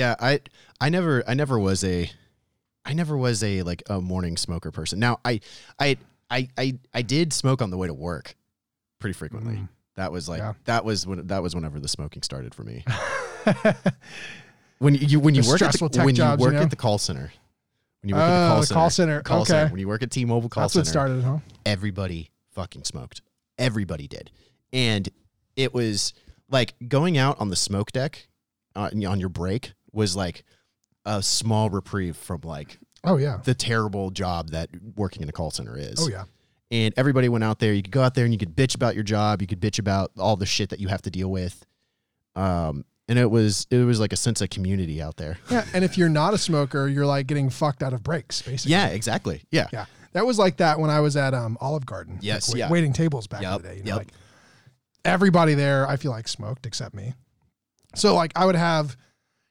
Yeah, I I never I never was a I never was a like a morning smoker person. Now I I I I, I did smoke on the way to work pretty frequently. Mm. That was like Yeah. that was when that was whenever the smoking started for me. when you when you The work at the, tech when jobs, you you work know? at the call center. When you work at Oh, the call the center. call center. Call Okay. center. When you work at T-Mobile call That's center what started, huh? everybody fucking smoked. Everybody did. And it was like going out on the smoke deck uh, on your break was like a small reprieve from like Oh yeah. the terrible job that working in a call center is. Oh yeah. And everybody went out there. You could go out there and you could bitch about your job. You could bitch about all the shit that you have to deal with. Um, and it was it was like a sense of community out there. Yeah, and if you're not a smoker, you're like getting fucked out of breaks, basically. Yeah, exactly. Yeah. Yeah. That was like that when I was at um, Olive Garden. like, Yes, wait- yeah. Waiting tables back Yep, in the day. You know, yep. like everybody there, I feel like smoked except me. So like I would have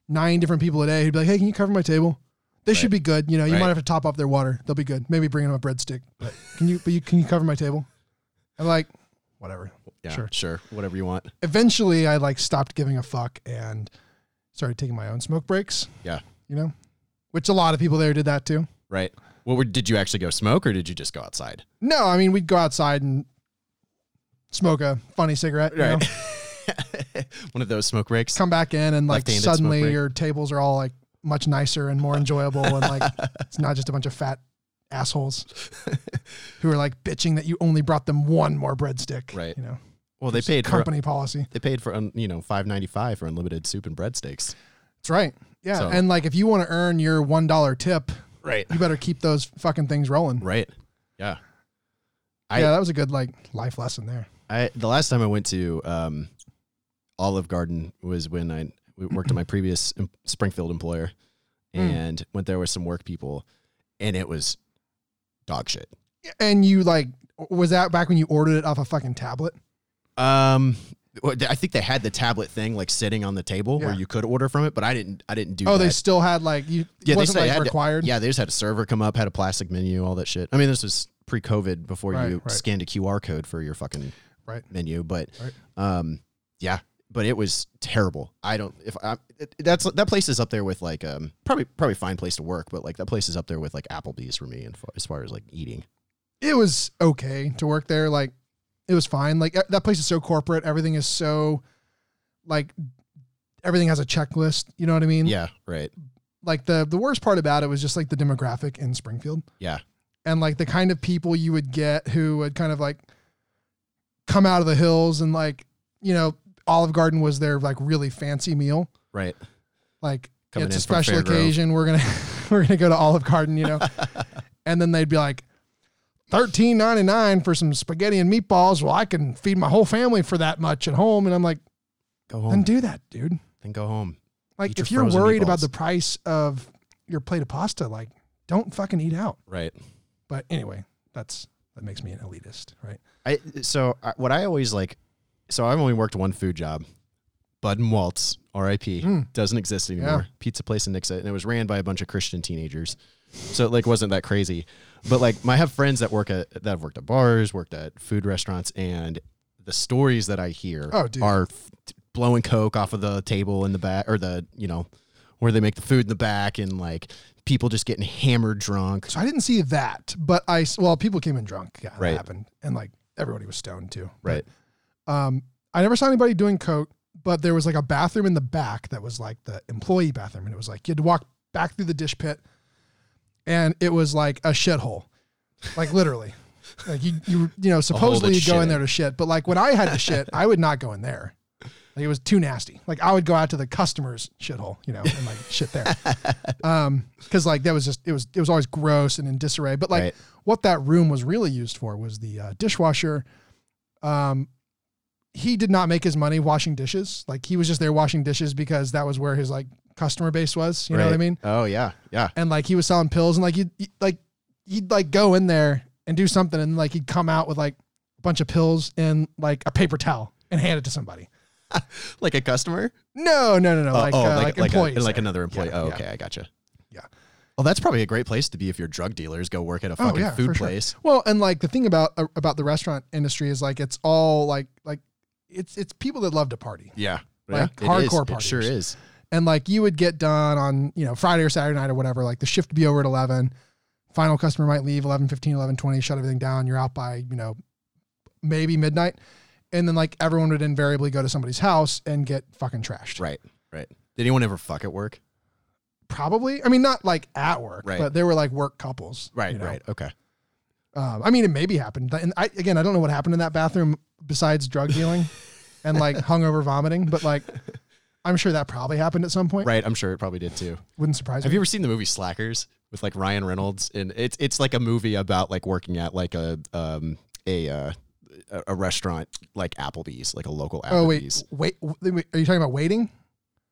nine different people a day who'd be like, "Hey, can you cover my table? This should be good. You know, you Right. might have to top off their water. They'll be good. Maybe bring them a breadstick. But can you? But you can you cover my table? I'm like, whatever. Yeah. Sure. Sure. Whatever you want. Eventually, I like stopped giving a fuck and started taking my own smoke breaks. Yeah. You know, which a lot of people there did that too. Right. What were, did you actually go smoke or did you just go outside? No, I mean we'd go outside and smoke a funny cigarette. You know? One of those smoke breaks. Come back in and like Left-handed suddenly your tables are all like much nicer and more enjoyable and like it's not just a bunch of fat assholes who are like bitching that you only brought them one more breadstick. Right. You know, Well, they paid for company policy. they paid for un- you know five ninety five for unlimited soup and breadsticks. That's right. Yeah. So- And like if you want to earn your one dollar tip, Right. you better keep those fucking things rolling. Right. Yeah. I- yeah, that was a good like life lesson there. I the last time I went to um, Olive Garden was when I worked at my previous Springfield employer, Hmm. and went there with some work people, and it was dog shit. And you like was that back when you ordered it off a fucking tablet? Um, I think they had the tablet thing like sitting on the table where you could order from it, but I didn't. I didn't do. Oh, that. they still had like you Yeah, they like had to- Yeah, they just had a server come up, had a plastic menu, all that shit. I mean, this was pre-COVID before Right, you right. scanned a QR code for your fucking Right. menu. But, um, yeah, but it was terrible. I don't. If I it, that's that place is up there with like um probably probably fine place to work, but like that place is up there with like Applebee's for me, and as far as like eating. it was okay to work there. Like it was fine. Like that place is so corporate. Everything is so like everything has a checklist. You know what I mean? Yeah, right. Like the the worst part about it was just like the demographic in Springfield Yeah, and like the kind of people you would get who would kind of like come out of the hills and like you know Olive Garden was their like really fancy meal. right. Like Coming it's a special occasion. We're gonna we're gonna go to Olive Garden, you know, and then they'd be like, thirteen ninety nine for some spaghetti and meatballs. Well, I can feed my whole family for that much at home, and I'm like, Go home. then do that, dude. Then go home. Like, Eat if your you're worried about the price of your plate of pasta, like, don't fucking eat out. Right. But anyway, that's that makes me an elitist, right? I so I, what I always like. So I've only worked one food job, Bud and Waltz, R.I.P. Mm. Doesn't exist anymore. Yeah. Pizza place in Nixa, and it was ran by a bunch of Christian teenagers. So it like wasn't that crazy, but like I have friends that work at that have worked at bars, worked at food restaurants, and the stories that I hear Oh, are f- blowing coke off of the table in the back, or the you know where they make the food in the back, and like people just getting hammered drunk. So I didn't see that, but I well, people came in drunk. Yeah, that Right. happened, and like everybody was stoned too. Right. Um, I never saw anybody doing coke, but there was like a bathroom in the back that was like the employee bathroom, and it was like you had to walk back through the dish pit, and it was like a shithole, like literally, like you you you know supposedly you go in there to shit, but like when I had to shit, I would not go in there. Like it was too nasty. Like I would go out to the customer's shithole, you know, and like shit there. Um, because like that was just it was it was always gross and in disarray. But like Right. what that room was really used for was the uh, dishwasher. Um, he did not make his money washing dishes. Like he was just there washing dishes because that was where his like customer base was. You know what I mean? Oh yeah, yeah. And like he was selling pills and like you like he'd like go in there and do something and like he'd come out with like a bunch of pills and like a paper towel and hand it to somebody. Like a customer. No, no, no, no. Oh, like, oh, uh, like, a- employees. like there. another employee. Yeah, oh, yeah. okay, I gotcha. Yeah. Well, that's probably a great place to be if you're drug dealers. Go work at a Oh, fucking yeah, food for sure. place. Well, and like the thing about uh, about the restaurant industry is like it's all like like it's it's people that love to party. Yeah, Like yeah, hardcore party. Sure is. And like you would get done on, you know, Friday or Saturday night or whatever, like the shift would be over at 11. Final customer might leave 11, 15, 11, 20, shut everything down. You're out by, you know, maybe midnight. And then like everyone would invariably go to somebody's house and get fucking trashed. Right. Right. Did anyone ever fuck at work? Probably. I mean, not like at work, Right. but they were like work couples. Right. you know? Right. Okay. Um, I mean, it maybe happened. And I, again, I don't know what happened in that bathroom besides drug dealing and like hungover vomiting, but like, I'm sure that probably happened at some point. Right. I'm sure it probably did too. Wouldn't surprise me. Have me. you ever seen the movie Slackers with like Ryan Reynolds? And it's it's like a movie about like working at like a um a uh, a- restaurant like Applebee's, like a local oh wait, wait, wait, are you talking about waiting?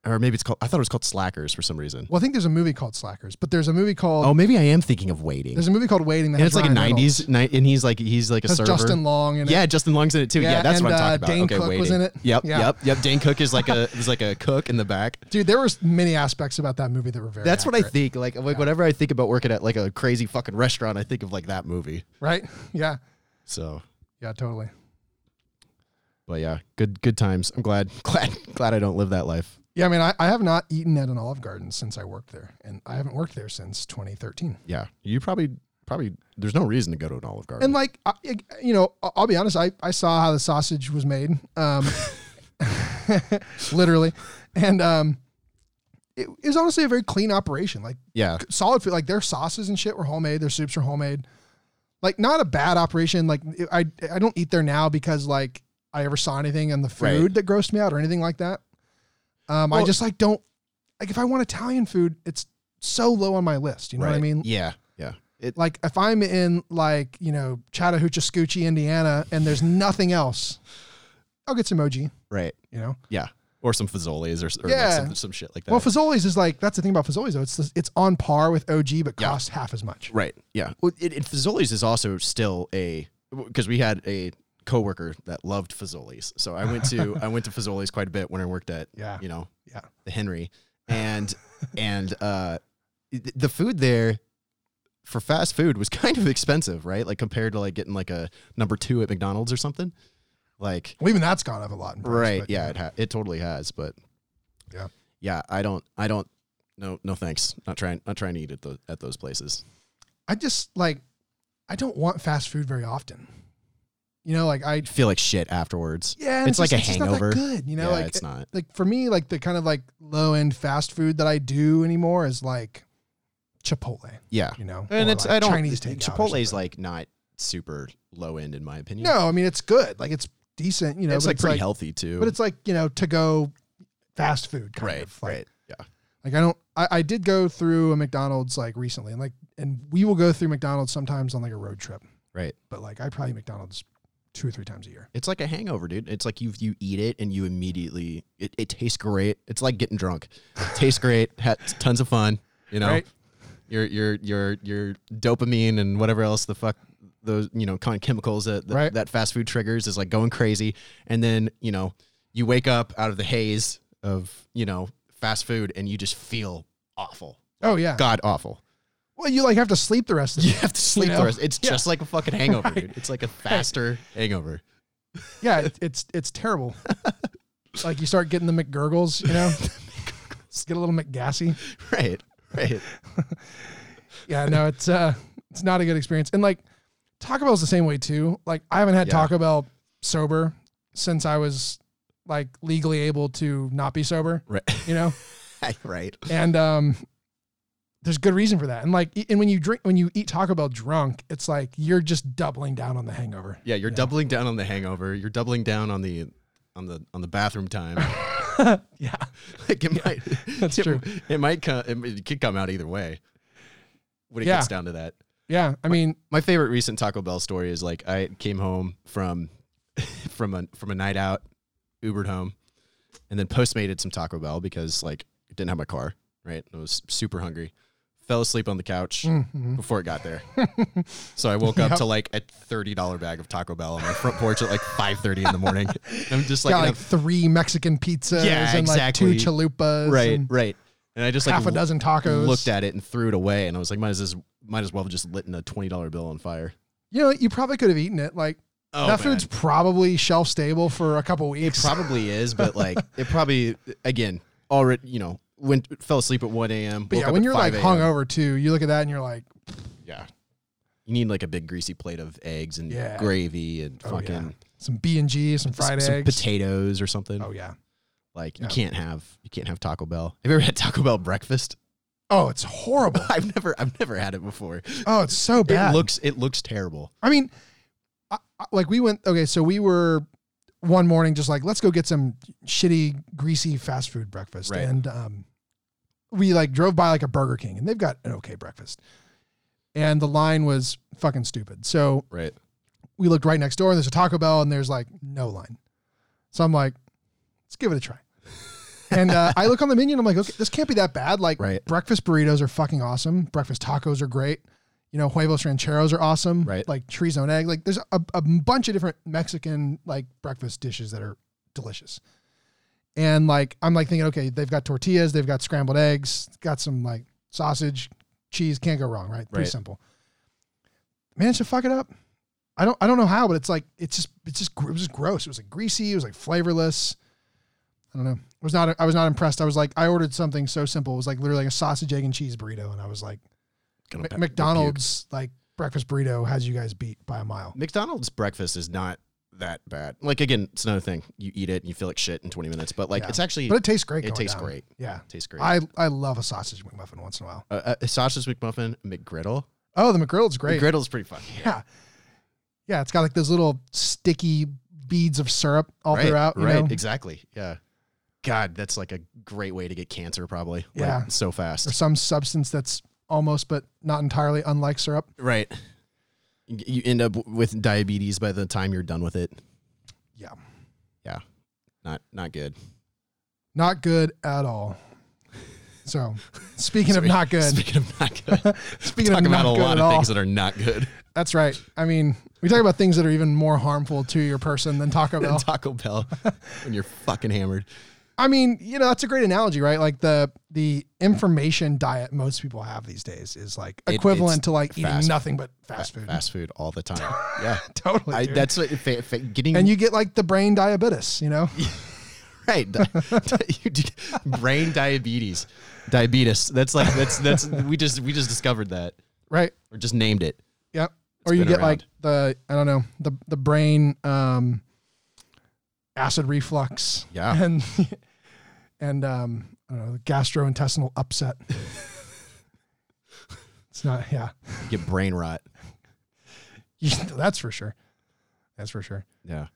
Or maybe it's called. I thought it was called Slackers for some reason. Well, I think there's a movie called Slackers, but there's a movie called Oh, maybe I am thinking of Waiting. there's a movie called Waiting that And has it's like Ryan a Reynolds. '90s, ni- and he's like he's like a Has server. Justin Long in yeah, it. Justin Long's in it too. Yeah, Yeah, that's what I'm talking uh, about. Dane okay, Cook waiting. was in it. Yep, Yeah. yep, yep. Dane Cook is like a is like a cook in the back. Dude, there was many aspects about that movie that were very That's what I accurate, think. Like, like whenever I think about working at like a crazy fucking restaurant, I think of like that movie. Right? Yeah. So, Yeah, totally. but yeah, good good times. I'm glad glad glad I don't live that life. Yeah, I mean, I, I have not eaten at an Olive Garden since I worked there, and I haven't worked there since 2013. Yeah, you probably probably there's no reason to go to an Olive Garden. And like, I, you know, I'll be honest, I, I saw how the sausage was made, um, literally, and um, it, it was honestly a very clean operation. Like yeah, solid food, like their sauces and shit were homemade, their soups were homemade. Like not a bad operation. Like I I don't eat there now because like I ever saw anything in the food Right. that grossed me out or anything like that. Um, I just like don't like if I want Italian food, it's so low on my list. You know what I mean? Yeah, yeah. It Like if I'm in like you know Chattahoochee, Scoochie, Indiana, and there's nothing else, I'll get some OG. Right. You know. Yeah, or some Fazoli's or, or Yeah. like some, some shit like that. Well, Fazoli's is like that's the thing about Fazoli's though. It's it's on par with OG, but Yeah. costs half as much. Right. Yeah. Well, it, it, Fazoli's is also still a because we had a coworker that loved Fazoli's. So I went to I went to Fazoli's quite a bit when I worked at Yeah. you know Yeah. the Henry and and uh the food there for fast food was kind of expensive, right? Like compared to like getting like a number 2 at McDonald's or something. Like Well, even that's gone up a lot. In price, right, but, yeah, it ha- it totally has, but Yeah. Yeah, I don't I don't no no thanks. Not trying not trying to eat at those at those places. I just like I don't want fast food very often. You know, like I feel like shit afterwards. yeah, and It's like just, a that hangover. good, you know, yeah, like it's not. like for me, like the kind of like low end fast food that I do anymore is like Chipotle. Yeah. You know, And it's like, I don't Chinese takeout Chipotle's something. like not super low end in my opinion. no, I mean it's good, like it's decent, you know, it's like it's pretty like, healthy too. but it's like you know to go fast food kind right, of like, right. Yeah. Like I don't, I, I did go through a McDonald's like recently, and like, and we will go through McDonald's sometimes on like a road trip. Right. But like, I probably McDonald's two or three times a year. It's like a hangover, dude. It's like you you eat it and you immediately it, it tastes great. It's like getting drunk. It tastes great, had tons of fun, you know. Right. Your your your your dopamine and whatever else the fuck those you know kind of chemicals that that, Right. that fast food triggers is like going crazy and then, you know, you wake up out of the haze of, you know, fast food and you just feel awful. Oh yeah. God awful. Well, you like have to sleep the rest of the You have to sleep know? the rest. It's Yeah. just like a fucking hangover, Right. dude. It's like a faster hangover. Yeah, it, it's it's terrible. like you start getting the McGurgles, you know, get a little McGassy. Right. Right. Yeah, no, it's uh, it's not a good experience. And like Taco Bell's the same way too. Like I haven't had Yeah. Taco Bell sober since I was like legally able to not be sober. Right. You know. right. and um there's good reason for that and like and when you drink when you eat taco bell drunk it's like you're just doubling down on the hangover Yeah, you're Yeah. doubling down on the hangover. You're doubling down on the on the on the bathroom time. yeah like it might that's it, true. It might come it, it could come out either way. When it Yeah. gets down to that. yeah i mean My favorite recent Taco Bell story is like I came home from from a from a night out, Ubered home, and then postmated some Taco Bell because like I didn't have my car, right? I was super hungry. Fell asleep on the couch mhm. before it got there. so I woke up Yep. to like a thirty dollar bag of Taco Bell on my front porch at like five thirty in the morning. I'm just like, got like three mexican pizzas Yeah, and exactly. like two chalupas right, and right. And I just like half a dozen tacos looked at it and threw it away, and I was like, might as might as well have just lit in a twenty dollar bill on fire. you know you probably could have eaten it like Oh, that man. food's probably shelf stable for a couple It weeks probably is, but like it probably again already you know went fell asleep at 1 a.m. But yeah, when you're like 5 a.m.. hungover too, you look at that and you're like, yeah, you need like a big greasy plate of eggs and Yeah. gravy and Oh, yeah. fucking some B and G, some fried some eggs. potatoes or something. Oh yeah. Like Yeah. you can't have you can't have Taco Bell. Have you ever had Taco Bell breakfast? Oh, it's horrible. I've never I've never had it before. Oh, it's so bad. It looks it looks terrible. I mean, I, I- like we went. Okay, so we were one morning just like let's go get some shitty, greasy fast food breakfast, Right. and um, we like drove by like a Burger King, and they've got an okay breakfast, and the line was fucking stupid. So Right. we looked right next door, and there's a Taco Bell, and there's like no line. So I'm like, let's give it a try. and uh, I look on the menu, and I'm like, okay, this can't be that bad. Like Right. breakfast burritos are fucking awesome. Breakfast tacos are great. You know, huevos rancheros are awesome. Right. Like chorizo and egg. Like there's a, a bunch of different Mexican like breakfast dishes that are delicious. And like I'm like thinking, okay, they've got tortillas, they've got scrambled eggs, got some like sausage, cheese, can't go wrong, right? Pretty Right. simple. Managed to fuck it up. I don't I don't know how, but it's like it's just it's just it was just gross. It was like greasy. It was like flavorless. I don't know. I was not I was not impressed. I was like I ordered something so simple. It was like literally like a sausage, egg, and cheese burrito, and I was like, Gonna "Mc- pe- McDonald's like breakfast burrito has you guys beat by a mile. McDonald's breakfast is not that bad. Like again, it's another thing. You eat it and you feel like shit in 20 minutes, but like Yeah. it's actually But it tastes great. it going tastes down. great. Yeah, tastes great. I I love a sausage McMuffin once in a while. uh, a sausage McMuffin, McGriddle. Oh, the McGriddle's great. McGriddle's pretty fun. Yeah, yeah. It's got like those little sticky beads of syrup all right, throughout. You right, know? exactly. Yeah. God, that's like a great way to get cancer, probably. Like, Yeah. so or fast. some substance that's almost but not entirely unlike syrup. Right. You end up with diabetes by the time you're done with it. Yeah. Yeah. Not not good. Not good at all. So, speaking of not good, Speaking of not good, speaking talk of about not a good lot of all, things that are not good. that's right. I mean, we talk about things that are even more harmful to your person than Taco Bell. Taco Bell when you're fucking hammered. I mean, you know, that's a great analogy, right? Like the the information diet most people have these days is like It- equivalent to like eating fast- nothing but fast food. Fast food all the time. Yeah. totally. I, that's what fa- fa- getting and you get like the brain diabetes, you know? right. Di- di- you do- brain diabetes. Diabetes. That's like that's that's we just we just discovered that right? or just named it. Yep. Or you get like the I don't know, the the brain um acid reflux. Yeah. And and um I don't know, gastrointestinal upset. it's not yeah. You get brain rot. That's for sure. That's for sure. Yeah.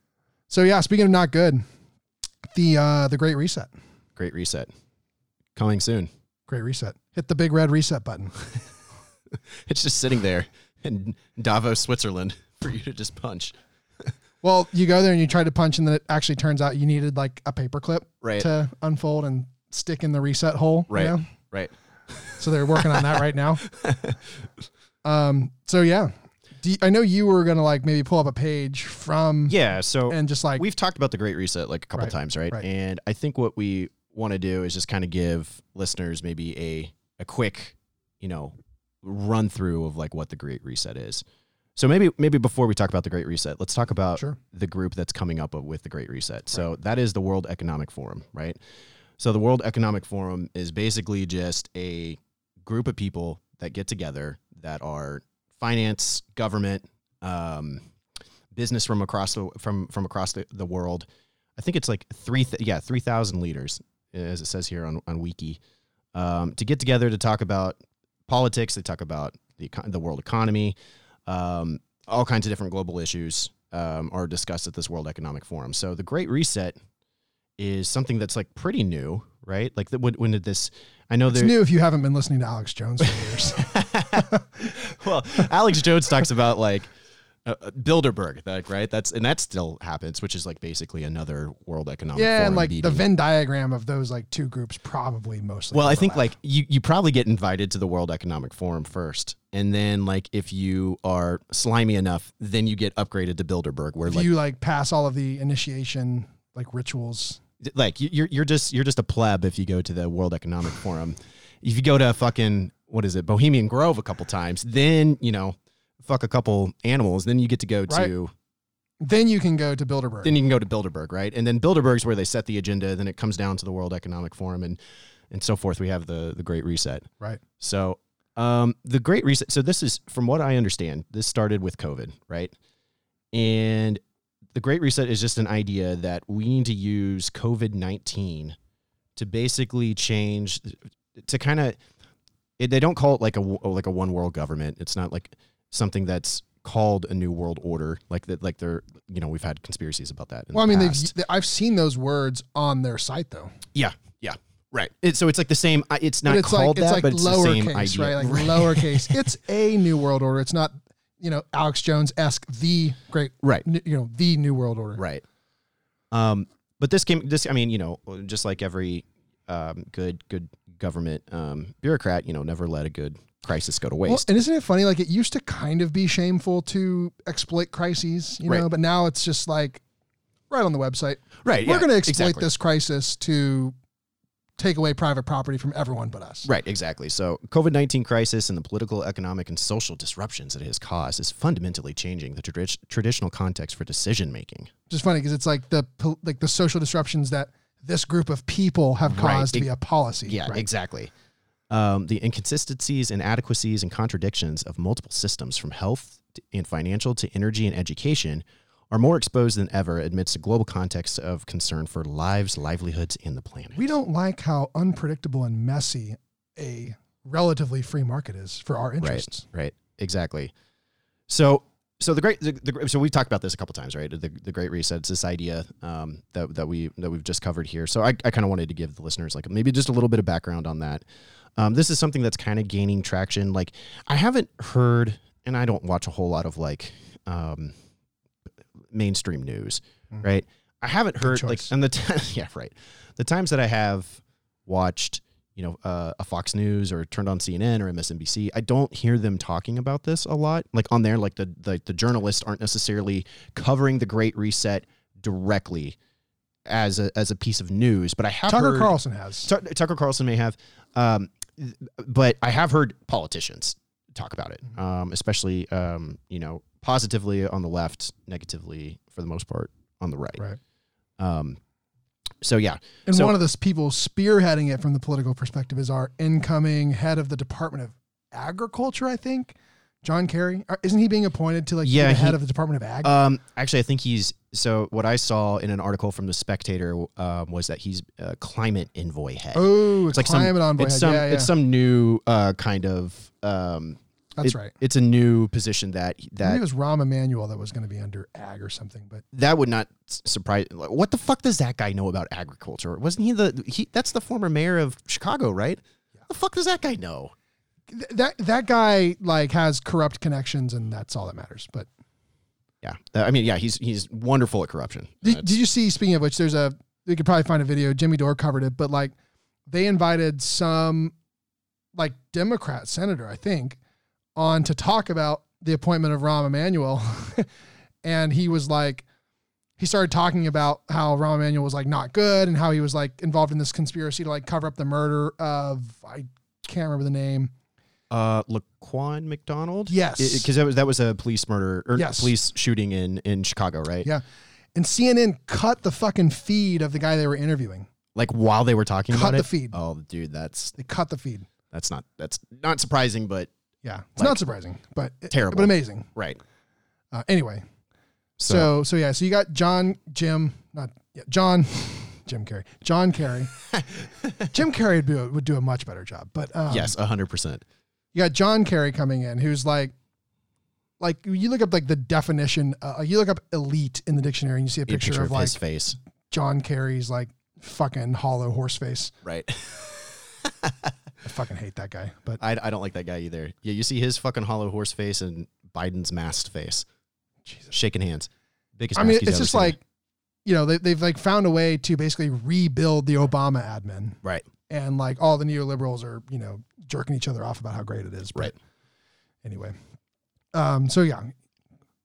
So yeah, speaking of not good, the uh the great reset. Great reset. Coming soon. Great reset. Hit the big red reset button. It's just sitting there in Davos, Switzerland for you to just punch. Well, you go there and you try to punch, and then it actually turns out you needed like a paper clip Right. to unfold and stick in the reset hole. you Right. know? Right. So they're working on that right now. Um. So yeah, you- I know you were gonna like maybe pull up a page from Yeah. So and just like we've talked about the Great Reset like a couple Right, times, right? right. And I think what we want to do is just kind of give listeners maybe a a quick, you know, run through of like what the Great Reset is. So maybe maybe before we talk about the Great Reset, let's talk about Sure. the group that's coming up with the Great Reset. So that is the World Economic Forum, right? So the World Economic Forum is basically just a group of people that get together that are finance, government, um, business from across the from from across the, the world. I think it's like three th- yeah three thousand leaders as it says here on on Wiki um, to get together to talk about politics. They talk about the the world economy, um, all kinds of different global issues um, are discussed at this World Economic Forum. So the Great Reset is something that's like pretty new, right? Like the, when, when did this? I know it's there. new if you haven't been listening to Alex Jones for years. well, Alex Jones talks about like uh, uh, Bilderberg, like right? That's and that still happens, which is like basically another World Economic forum. yeah, Forum and like the. Venn diagram of those like two groups probably mostly. Well, I think like you you probably get invited to the World Economic Forum first, and then like if you are slimy enough, then you get upgraded to Bilderberg, where if like you like pass all of the initiation like rituals. like you- you're you're just you're just a pleb if you go to the World Economic Forum. If you go to fucking what is it, Bohemian Grove a couple times, then you know fuck a couple animals, then you get to go Right. to Then you can go to Bilderberg. then you can go to Bilderberg, right? And then Bilderberg's where they set the agenda. Then it comes down to the World Economic Forum, and and so forth. We have the the Great Reset. Right. So um, the Great Reset. So this is, from what I understand, this started with COVID, right? And the Great Reset is just an idea that we need to use COVID nineteen to basically change, to kind of. They don't call it like a like a one world government. It's not like something that's called a new world order like that like they're you know we've had conspiracies about that Well, I mean, they've, I've seen those words on their site though. yeah yeah right it, so it's like the same it's not but it's called like it's that like but it's the same lowercase, idea right? Like lowercase. It's a new world order. It's not, you know, Alex Jones esque the great, right n- you know, the new world order. Right. Um, but this came. This, I mean, you know, just like every um, good good government um, bureaucrat, you know, never let a good crisis go to Well, waste. and isn't it funny? Like it used to kind of be shameful to exploit crises, you know, but now it's just like right on the website. right. We're yeah, going to exploit exactly. this crisis to take away private property from everyone but us. Right. Exactly. So, COVID nineteen crisis and the political, economic, and social disruptions that it has caused is fundamentally changing the tradi- traditional context for decision making. Which is funny because it's like the like the social disruptions that this group of people have Right. caused Ex- via policy. Yeah. right? Exactly. Um, the inconsistencies, inadequacies, and contradictions of multiple systems, from health and financial to energy and education, are more exposed than ever amidst a global context of concern for lives, livelihoods, and the planet. We don't like how unpredictable and messy a relatively free market is for our interests. Right. Exactly. So, so the great, the, the, so we've talked about this a couple times, right? The, the Great Reset. It's this idea um, that that we that we've just covered here. So I, I kind of wanted to give the listeners like maybe just a little bit of background on that. Um, this is something that's kind of gaining traction. Like I haven't heard, and I don't watch a whole lot of like um, mainstream news, Mhm. right? I haven't heard like, and the t- yeah, right. The times that I have watched, you know, uh, a Fox News or turned on CNN or MSNBC, I don't hear them talking about this a lot. Like on there, like the the, the journalists aren't necessarily covering the Great Reset directly as a as a piece of news. But I have Tucker heard, Carlson has. Tu- Tucker Carlson may have, um, but I have heard politicians talk about it, um, especially um, you know positively on the left, negatively for the most part on the right. Right. Um, so yeah, And So- one of the people spearheading it from the political perspective is our incoming head of the Department of Agriculture, I think, John Kerry. Isn't he being appointed to like be Yeah, the head he- of the Department of Ag? Um, actually, I think he's so. What I saw in an article from the Spectator um, was that he's a climate envoy head. oh, it's like some- envoy. it's head. some. yeah, yeah. It's some new uh, kind of. Um, That's it- right. It's a new position that I think that it was Rahm Emanuel that was going to be under Ag or something, but that would not surprise. Like, what the fuck does that guy know about agriculture? Wasn't he the he? That's the former mayor of Chicago, right? What the fuck does that guy know? th- that that guy like has corrupt connections, and that's all that matters. But Yeah, Uh, I mean, yeah, he's he's wonderful at corruption. Did, did you see? Speaking of which, there's a we could probably find a video. Jimmy Dore covered it, but like they invited some like Democrat senator, I think, on to talk about the appointment of Rahm Emanuel, and he was like, he started talking about how Rahm Emanuel was like not good and how he was like involved in this conspiracy to like cover up the murder of I can't remember the name. Uh, Laquan McDonald. Yes. because that was that was a police murder or Yes. police shooting in in Chicago, right? Yeah. And CNN cut the fucking feed of the guy they were interviewing. Like while they were talking Cut about the it. feed. Oh, dude, that's They cut the feed. that's not that's not surprising, but Yeah, it's Like, not surprising, but terrible. but amazing. right. Uh, anyway, So, so so yeah, so you got John, Jim, not yeah, John, Jim Carrey, John Carrey. Jim Carrey would do, would do a much better job, but um, yes, hundred percent. You got John Kerry coming in, who's like, like you look up like the definition, uh, you look up elite in the dictionary, and you see a A picture, picture of, of like his face. John Kerry's like fucking hollow horse face. Right. I fucking hate that guy, but I, I don't like that guy either. Yeah, you see his fucking hollow horse face and Biden's masked face, Jesus. shaking hands. Biggest. I mean, it's just seen. like, you know, they, they've like found a way to basically rebuild the Obama admin. right, and like all the neoliberals are you know jerking each other off about how great it is. But Right. Anyway, um. So yeah,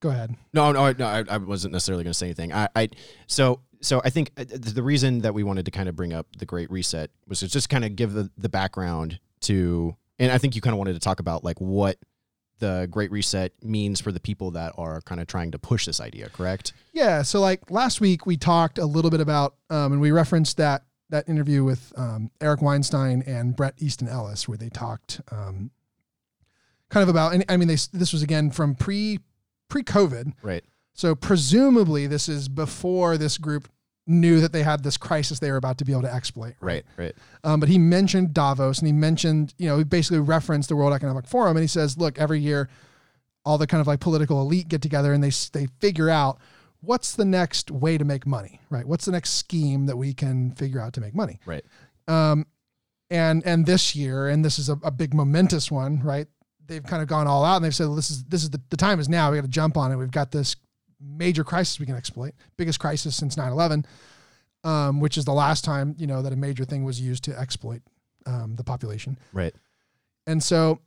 go ahead. No, no, no. I, I wasn't necessarily going to say anything. I, I, so, so I think uh, the reason that we wanted to kind of bring up the Great Reset was to just kind of give the the background to, and I think you kind of wanted to talk about like what the Great Reset means for the people that are kind of trying to push this idea. Correct? Yeah. So like last week we talked a little bit about um, and we referenced that that interview with um, Eric Weinstein and Bret Easton Ellis, where they talked um, kind of about. And I mean, they this was again from pre pre COVID, Right. so presumably this is before this group knew that they had this crisis they were about to be able to exploit. Right. Right. Um, but he mentioned Davos and he mentioned, you know, he basically referenced the World Economic Forum and he says, look, every year, all the kind of like political elite get together and they they figure out what's the next way to make money, right? What's the next scheme that we can figure out to make money? Right. Um, and and this year, and this is a, a big momentous one, right? They've kind of gone all out and they've said, well, this is this is the, the time is now. We got to jump on it. We've got this major crisis we can exploit, biggest crisis since 9-11, um, which is the last time you know that a major thing was used to exploit um, the population. Right. And so,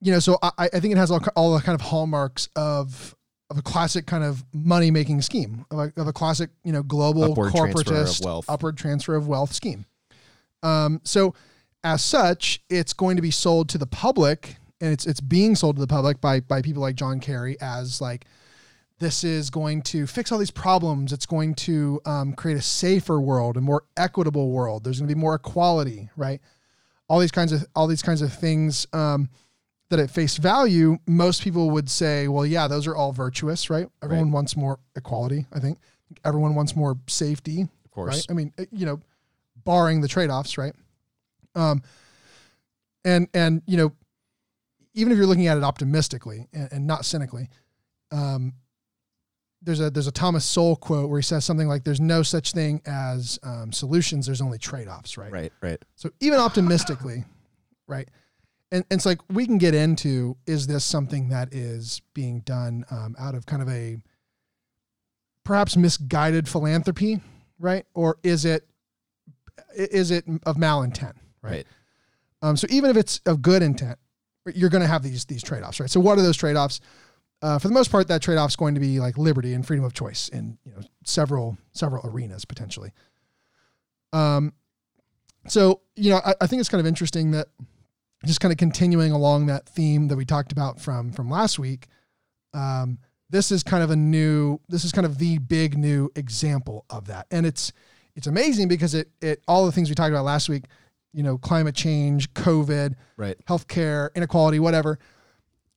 you know, so I, I think it has all, all the kind of hallmarks of of a classic kind of money making scheme of a, of a classic you know global Upward corporatist wealth. upward transfer of wealth scheme. Um, so as such, it's going to be sold to the public, and it's it's being sold to the public by by people like John Kerry as like this is going to fix all these problems. It's going to um, create a safer world, a more equitable world. There's going to be more equality, right? All these kinds of all these kinds of things um, that at face value, most people would say, well, yeah, those are all virtuous, right? Everyone wants more equality. I think everyone wants more safety, Of course. right? I mean, uh, you know, barring the trade offs, right? Um, and and you know, even if you're looking at it optimistically and, and not cynically, um, there's a there's a Thomas Sowell quote where he says something like, "There's no such thing as um, solutions. There's only trade offs." Right. Right. Right. So even optimistically, right? And, and it's like we can get into is this something that is being done um, out of kind of a perhaps misguided philanthropy, right? Or is it is it of malintent, right? Right. Um, so even if it's of good intent, you're going to have these these trade offs, right? So what are those trade offs? Uh, for the most part, that trade off is going to be like liberty and freedom of choice in you know several several arenas potentially. Um, so you know, I, I think it's kind of interesting that just kind of continuing along that theme that we talked about from from last week. Um, this is kind of a new. This is kind of the big new example of that, and it's it's amazing because it it all the things we talked about last week. You know, climate change, COVID, Right. healthcare, inequality, whatever.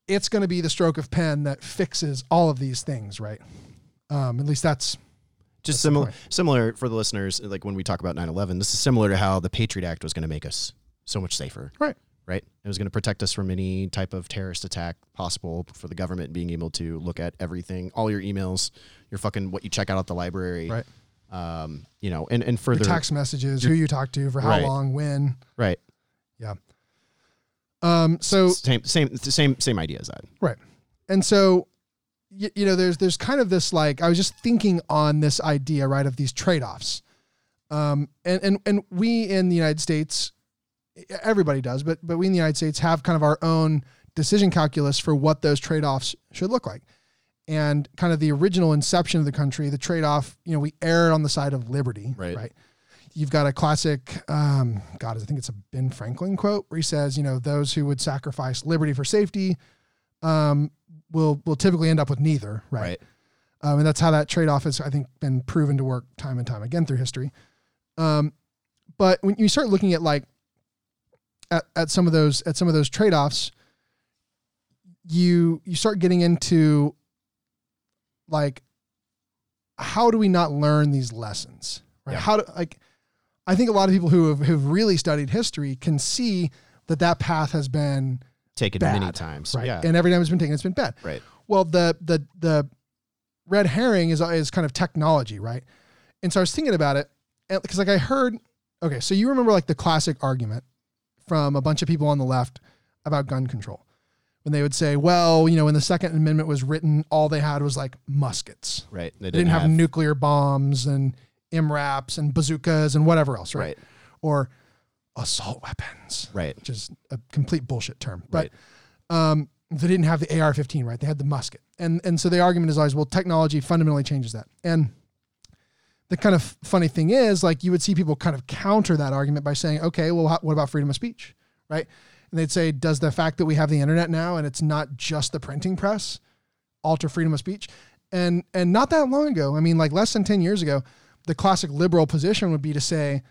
It's going to be the stroke of pen that fixes all of these things, right? Um, at least that's Just similar, similar for the listeners. Like when we talk about 9/11, this is similar to how the Patriot Act was going to make us so much safer. Right. Right. It was going to protect us from any type of terrorist attack possible for the government being able to look at everything, all your emails, your fucking what you check out at the library. Right. Um, you know, and and your further. text messages, who you talk to, for how Right. long, when. right. Yeah. Um, so Same same same same idea as that. Right. And so, you, you know, there's there's kind of this like I was just thinking on this idea, right, of these trade offs, um, and and and we in the United States, everybody does, but but we in the United States have kind of our own decision calculus for what those trade offs should look like, and kind of the original inception of the country, the trade off, you know, we erred on the side of liberty, Right. right. You've got a classic, um, God, I think it's a Ben Franklin quote where he says, you know, those who would sacrifice liberty for safety, um, will will typically end up with neither, right? Right. Um, and that's how that trade off has, I think, been proven to work time and time again through history. Um, but when you start looking at like at, at some of those at some of those trade offs, you you start getting into like how do we not learn these lessons? Right? Yeah. How do like I think a lot of people who have, have really studied history can see that that path has been Taken bad, many times. right, Yeah. and every time it's been taken, it's been bad. right. Well, the the the red herring is is kind of technology, right? And so I was thinking about it because like I heard, okay, so you remember like the classic argument from a bunch of people on the left about gun control when they would say, well, you know, when the Second Amendment was written, all they had was like muskets. Right. They They didn't have, nuclear bombs and MRAPs and bazookas and whatever else, right? right. Or assault weapons, Right. which is a complete bullshit term. But Right. um, they didn't have the AR-15, right? They had the musket, and and so the argument is always, well, technology fundamentally changes that. And the kind of funny thing is, like, you would see people kind of counter that argument by saying, okay, well, what about freedom of speech, right? And they'd say, does the fact that we have the internet now and it's not just the printing press alter freedom of speech? And and not that long ago, I mean, like less than ten years ago, the classic liberal position would be to say,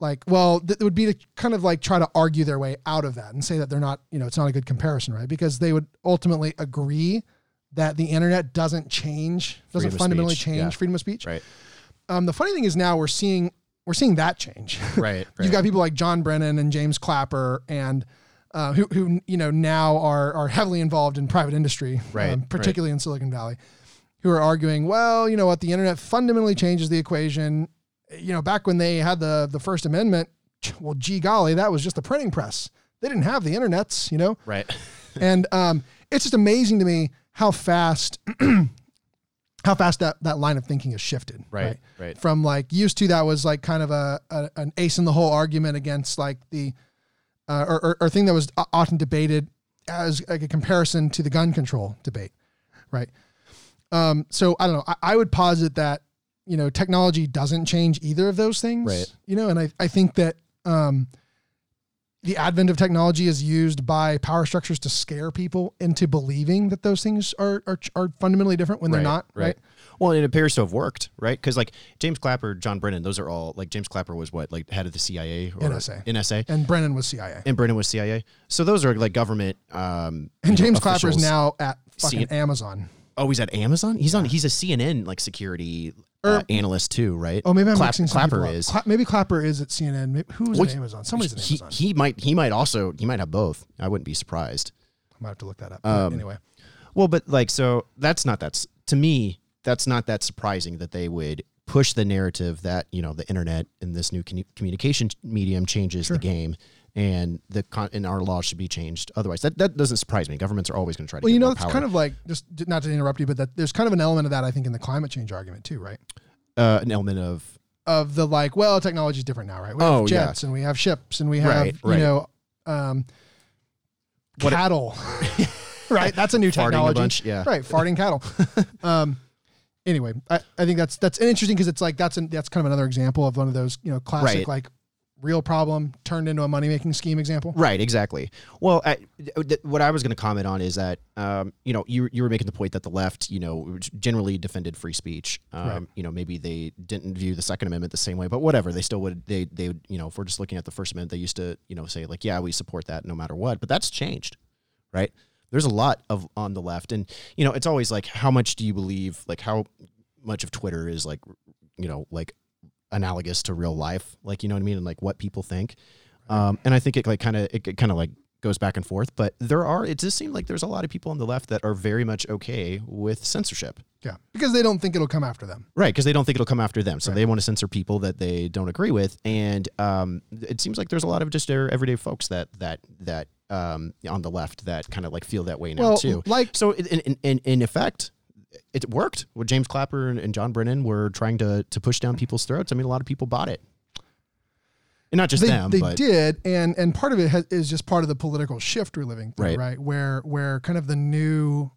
like well it would be to kind of like try to argue their way out of that and say that they're not you know it's not a good comparison right because they would ultimately agree that the internet doesn't change doesn't Freedom fundamentally change yeah. freedom of speech Right. Um, the funny thing is now we're seeing we're seeing that change Right. you've got people like john brennan and james clapper and uh, who, who you know now are are heavily involved in private industry um, Right, right. particularly in silicon valley who are arguing well you know what the internet fundamentally changes the equation you know, back when they had the the First Amendment, well, gee golly, that was just the printing press. They didn't have the internets, you know, right. and um, it's just amazing to me how fast how fast that that line of thinking has shifted. Right. Right. From like used to that was like kind of a, a an ace in the hole argument against like the uh, or, or or thing that was often debated as like a comparison to the gun control debate, right? Um, so I don't know. I, I would posit that you know technology doesn't change either of those things, Right. You know, and I I think that um, the advent of technology is used by power structures to scare people into believing that those things are are, are fundamentally different when they're not, right? Well, it appears to have worked, right? Because like James Clapper, John Brennan, those are all like James Clapper was what like head of the CIA or NSA. NSA, And Brennan was CIA, and Brennan was CIA. So those are like government. Um, and you know, James Clapper is now at fucking C- Amazon. Oh, he's at Amazon. He's on. He's a CNN like security uh, analyst too, right? Oh, maybe I'm Clap- mixing Clapper is. Cla- maybe Clapper is at CNN. Maybe, who's Well, at Amazon? Somebody's at Amazon. he might he might also he might have both. I wouldn't be surprised. I might have to look that up. Um, anyway, Well, but like so that's not that's to me that's not that surprising that they would push the narrative that you know the internet and this new commu- communication medium changes Sure. the game and the con- and our laws should be changed otherwise that that doesn't surprise me governments are always going to try to well, you know, it's power. kind of like just not to interrupt you, but that there's kind of an element of that I think in the climate change argument too, right? uh, an element of Of the like, well, technology is different now, right? We have Oh, yeah. jets and we have ships and we have Right, you know um, What it- cattle, right? That's a new farting a technology, bunch yeah right? Farting cattle. um, anyway, I, I think that's that's interesting because it's like that's an, that's kind of another example of one of those you know classic Right. like real problem turned into a money making scheme example. Right, exactly. Well, I, th- what I was going to comment on is that um, you know you you were making the point that the left you know generally defended free speech. Um, Right. You know maybe they didn't view the Second Amendment the same way, but whatever. They still would. They they would, you know if we're just looking at the First Amendment, they used to you know say like yeah we support that no matter what. But that's changed, right? There's a lot of on the left, and you know it's always like how much do you believe? Like how much of Twitter is like you know like analogous to real life like you know what i mean and like what people think um and i think it like kind of it kind of like goes back and forth but there are it does seem like there's a lot of people on the left that are very much okay with censorship Yeah, because they don't think it'll come after them. right because they don't think it'll come after them so Right. they want to censor people that they don't agree with and um it seems like there's a lot of just their everyday folks that that that um on the left that kind of like feel that way now Well, too like so in, in, in, in effect, it worked. What James Clapper and, and John Brennan were trying to to push down people's throats. I mean, a lot of people bought it, and not just they, them, they but did and and part of it has, is just part of the political shift we're living through Right. right where where kind of the new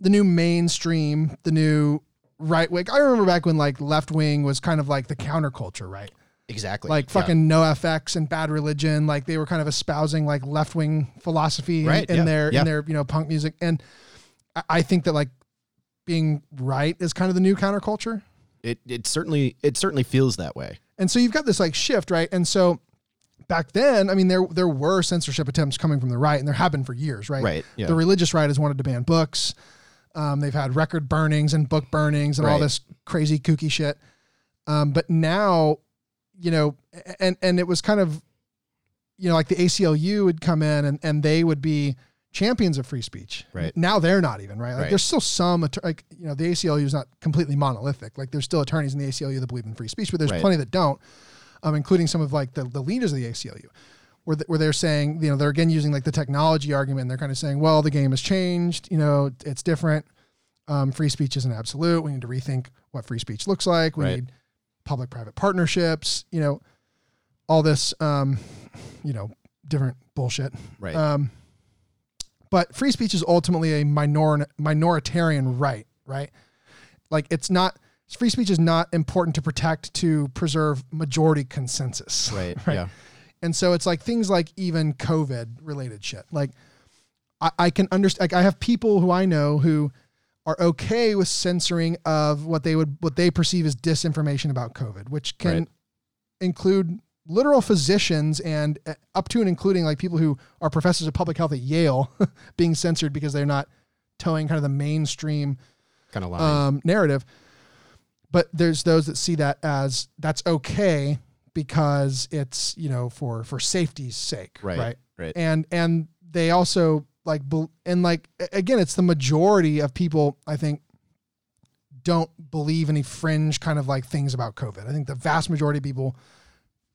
the new mainstream the new right wing i remember back when like left wing was kind of like the counterculture right exactly like Yeah. fucking NOFX and bad religion like they were kind of espousing like left wing philosophy in- Right, in, yeah, their yeah. in their you know punk music and I think that like being right is kind of the new counterculture It it certainly it certainly feels that way. And so you've got this like shift, right? And so back then, I mean, there there were censorship attempts coming from the right, and there have been for years, right? Right, yeah. The religious right has wanted to ban books. Um, they've had record burnings and book burnings and all this crazy kooky shit. Um, but now, you know, and and it was kind of, you know, like the ACLU would come in and and they would be champions of free speech. Right. Now they're not even right. Like Right. there's still some like you know the ACLU is not completely monolithic. Like there's still attorneys in the ACLU that believe in free speech, but there's Right. plenty that don't, um, including some of like the, the leaders of the ACLU, where th- where they're saying you know they're again using like the technology argument. They're kind of saying, well, the game has changed. You know, it's different. Um, free speech isn't absolute. We need to rethink what free speech looks like. We Right. need public-private partnerships. You know, all this. Um, you know, different bullshit. Right. Um, but free speech is ultimately a minor minoritarian right, right? Like it's not free speech is not important to protect to preserve majority consensus. right. right. Yeah. And so it's like things like even COVID related shit. Like I, I can understand like I have people who I know who are okay with censoring of what they would what they perceive as disinformation about COVID, which can Right. include literal physicians and uh, up to and including like people who are professors of public health at Yale being censored because they're not toeing kind of the mainstream Kind of line. um, narrative. But there's those that see that as that's okay because it's you know for for safety's sake, right. right? Right. And and they also like and like again, it's the majority of people I think don't believe any fringe kind of like things about COVID. I think the vast majority of people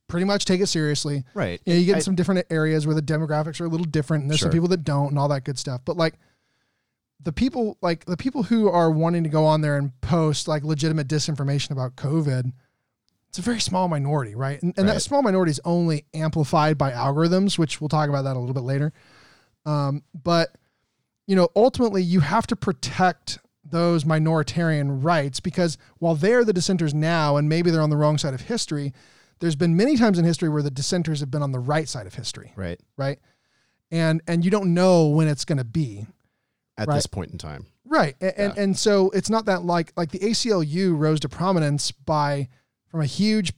pretty much take it seriously. right. You know, you get I- some different areas where the demographics are a little different, and there's some people that don't, and all that good stuff. But like the people, like the people who are wanting to go on there and post like legitimate disinformation about COVID, it's a very small minority, right? And, and that small minority is only amplified by algorithms, which we'll talk about that a little bit later. Um, but you know, ultimately, you have to protect those minoritarian rights because while they're the dissenters now, and maybe they're on the wrong side of history, there's been many times in history where the dissenters have been on the right side of history, right. right? And and you don't know when it's going to be, At Right. this point in time. right? And, and and so it's not that like like the ACLU rose to prominence by from a huge,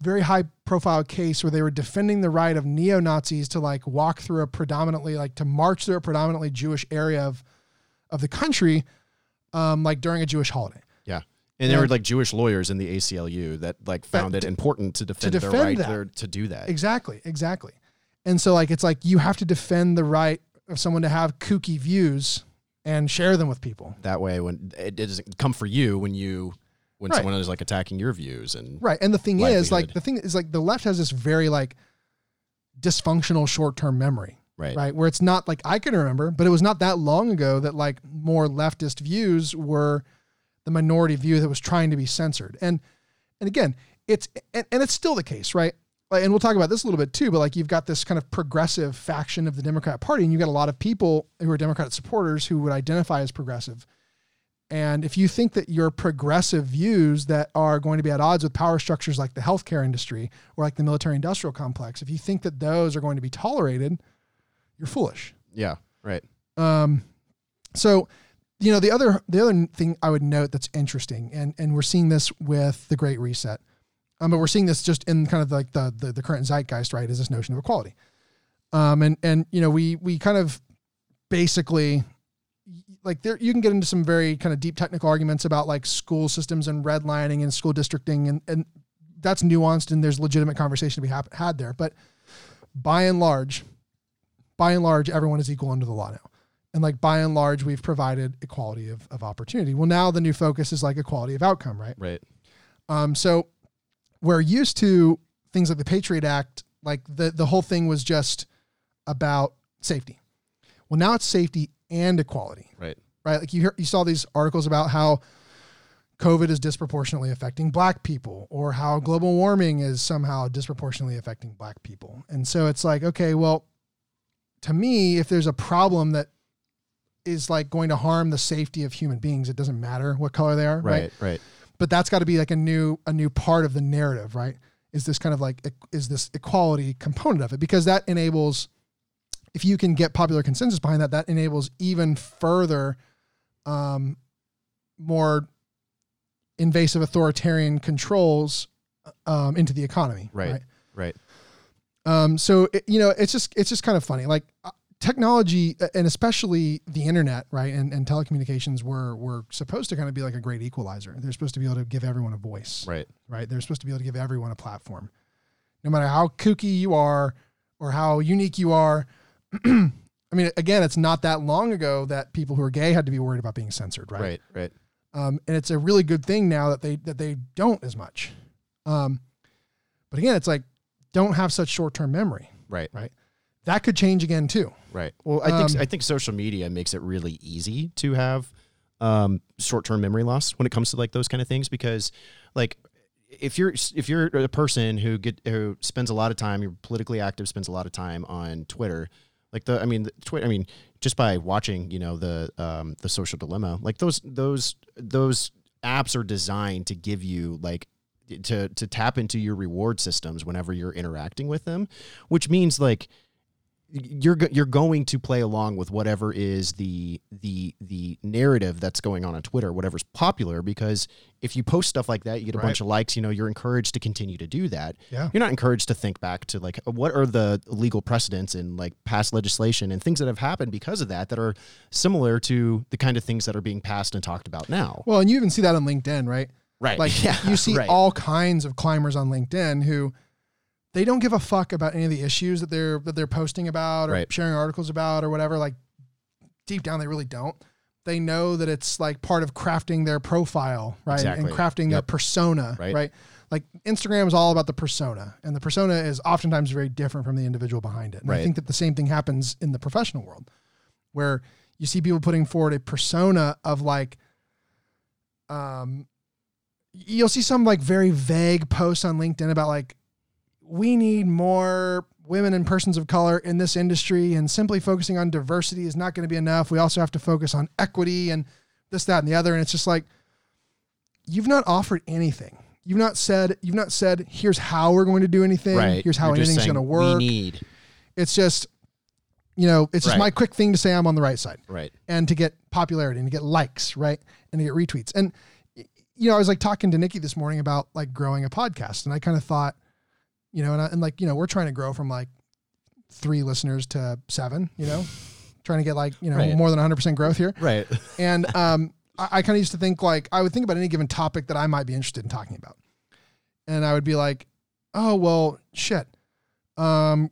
very high profile case where they were defending the right of neo Nazis to like walk through a predominantly like to march through a predominantly Jewish area of of the country, um, like during a Jewish holiday. Yeah. And there were like Jewish lawyers in the ACLU that like found it important to defend, to defend their right that. to do that. Exactly, exactly. And so like it's like you have to defend the right of someone to have kooky views and share them with people. That way, when it doesn't come for you when you when Right. someone is like attacking your views and Right. And the thing is like the thing is like the left has this very like dysfunctional short-term memory, right, right? Where it's not like I can remember, but it was not that long ago that like more leftist views were the minority view that was trying to be censored. And and again, it's and, and it's still the case, right? And we'll talk about this a little bit too, but like you've got this kind of progressive faction of the Democrat Party, and you've got a lot of people who are Democrat supporters who would identify as progressive. And if you think that your progressive views that are going to be at odds with power structures like the healthcare industry or like the military industrial complex, if you think that those are going to be tolerated, you're foolish. Yeah. Right. Um, so, you know, the other the other thing I would note that's interesting, and and we're seeing this with the Great Reset, um, but we're seeing this just in kind of like the the, the current zeitgeist, right? Is this notion of equality? Um, and and you know, we we kind of basically like there you can get into some very kind of deep technical arguments about like school systems and redlining and school districting and and that's nuanced and there's legitimate conversation to be hap- had there but by and large by and large everyone is equal under the law now and like by and large we've provided equality of, of opportunity well now the new focus is like equality of outcome right Right. um, so we're used to things like the Patriot Act, like the the whole thing was just about safety. Well, now it's safety and equality, Right. right? Like you hear, you saw these articles about how COVID is disproportionately affecting black people or how global warming is somehow disproportionately affecting black people. And so it's like, okay, well, to me, if there's a problem that is like going to harm the safety of human beings, it doesn't matter what color they are, right? Right. Right. but that's got to be like a new a new part of the narrative right is this kind of like is this equality component of it because that enables if you can get popular consensus behind that that enables even further um more invasive authoritarian controls um into the economy Right. Right. um, so it, you know, it's just it's just kind of funny. Like uh, technology, uh, and especially the internet, right, and, and telecommunications were were supposed to kind of be like a great equalizer. They're supposed to be able to give everyone a voice, Right. right? They're supposed to be able to give everyone a platform, no matter how kooky you are or how unique you are. I mean, again, it's not that long ago that people who are gay had to be worried about being censored, right? Right. Right. um, and it's a really good thing now that they that they don't as much. Um, but again, it's like don't have such short term memory. Right? Right. That could change again too. Right. Well, I think I think social media makes it really easy to have um, short-term memory loss when it comes to like those kind of things because, like, if you're if you're a person who get who spends a lot of time, you're politically active, spends a lot of time on Twitter, like the I mean, Twitter. I mean, just by watching, you know, the um, the social dilemma, like those those those apps are designed to give you like to to tap into your reward systems whenever you're interacting with them, which means like you're you're going to play along with whatever is the the the narrative that's going on on Twitter, whatever's popular. Because if you post stuff like that, you get a Right. bunch of likes. You know, you're encouraged to continue to do that. Yeah. You're not encouraged to think back to like what are the legal precedents and like past legislation and things that have happened because of that that are similar to the kind of things that are being passed and talked about now. Well, and you even see that on LinkedIn, right? Right. Like Yeah, you see right. all kinds of climbers on LinkedIn who they don't give a fuck about any of the issues that they're that they're posting about or Right. sharing articles about or whatever. Like deep down, they really don't. They know that it's like part of crafting their profile, right? Exactly. And crafting their persona, Right. right? Like Instagram is all about the persona, and the persona is oftentimes very different from the individual behind it. And I think that the same thing happens in the professional world, where you see people putting forward a persona of like, um, you'll see some like very vague posts on LinkedIn about like, we need more women and persons of color in this industry, and simply focusing on diversity is not going to be enough. We also have to focus on equity and this, that, and the other. And it's just like, you've not offered anything. You've not said, you've not said, here's how we're going to do anything. right. Here's how You're anything's going to work. We need It's just, you know, it's just Right. my quick thing to say I'm on the right side right. and to get popularity and to get likes, right? And to get retweets. And you know, I was like talking to Nikki this morning about like growing a podcast, and I kind of thought, you know, and, I, and like you know, we're trying to grow from like three listeners to seven, you know, trying to get like you know Right. more than 100 percent growth here. Right. And um, I, I kind of used to think like I would think about any given topic that I might be interested in talking about, and I would be like, oh well, shit. Um,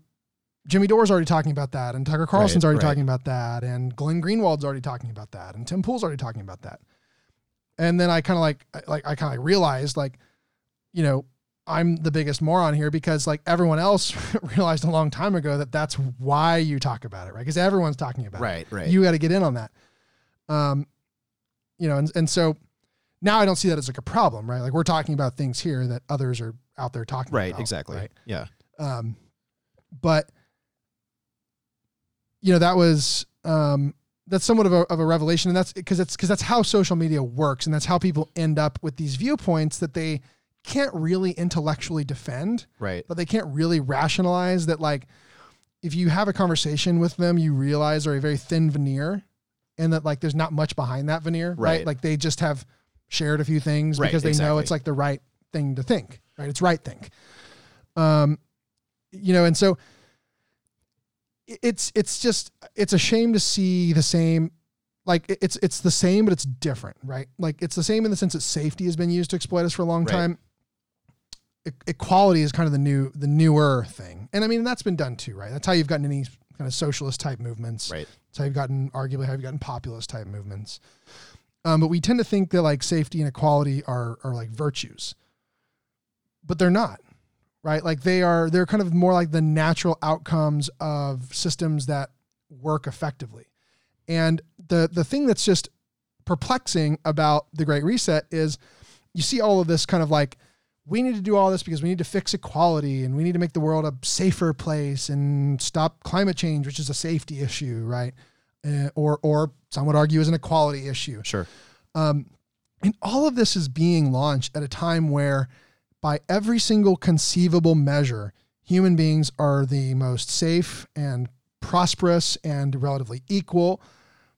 Jimmy Dore's already talking about that, and Tucker Carlson's Right, already right. talking about that, and Glenn Greenwald's already talking about that, and Tim Pool's already talking about that. And then I kind of like, like I kind of realized like, you know, I'm the biggest moron here because like everyone else realized a long time ago that that's why you talk about it, right? Because everyone's talking about it right. Right. you got to get in on that. Um, you know, and, and so now I don't see that as like a problem, right? Like we're talking about things here that others are out there talking right. about. Right, exactly. Right. Yeah. Um, but you know, that was, um, that's somewhat of a, of a revelation and that's because it's because that's how social media works and that's how people end up with these viewpoints that they can't really intellectually defend Right. but they can't really rationalize that like if you have a conversation with them you realize they're a very thin veneer and that like there's not much behind that veneer right, Right. like they just have shared a few things Right, because they know it's like the right thing to think right it's right think um you know and so it's it's just it's a shame to see the same like it's it's the same but it's different right like it's the same in the sense that safety has been used to exploit us for a long Right. time equality is kind of the new the newer thing. And i mean that's been done too right? That's how you've gotten any kind of socialist type movements. Right. that's how you've gotten arguably how you've gotten populist type movements. Um, but we tend to think that like safety and equality are are like virtues. But they're not right? Like they are they're kind of more like the natural outcomes of systems that work effectively. And the the thing that's just perplexing about the great reset is you see all of this kind of like we need to do all this because we need to fix equality and we need to make the world a safer place and stop climate change which is a safety issue right uh, or or some would argue is an equality issue Sure. um, and all of this is being launched at a time where, by every single conceivable measure, human beings are the most safe and prosperous and relatively equal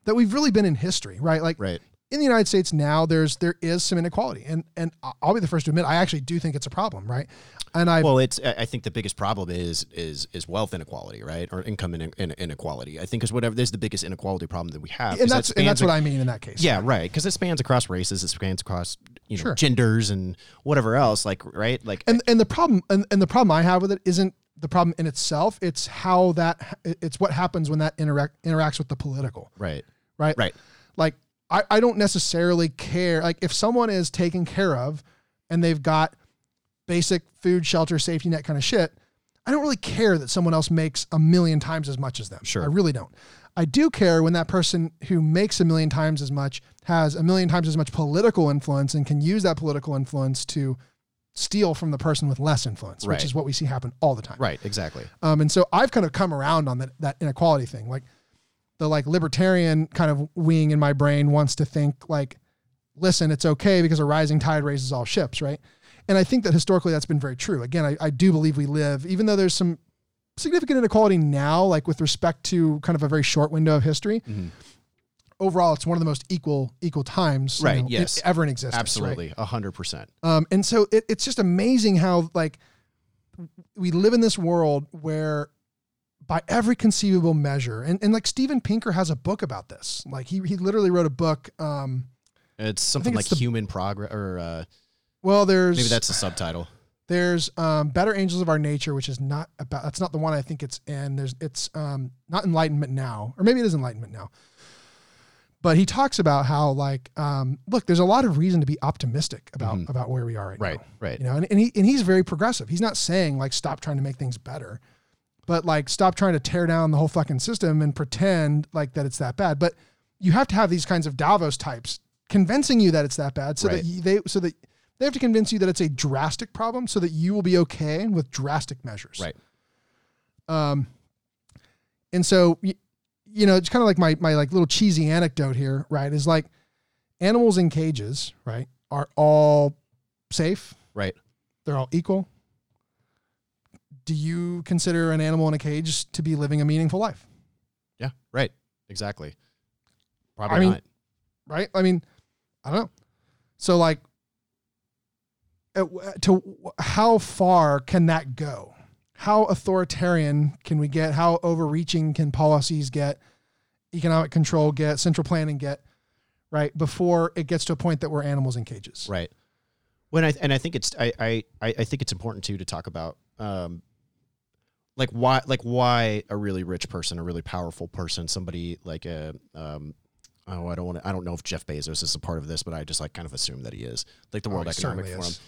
that we've really been in history, right? Like Right. In the United States now, there's there is some inequality, and and I'll be the first to admit I actually do think it's a problem, right? And I Well, it's. I think the biggest problem is is is wealth inequality, right, or income in, in, inequality. I think is whatever. There's the biggest inequality problem that we have, and that that's and that's what I mean in that case. Yeah, right. Because it spans across races, it spans across you know Sure. genders and whatever else. Like right, like and and the problem and, and the problem I have with it isn't the problem in itself. It's how that it's what happens when that interact interacts with the political, right, right? right, Like I, I don't necessarily care. Like if someone is taken care of and they've got basic food, shelter, safety net kind of shit, I don't really care that someone else makes a million times as much as them. Sure. I really don't. I do care when that person who makes a million times as much has a million times as much political influence and can use that political influence to steal from the person with less influence, Right. which is what we see happen all the time. right, exactly. Um, and so I've kind of come around on that, that inequality thing. Like the like libertarian kind of wing in my brain wants to think like, listen, it's okay because a rising tide raises all ships, right? And I think that historically that's been very true. Again, I, I do believe we live, even though there's some significant inequality now, like with respect to kind of a very short window of history. Mhm. Overall, it's one of the most equal equal times you Right, know, yes. ever in existence. Absolutely, a hundred percent. Um, and so it, it's just amazing how like we live in this world where by every conceivable measure, and, and like Steven Pinker has a book about this. Like he he literally wrote a book. Um, It's something like it's the- human progress, or uh, well, there's maybe that's the subtitle. there's um, Better Angels of Our Nature, which is not about that's not the one I think it's in. There's it's um, not Enlightenment Now, or maybe it is Enlightenment Now. But he talks about how like um, look, there's a lot of reason to be optimistic about Mhm. about where we are right, Right, now. right. You know, and, and he and he's very progressive. He's not saying like stop trying to make things better, but like stop trying to tear down the whole fucking system and pretend like that it's that bad. But you have to have these kinds of Davos types convincing you that it's that bad, so Right. that you, they so that they have to convince you that it's a drastic problem, so that you will be okay with drastic measures. Right. Um, and so y- you know, it's kind of like my my like little cheesy anecdote here, right? Is like animals in cages, right, are all safe. Right. They're all equal. Do you consider an animal in a cage to be living a meaningful life? Yeah. Right. Exactly. Probably I mean, not. Right? I mean, I don't know. So like uh, to how far can that go? How authoritarian can we get? How overreaching can policies get? Economic control get? Central planning get? Right before it gets to a point that we're animals in cages. Right. When I and I think it's I I I I think it's important too to talk about um like why like why a really rich person, a really powerful person, somebody like a um oh I don't want to I don't know if Jeff Bezos is a part of this, but I just like kind of assume that he is like the World he Economic Forum. is.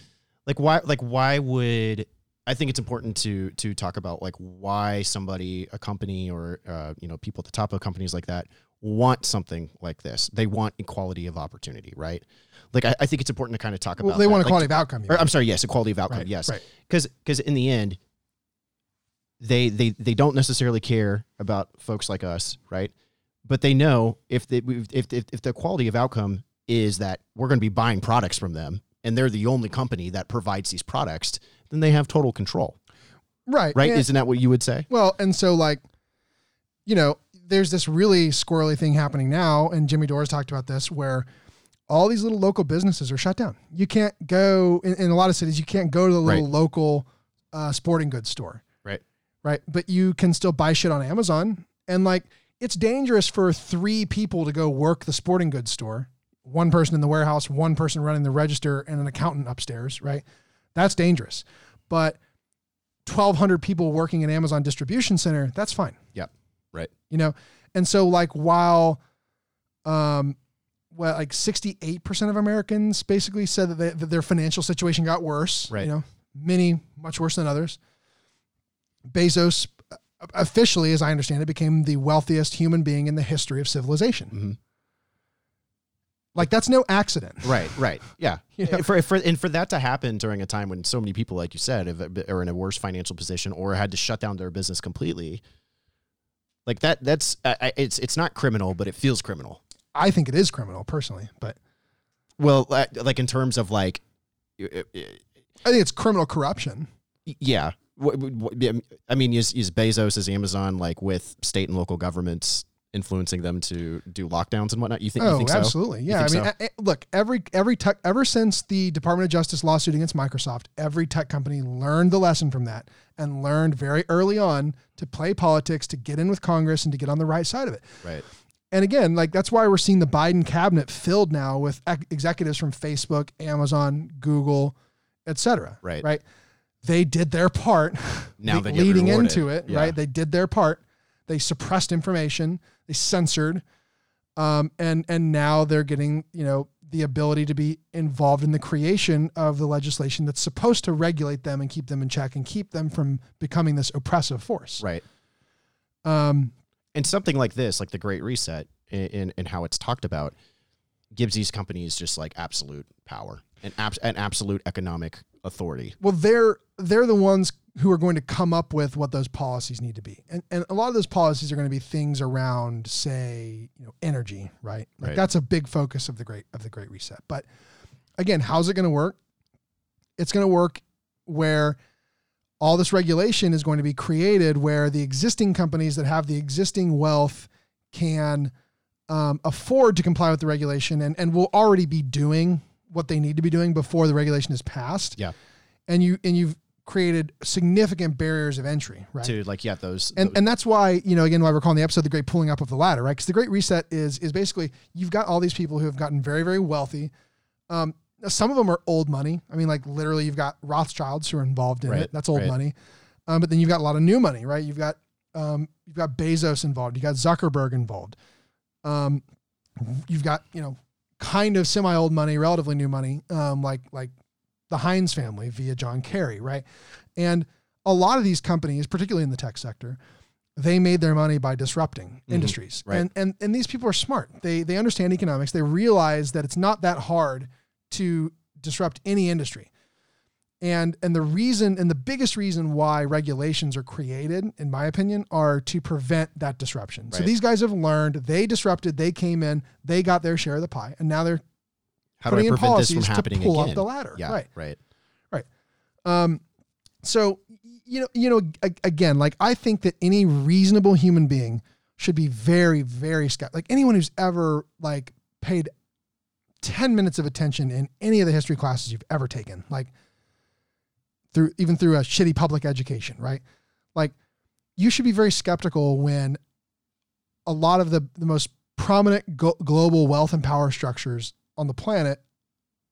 Like why like why would I think it's important to to talk about like why somebody a company or uh, you know people at the top of companies like that want something like this. They want equality of opportunity, right? Like I, I think it's important to kind of talk Well, about. they that. want Like, equality of outcome. or. I'm sorry, yes, equality of outcome, Right, yes, right. because because in the end, they they they don't necessarily care about folks like us, right? But they know if they if if, if the quality of outcome is that we're going to be buying products from them, and they're the only company that provides these products, then they have total control, right. right? and- Isn't that what you would say? Well, and so like, you know, there's this really squirrely thing happening now, and Jimmy Dore's talked about this, where all these little local businesses are shut down. You can't go in, in a lot of cities. You can't go to the little Right. local uh, sporting goods store, Right. But you can still buy shit on Amazon, and like, it's dangerous for three people to go work the sporting goods store. One person in the warehouse, one person running the register, and an accountant upstairs, right? That's dangerous. But 1,200 people working in Amazon distribution center, that's fine. Yep. Right. You know, and so like while, um, well, like 68% of Americans basically said that, they, that their financial situation got worse. Right. You know, many much worse than others. Bezos uh, officially, as I understand it, became the wealthiest human being in the history of civilization. Mhm. Like that's no accident. Right, right, yeah. You know? And for, for and for that to happen during a time when so many people, like you said, have, uh, are in a worse financial position or had to shut down their business completely, like that, that's uh, I- it's it's not criminal, but it feels criminal. I think it is criminal personally, but Well, like like in terms of like, I think it's criminal corruption. yeah. What- what- I mean, is is Bezos, is Amazon like with state and local governments influencing them to do lockdowns and whatnot? You think? you Oh, think so? absolutely. Yeah. I mean, so? look, every every tech ever since the Department of Justice lawsuit against Microsoft, every tech company learned the lesson from that and learned very early on to play politics, to get in with Congress, and to get on the right side of it. Right. And again, like that's why we're seeing the Biden cabinet filled now with ex- executives from Facebook, Amazon, Google, et cetera. Right. Right. They did their part Now le- leading rewarded. into it, Yeah. right? They did their part. They suppressed information. They censored, um, and and now they're getting you know the ability to be involved in the creation of the legislation that's supposed to regulate them and keep them in check and keep them from becoming this oppressive force. Right. Um, and something like this, like the Great Reset, in, in, how it's talked about, gives these companies just like absolute power and abs- an absolute economic authority. well, they're they're the ones who are going to come up with what those policies need to be, and and a lot of those policies are going to be things around, say, you know, energy, right? Like Right. that's a big focus of the great of the Great Reset. But again, how's it going to work? It's going to work where all this regulation is going to be created where the existing companies that have the existing wealth can um, afford to comply with the regulation and, and will already be doing what they need to be doing before the regulation is passed. Yeah. And you and you've created significant barriers of entry, right? To like, yeah, those. and those- and that's why you know again why we're calling the episode the great pulling up of the ladder right? Because the great reset is is basically you've got all these people who have gotten very very wealthy. Um some of them are old money. I mean like literally you've got rothschilds who are involved in Right, it that's old right. money. Um, but then you've got a lot of new money right? You've got um you've got bezos involved. You've got zuckerberg involved. Um you've got you know kind of semi old money relatively new money um like like the heinz family via john kerry right and a lot of these companies, particularly in the tech sector, they made their money by disrupting mm-hmm. industries. right. And, and and these people are smart. They they understand economics. They realize that it's not that hard to disrupt any industry. And and the reason and the biggest reason why regulations are created, in my opinion, are to prevent that disruption. So these guys have learned, they disrupted, they came in, they got their share of the pie, and now they're how do I putting in prevent this from policies to happening pull again? up the ladder. Yeah, Right. right. Um, so you know, you know, again, like I think that any reasonable human being should be very, very skeptical. Like anyone who's ever like paid ten minutes of attention in any of the history classes you've ever taken, like through even through a shitty public education, right? Like you should be very skeptical when a lot of the the most prominent go- global wealth and power structures on the planet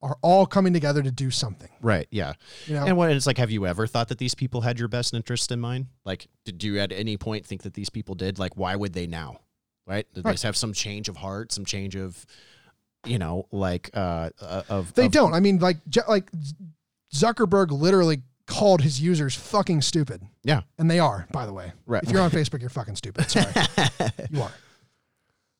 are all coming together to do something. Right. Yeah. You know, And what it's like, have you ever thought that these people had your best interest in mind? Like, did you at any point think that these people did? Like, why would they now? Right? Did Right. they have some change of heart, some change of, you know, like, uh, uh of. They of- don't. I mean, like like Zuckerberg literally called his users fucking stupid. Yeah. and they are, by the way. Right. If you're on Facebook, you're fucking stupid. Sorry, you are.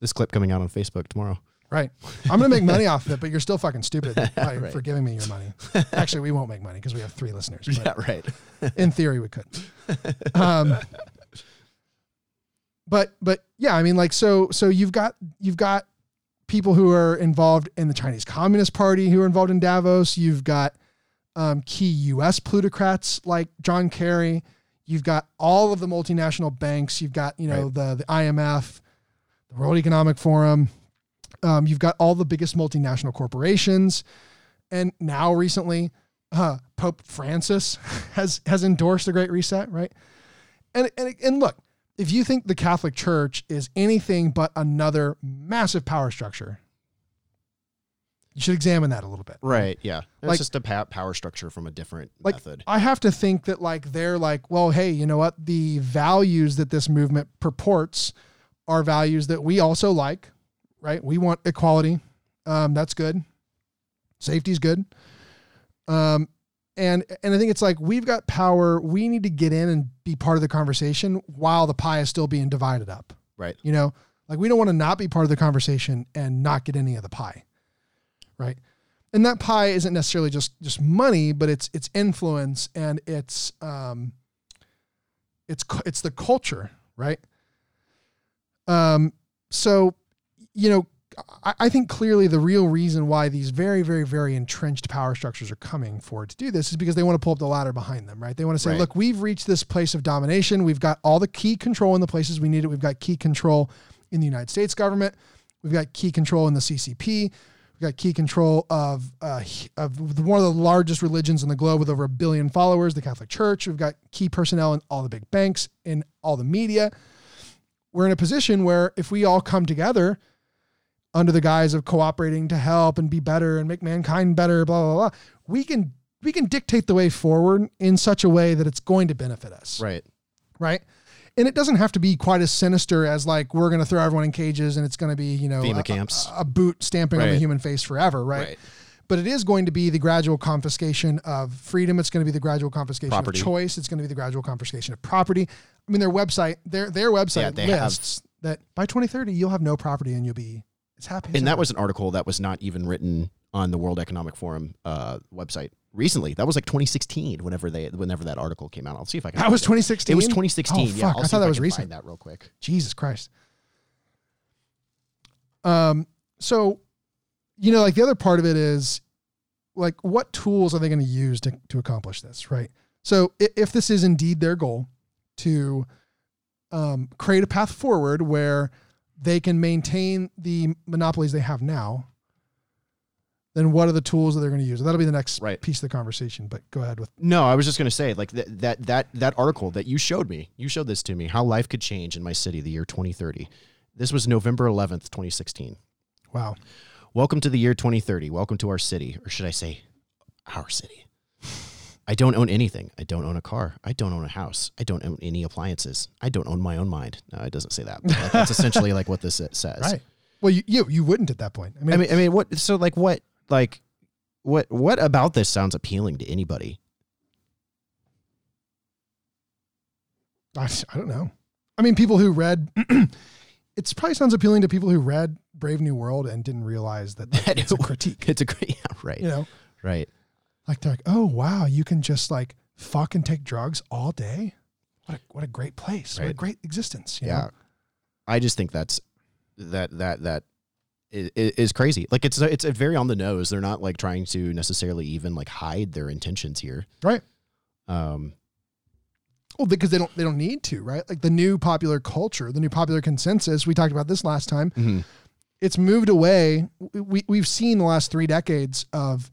this clip coming out on Facebook tomorrow. Right. I'm gonna make money off of it, but you're still fucking stupid by, Right. for giving me your money. Actually, we won't make money because we have three listeners. Yeah. Right. in theory, we could. Um, but but yeah, I mean, like so so you've got you've got people who are involved in the Chinese Communist Party who are involved in Davos. You've got um, key U.S. plutocrats like John Kerry. You've got all of the multinational banks. You've got you know Right. the the IMF, the World Economic Forum. Um, you've got all the biggest multinational corporations, and now recently, uh, Pope Francis has has endorsed the Great Reset, right? And and and look, if you think the Catholic Church is anything but another massive power structure, you should examine that a little bit. Right. Yeah. It's Like- just a power structure from a different Like method. I have to think that like they're like, well, hey, you know what? The values that this movement purports are values that we also like, right? We want equality. Um, that's good. Safety's good. Um, and and I think it's like we've got power. We need to get in and be part of the conversation while the pie is still being divided up. Right. You know, like we don't want to not be part of the conversation and not get any of the pie. Right. And that pie isn't necessarily just just money, but it's it's influence and it's um it's it's the culture, right? Um so you know, I, I think clearly the real reason why these very, very, very entrenched power structures are coming forward to do this is because they want to pull up the ladder behind them, right? They want to say, Right. look, we've reached this place of domination. We've got all the key control in the places we need it. We've got key control in the United States government. We've got key control in the CCP. We've got key control of uh, of one of the largest religions in the globe with over a billion followers, the Catholic Church. We've got key personnel in all the big banks, in all the media. We're in a position where if we all come together under the guise of cooperating to help and be better and make mankind better, blah blah blah, we can we can dictate the way forward in such a way that it's going to benefit us Right. right? And it doesn't have to be quite as sinister as like we're going to throw everyone in cages and it's going to be you know FEMA a, camps. a, a boot stamping on the human face forever, right? Right. But it is going to be the gradual confiscation of freedom. It's going to be the gradual confiscation Property. of choice. It's going to be the gradual confiscation of property. I mean, their website, their their website Yeah, they have- lists that by 2030 you'll have no property and you'll be happy. And that was an article that was not even written on the World Economic Forum uh, website recently. That was like 2016. Whenever they, whenever that article came out, I'll see if I can. that was 2016. It was 2016. Oh, yeah, fuck. I'll I thought that was recent. That real quick. Jesus Christ. Um, so, you know, like the other part of it is like, what tools are they going to use to, to accomplish this? Right. So i- if this is indeed their goal to um, create a path forward where they can maintain the monopolies they have now, then what are the tools that they're going to use? That'll be the next Right. piece of the conversation. But go ahead with No, I was just going to say, like that that that that article that you showed me, you showed this to me, how life could change in my city the year 2030. This was November 11th, 2016. wow. Welcome to the year 2030. Welcome to our city, or should I say, our city. I don't own anything. I don't own a car. I don't own a house. I don't own any appliances. I don't own my own mind. No, it doesn't say that. But like, that's essentially like what this uh, says. Right. Well, you, you you wouldn't at that point. I mean, I mean, I mean, what? So, like, what? Like, what? What about this sounds appealing to anybody? I, I don't know. I mean, people who read, it probably sounds appealing to people who read Brave New World and didn't realize that That it's a critique. It's a great, yeah, right, You know, right. Like they're like, oh wow, you can just like fuck and take drugs all day. What a, what a great place. What a great existence. you Yeah, know? I just think that's that that that is, is crazy. Like it's it's very on the nose. They're not like trying to necessarily even like hide their intentions here. Right. Um. Well, because they don't they don't need to, right? Like the new popular culture, the new popular consensus. We talked about this last time. It's moved away. We we've seen the last three decades of,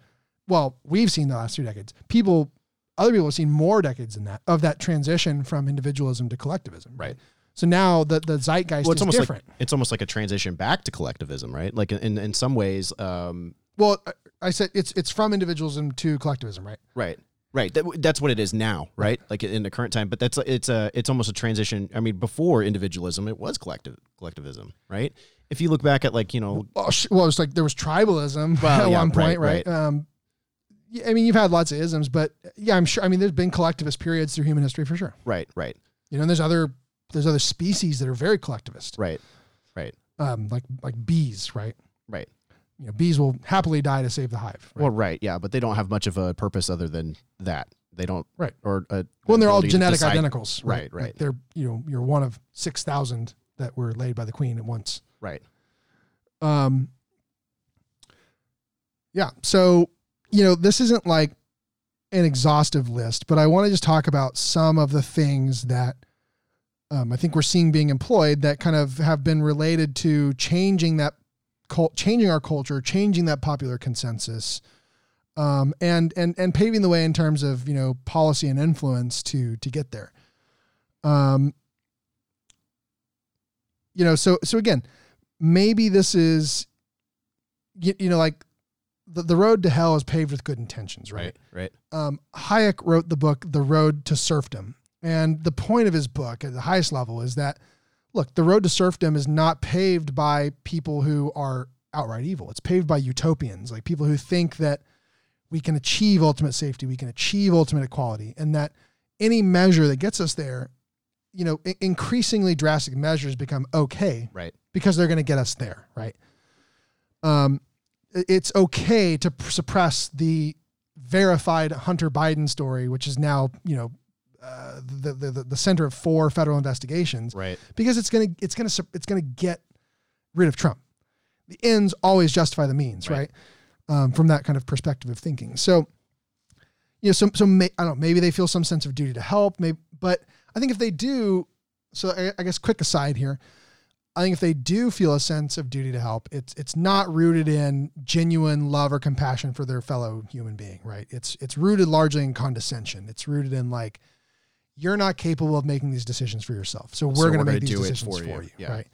well, we've seen the last three decades. People, other people have seen more decades than that of that transition from individualism to collectivism. Right. So now the the zeitgeist Well, it's is almost different. like it's almost like a transition back to collectivism, right? Like in in some ways, um, well, I- said it's it's from individualism to collectivism, right? right, right. That, that's what it is now, right? Like in the current time. But that's it's a it's almost a transition. I mean, before individualism, it was collective collectivism, right? If you look back at like you know, well, it's like there was tribalism Well, at yeah, one point, right, right? Um, yeah, I mean, you've had lots of isms, but yeah, I'm sure. I mean, there's been collectivist periods through human history for sure. right, right, You know, and there's other there's other species that are very collectivist, right, right, um, like like bees, right? right. You know, bees will happily die to save the hive. Right? Well, right, yeah, but they don't have much of a purpose other than that. They don't, Right. Or a well, and they're all genetic decide- identicals, right? Right, right. Like they're you know you're one of six thousand that were laid by the queen at once. Right. Um, yeah. So, you know, this isn't like an exhaustive list, but I want to just talk about some of the things that um, I think we're seeing being employed that kind of have been related to changing that cult, changing our culture, changing that popular consensus, um, and and and paving the way in terms of you know policy and influence to to get there. Um, you know, so so again, maybe this is you, you know like the, the road to hell is paved with good intentions right, Right. Right. Um, hayek wrote the book the road to serfdom and the point of his book at the highest level is that look the road to serfdom is not paved by people who are outright evil it's paved by utopians like people who think that we can achieve ultimate safety we can achieve ultimate equality and that any measure that gets us there you know i- increasingly drastic measures become okay Right. because they're going to get us there, right? Um, it's okay to suppress the verified Hunter Biden story, which is now you know uh, the, the the the center of four federal investigations, Right. because it's gonna it's gonna it's gonna get rid of Trump. The ends always justify the means, Right. right? Um, from that kind of perspective of thinking. So, you know, so so may, I don't know, maybe they feel some sense of duty to help, maybe, but I think if they do, so I, I guess quick aside here, I think if they do feel a sense of duty to help, it's it's not rooted in genuine love or compassion for their fellow human being, right? It's it's rooted largely in condescension. It's rooted in like you're not capable of making these decisions for yourself, so we're So going to gonna make these decisions for for you. you, Yeah. right?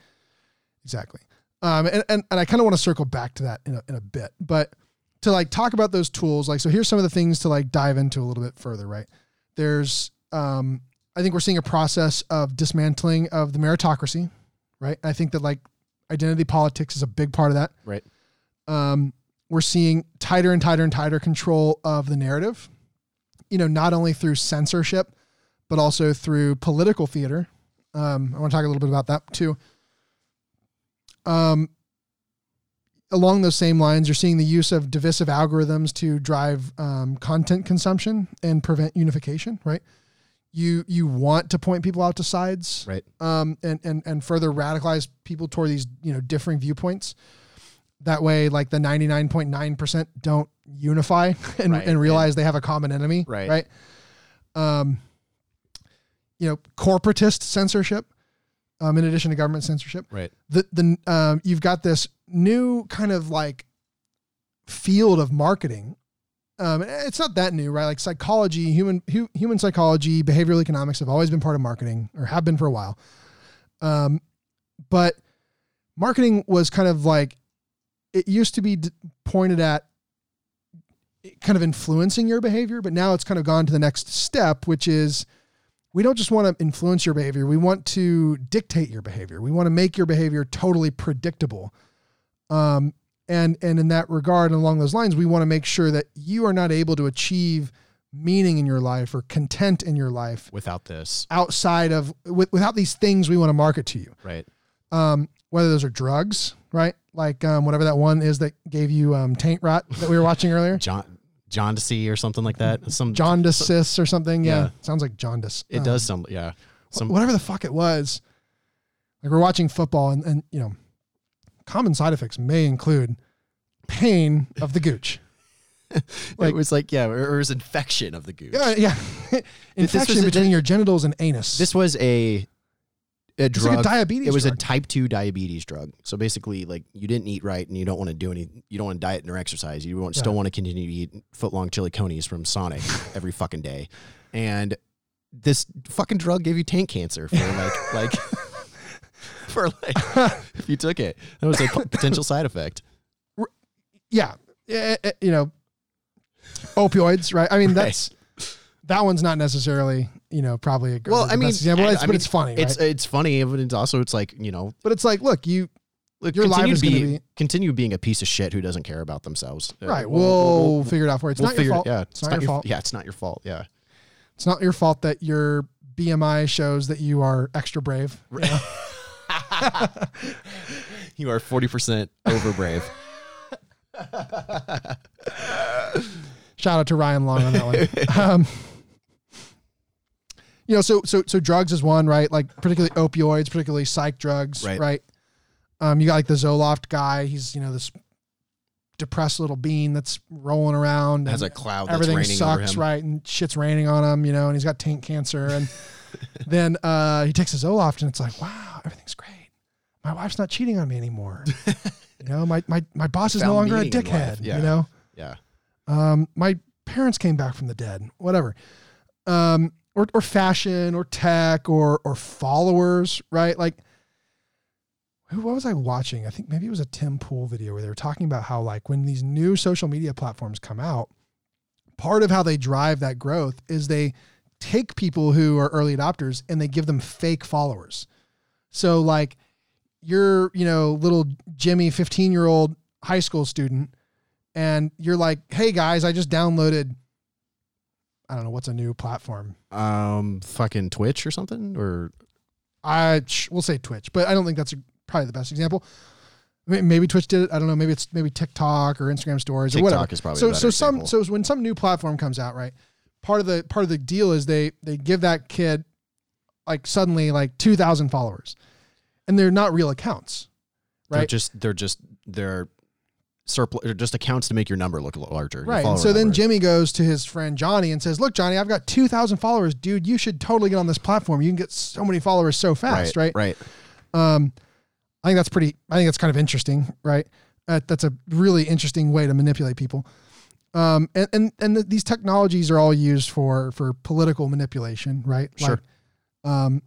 Exactly. Um, and, and and I kind of want to circle back to that in a, in a bit, but to like talk about those tools, like so here's some of the things to like dive into a little bit further, right? There's um, I think we're seeing a process of dismantling of the meritocracy, right? I think that like identity politics is a big part of that. Right. Um, we're seeing tighter and tighter and tighter control of the narrative, you know, not only through censorship, but also through political theater. Um, I want to talk a little bit about that too. Um, along those same lines, you're seeing the use of divisive algorithms to drive um, content consumption and prevent unification, right? You you want to point people out to sides, Right. um, and and and further radicalize people toward these you know differing viewpoints. That way, like the ninety nine point nine percent don't unify and, Right, and realize they have a common enemy, Right. Right. um, you know, corporatist censorship, um, in addition to government censorship. Right. The the um, you've got this new kind of like field of marketing. Um, it's not that new, right? Like psychology, human hu- human psychology, behavioral economics have always been part of marketing, or have been for a while. Um, but marketing was kind of like it used to be d- pointed at kind of influencing your behavior, but now it's kind of gone to the next step, which is we don't just want to influence your behavior, we want to dictate your behavior. We want to make your behavior totally predictable. Um, and and in that regard and along those lines, we want to make sure that you are not able to achieve meaning in your life or content in your life Without this. outside of with, without these things we want to market to you Right. um, whether those are drugs, right? Like um, whatever that one is that gave you um, taint rot that we were watching earlier, John jaundice or something like that. Some jaundice or something. Yeah. Yeah. sounds like jaundice. It Um, does some yeah. Some whatever the fuck it was. Like we're watching football, and, and you know, common side effects may include pain of the gooch. like- it was like yeah, or, or it was infection of the gooch. Yeah, yeah. Infection was a- between your genitals and anus. This was a a drug. like a diabetes. it was drug. a type 2 diabetes drug. So basically like you didn't eat right and you don't want to do any you don't want to diet nor exercise. You want, still Yeah. want to continue to eat foot long chili conies from Sonic every fucking day. And this fucking drug gave you tank cancer for like like for like if you took it. That was a p- potential side effect. yeah, Eh, eh, you know, opioids, right? I mean, Right. that's that one's not necessarily, you know, probably a Well, I mean, best example, I- it's, I but mean, it's funny, right? It's it's funny, but it's also it's like, you know, but it's like, look, you look, Your life is to gonna be, be- continue being a piece of shit who doesn't care about themselves. Right. we'll- We'll, we'll- figure it out for you. It's we'll not your figure- fault. Yeah, It's not your fault. Yeah, it's not your fault. Yeah. It's not your fault that your BMI shows that you are extra brave. you know? You are 40% over brave. Shout out to Ryan Long on that one. um, you know, so so so drugs is one, right? Like particularly opioids, particularly psych drugs, Right. right? Um, you got like the Zoloft guy. He's you know this depressed little bean that's rolling around. Has a cloud that's everything sucks, right? And shit's raining on him, you know, and he's got taint cancer. And then uh, he takes his Zoloft, and it's like, wow, everything's great. My wife's not cheating on me anymore. you know, my my my boss is no longer a meaning in life. dickhead. Yeah. You know. Yeah. Um, my parents came back from the dead, whatever. Um, or, or fashion or tech or, or followers, right? Like, who, what was I watching? I think maybe it was a Tim Pool video where they were talking about how, like, when these new social media platforms come out, part of how they drive that growth is they take people who are early adopters and they give them fake followers. So, like, you're, you know, little Jimmy, 15 year old high school student, and you're like, hey guys, I just downloaded, I don't know, what's a new platform? Um, fucking Twitch or something? Or I we'll say Twitch, but I don't think that's a, probably the best example. Maybe Twitch did it. I don't know. Maybe it's maybe TikTok or Instagram stories or whatever. TikTok is probably so so some example. so when some new platform comes out, right? Part of the part of the deal is they they give that kid like suddenly like two thousand followers, and they're not real accounts, they're right? just they're just they're surplus they're just accounts to make your number look larger. Right. So then number. Jimmy goes to his friend Johnny and says, "Look, Johnny, I've got two thousand followers, dude. You should totally get on this platform. You can get so many followers so fast, right?" Right. Um, I think that's pretty. I think that's kind of interesting, right? Uh, that's a really interesting way to manipulate people. Um, and and and th- these technologies are all used for for political manipulation, right? Sure. Like, um,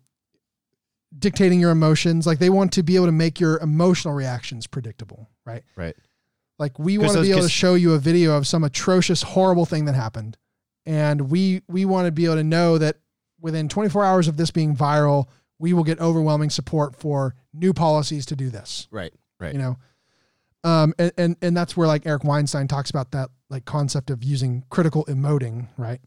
dictating your emotions. Like they want to be able to make your emotional reactions predictable, right? Right. Like we want to be able to show you a video of some atrocious, horrible thing that happened, and we we want to be able to know that within 24 hours of this being viral, we will get overwhelming support for new policies to do this. Right. Right. You know, um, and and and that's where like Eric Weinstein talks about that like concept of using critical emoting, right?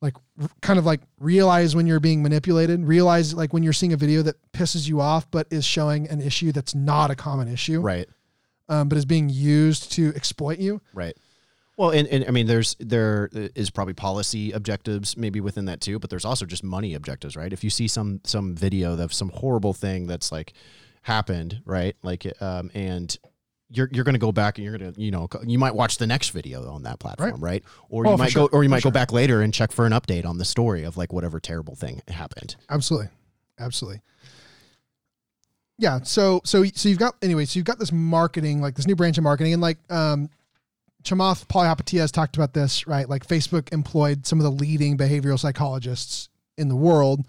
Like r- kind of like realize when you're being manipulated, realize like when you're seeing a video that pisses you off but is showing an issue that's not a common issue Right. um, but is being used to exploit you. Right. Well, and, and I mean, there's there is probably policy objectives maybe within that too, but there's also just money objectives, right? If you see some some video of some horrible thing that's like happened, right? Like, um, and you're you're going to go back and you're going to you know you might watch the next video on that platform, right? Or Oh, you might sure, go or you for might sure. go back later and check for an update on the story of like whatever terrible thing happened. Absolutely. Absolutely. Yeah. So so so you've got anyway, so you've got this marketing, like this new branch of marketing, and like um Chamath Palihapitiya has talked about this, right? Like Facebook employed some of the leading behavioral psychologists in the world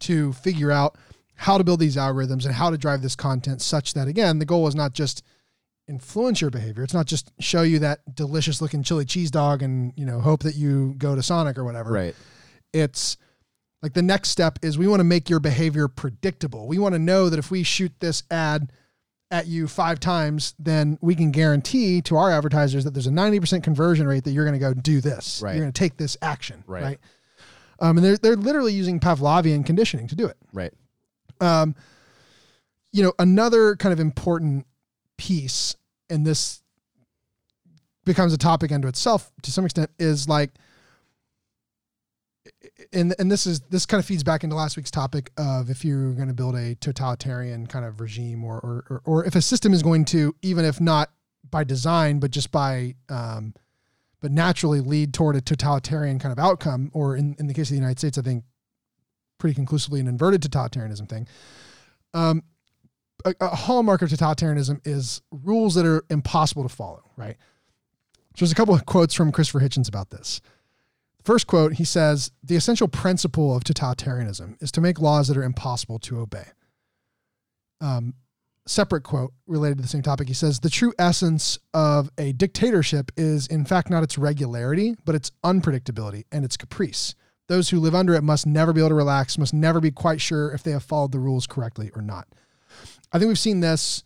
to figure out how to build these algorithms and how to drive this content such that again, the goal is not just influence your behavior. It's not just show you that delicious looking chili cheese dog and, you know, hope that you go to Sonic or whatever Right. it's like the next step is we want to make your behavior predictable. We want to know that if we shoot this ad at you five times, then we can guarantee to our advertisers that there's a 90% conversion rate that you're going to go do this. Right. You're going to take this action. Right. Right. Um, and they're, they're literally using Pavlovian conditioning to do it. Right. Um, you know, another kind of important piece, and this becomes a topic unto itself to some extent, is like, and and this is this kind of feeds back into last week's topic of if you're going to build a totalitarian kind of regime, or or or, or if a system is going to, even if not by design, but just by um, but naturally lead toward a totalitarian kind of outcome, or in, in the case of the United States, I think pretty conclusively an inverted totalitarianism thing. Um, a, a hallmark of totalitarianism is rules that are impossible to follow, right? So there's a couple of quotes from Christopher Hitchens about this. First quote, he says, The essential principle of totalitarianism is to make laws that are impossible to obey. Um, separate quote related to the same topic, he says, The true essence of a dictatorship is, in fact, not its regularity, but its unpredictability and its caprice. Those who live under it must never be able to relax, must never be quite sure if they have followed the rules correctly or not. I think we've seen this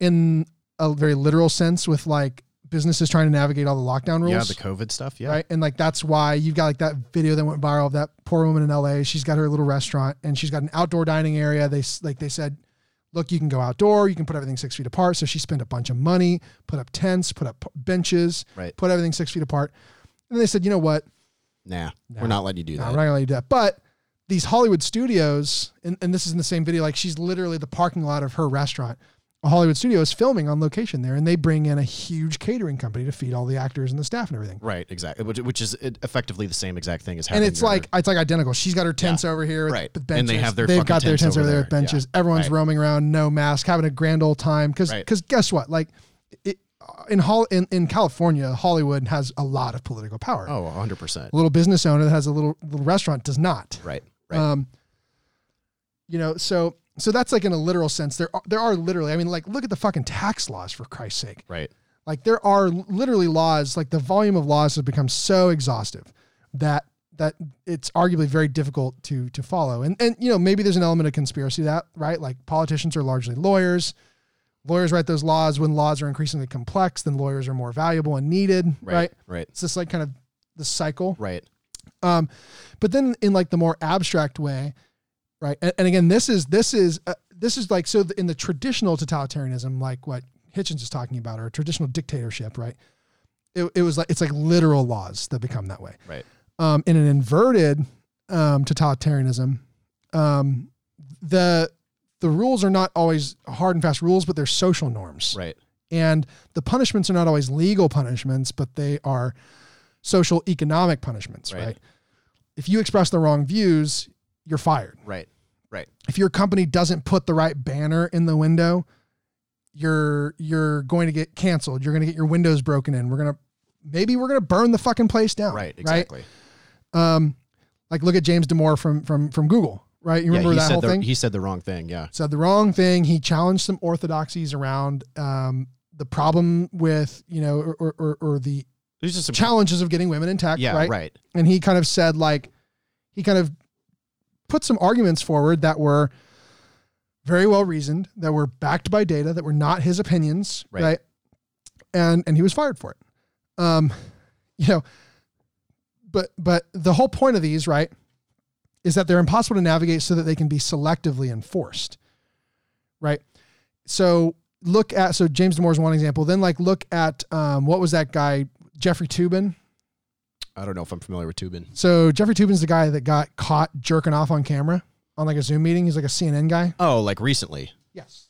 in a very literal sense with like businesses trying to navigate all the lockdown rules. Yeah, the COVID stuff. Yeah. Right. And like that's why you've got like that video that went viral of that poor woman in LA. She's got her little restaurant and she's got an outdoor dining area. They like they said, look, you can go outdoor, you can put everything six feet apart. So she spent a bunch of money, put up tents, put up benches, Right. put everything six feet apart. And they said, you know what? Nah, Nah. we're not letting you do No, that. we're not gonna let you do that. But these Hollywood studios, and, and this is in the same video, like she's literally the parking lot of her restaurant. A Hollywood studio is filming on location there, and they bring in a huge catering company to feed all the actors and the staff and everything. Right. Exactly. Which, which is effectively the same exact thing as happening. And it's your- like it's like identical. She's got her tents over here, with, Right. with benches. And they have their They've got their tents over there with benches. Yeah. Everyone's Right. roaming around, no mask, having a grand old time. Because Right. guess what? Like it, uh, in Hol- in in California, Hollywood has a lot of political power. oh, 100 percent. A little business owner that has a little little restaurant does not. Right. Right. Um, you know, so so that's like in a literal sense. There are, there are literally. I mean, like look at the fucking tax laws for Christ's sake. right. Like there are literally laws. Like the volume of laws has become so exhaustive that that it's arguably very difficult to to follow. And and you know maybe there's an element of conspiracy to that right. Like politicians are largely lawyers. Lawyers write those laws when laws are increasingly complex. Then lawyers are more valuable and needed. Right. right? Right. It's just like kind of the cycle. Right. Um, but then in like the more abstract way, right? And, and again, this is this is uh, this is like so in the traditional totalitarianism, like what Hitchens is talking about, or a traditional dictatorship, right? It, it was like it's like literal laws that become that way. Right. Um, in an inverted um, totalitarianism, um, the the rules are not always hard and fast rules, but they're social norms Right. and the punishments are not always legal punishments but they are social economic punishments right, Right. if you express the wrong views you're fired Right. Right. if your company doesn't put the right banner in the window you're you're going to get canceled you're going to get your windows broken in we're going to maybe we're going to burn the fucking place down Right. Exactly. right um like look at James Damore from from from Google right you remember he that whole the, thing He said the wrong thing. Yeah. said the wrong thing. He challenged some orthodoxies around um, the problem with you know or, or, or, or the There's just some. challenges of getting women in tech, yeah. right? Right. And he kind of said like he kind of put some arguments forward that were very well reasoned, that were backed by data, that were not his opinions, right? Right. And and he was fired for it. Um, you know, but but the whole point of these, right, is that they're impossible to navigate so that they can be selectively enforced. Right? So look at so James Damore is one example. Then like look at um, what was that guy Jeffrey Toobin? I don't know if I'm familiar with Toobin. So Jeffrey Toobin's the guy that got caught jerking off on camera on like a Zoom meeting. He's like a CNN guy. Oh, like recently. Yes.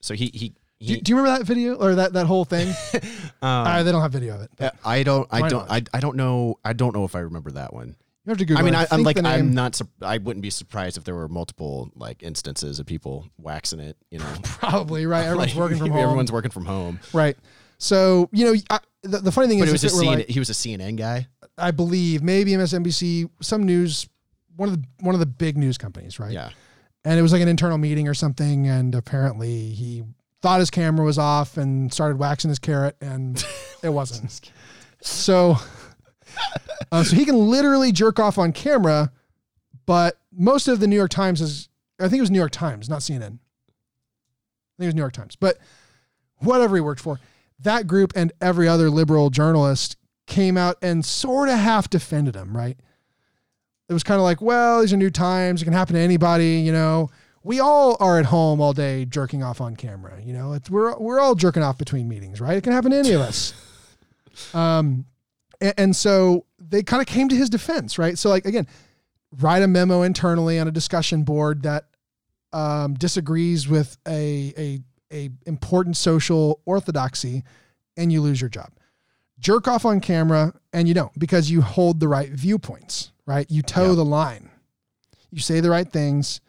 So he he. Do, he do you remember that video or that, that whole thing? um, uh, they don't have video of it. uh, I don't. I don't. I, I don't know. I don't know if I remember that one. You have to Google. I mean, it. I, I'm like, I'm not. I wouldn't be surprised if there were multiple like instances of people waxing it. You know, probably right. Everyone's Like, working from home. Everyone's working from home. right. So you know, I, the, the funny thing But is, was a if it were CNN, like, he was a CNN guy. I believe maybe MSNBC, some news, one of the one of the big news companies, right? Yeah. and it was like an internal meeting or something and apparently he thought his camera was off and started waxing his carrot and it wasn't so uh, so he can literally jerk off on camera but most of the new york times is i think it was new york times not cnn i think it was new york times but whatever he worked for that group and every other liberal journalist came out and sort of half defended him right it was kind of like, well, these are new times. It can happen to anybody, you know. We all are at home all day jerking off on camera, you know. It's, we're we're all jerking off between meetings, right? It can happen to any of us. Um, and, and so they kind of came to his defense, right? So like again, write a memo internally on a discussion board that um, disagrees with a a a important social orthodoxy, and you lose your job jerk off on camera and you don't because you hold the right viewpoints, right? You toe Yeah. the line. You say the right things.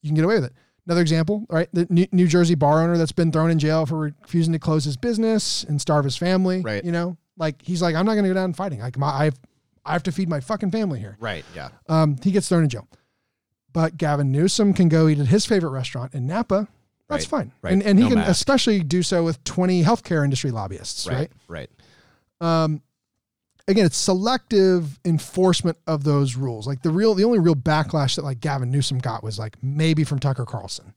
You can get away with it. Another example, right? The New, New Jersey bar owner that's been thrown in jail for refusing to close his business and starve his family. Right. You know, like he's like, I'm not going to go down fighting. Like my, I've, I have to feed my fucking family here. Right. Yeah. Um, he gets thrown in jail. But Gavin Newsom can go eat at his favorite restaurant in Napa. That's Right, fine. right. And, and he No can mask. especially do so with 20 healthcare industry lobbyists, right? Right. Right. um, again, it's selective enforcement of those rules. Like the real, the only real backlash that like Gavin Newsom got was like maybe from Tucker Carlson,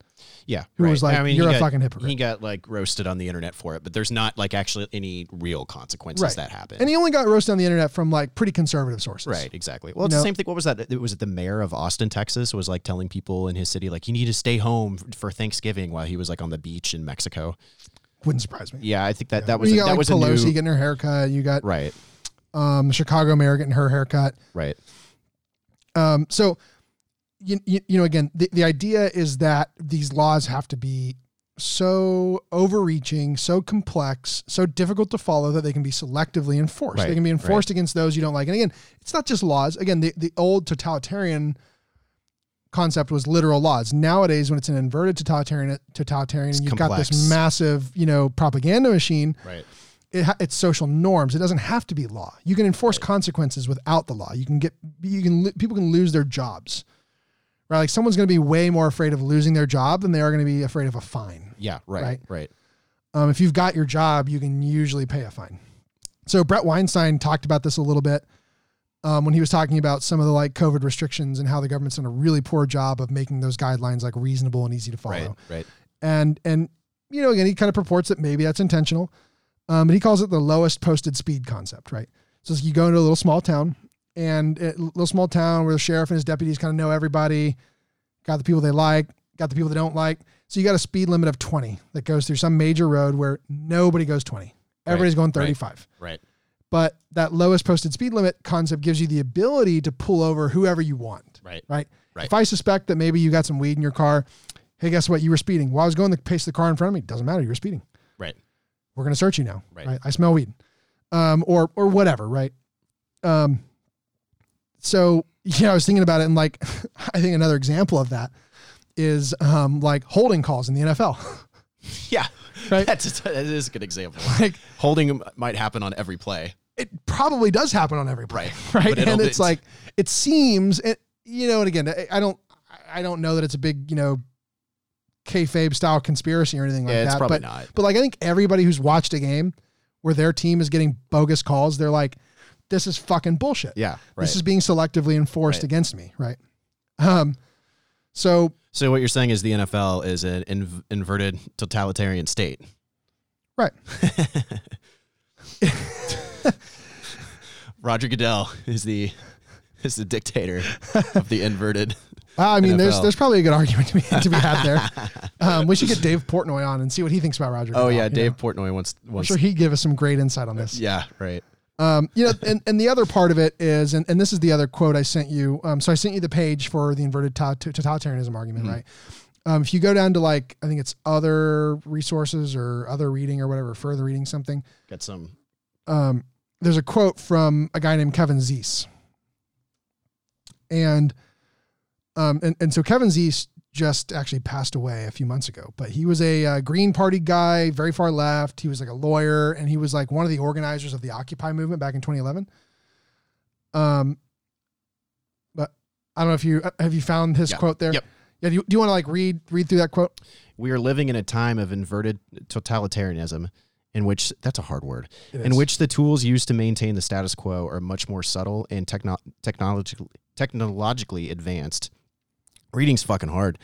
Yeah. who was like, I mean, "You're a got- fucking hypocrite," He got like roasted on the internet for it, but there's not like actually any real consequences Right. that happen. and he only got roasted on the internet from like pretty conservative sources. Right, exactly. Well, it's know? the same thing. What was that? It was it the mayor of Austin, Texas, was like telling people in his city, like, you need to stay home for Thanksgiving while he was like on the beach in Mexico. Wouldn't surprise me. Yeah, I think that Yeah. that was you a, got that like was Pelosi a new getting her haircut. You got right, um, Chicago mayor getting her haircut. right, Um, so, you, you, you know, again, the, the idea is that these laws have to be so overreaching, so complex, so difficult to follow that they can be selectively enforced. Right, they can be enforced against those you don't like. And again, it's not just laws. Again, the, the old totalitarian concept was literal laws. Nowadays, when it's an inverted totalitarian, totalitarian, and you've got this massive, you know, propaganda machine, right, it ha- it's social norms. It doesn't have to be law. You can enforce consequences without the law. You can get you can people can lose their jobs. Right? Like someone's going to be way more afraid of losing their job than they are going to be afraid of a fine. yeah, right, Right. right, Um, if you've got your job, you can usually pay a fine. So Bret Weinstein talked about this a little bit um, when he was talking about some of the like COVID restrictions and how the government's done a really poor job of making those guidelines like reasonable and easy to follow right, right. and and you know again he kind of purports that maybe that's intentional um, but he calls it the lowest posted speed concept right so you go into a little small town and a little small town where the sheriff and his deputies kind of know everybody got the people they like got the people they don't like so you got a speed limit of 20 that goes through some major road where nobody goes 20 everybody's going 35 Right. but that lowest posted speed limit concept gives you the ability to pull over whoever you want Right. right? Right. If I suspect that maybe you got some weed in your car, hey, guess what? You were speeding. While I was going the pace of the car in front of me, doesn't matter. You were speeding. Right. We're going to search you now. Right. I smell weed, um, or or whatever. Right. Um. So yeah, I was thinking about it, and like, I think another example of that is um like holding calls in the NFL. Yeah. Right. That's that is a good example. like Holding might happen on every play. it probably does happen on every play, Right. right? And it's it's- like it seems, it, you know, and again, I- I don't, I don't know that it's a big, you know, kayfabe style conspiracy or anything like Yeah, it's that. probably but not. but like I think everybody who's watched a game where their team is getting bogus calls, they're like, this is fucking bullshit. Yeah. Right. This is being selectively enforced Right. against me, right? Um, so so what you're saying is the NFL is an inv- inverted totalitarian state. right, Roger Goodell is the is the dictator of the inverted. I mean, there's NFL. there's probably a good argument to be to be had there. Um, we should get Dave Portnoy on and see what he thinks about Roger. Oh Goodell, yeah, Dave know? Portnoy wants to. I'm sure he'd give us some great insight on this. yeah, right. Um, you know, and, and the other part of it is, and, and this is the other quote I sent you. Um, so I sent you the page for the inverted to- to- totalitarianism argument, right? Um, if you go down to like, I think it's other resources or other reading or whatever, further reading something, Got some. um, there's a quote from a guy named Kevin Zeese. And, um, and, and so Kevin Zeese just actually passed away a few months ago, but he was a uh, Green Party guy, very far left. He was like a lawyer and he was like one of the organizers of the Occupy movement back in 2011. Um, but I don't know if you uh, have you found his Yeah. quote there. Yep. Yeah. Do you, do you want to like read read through that quote? We are living in a time of inverted totalitarianism, in which that's a hard word. It in is. which the tools used to maintain the status quo are much more subtle and techno- technologically technologically advanced. Reading's fucking hard.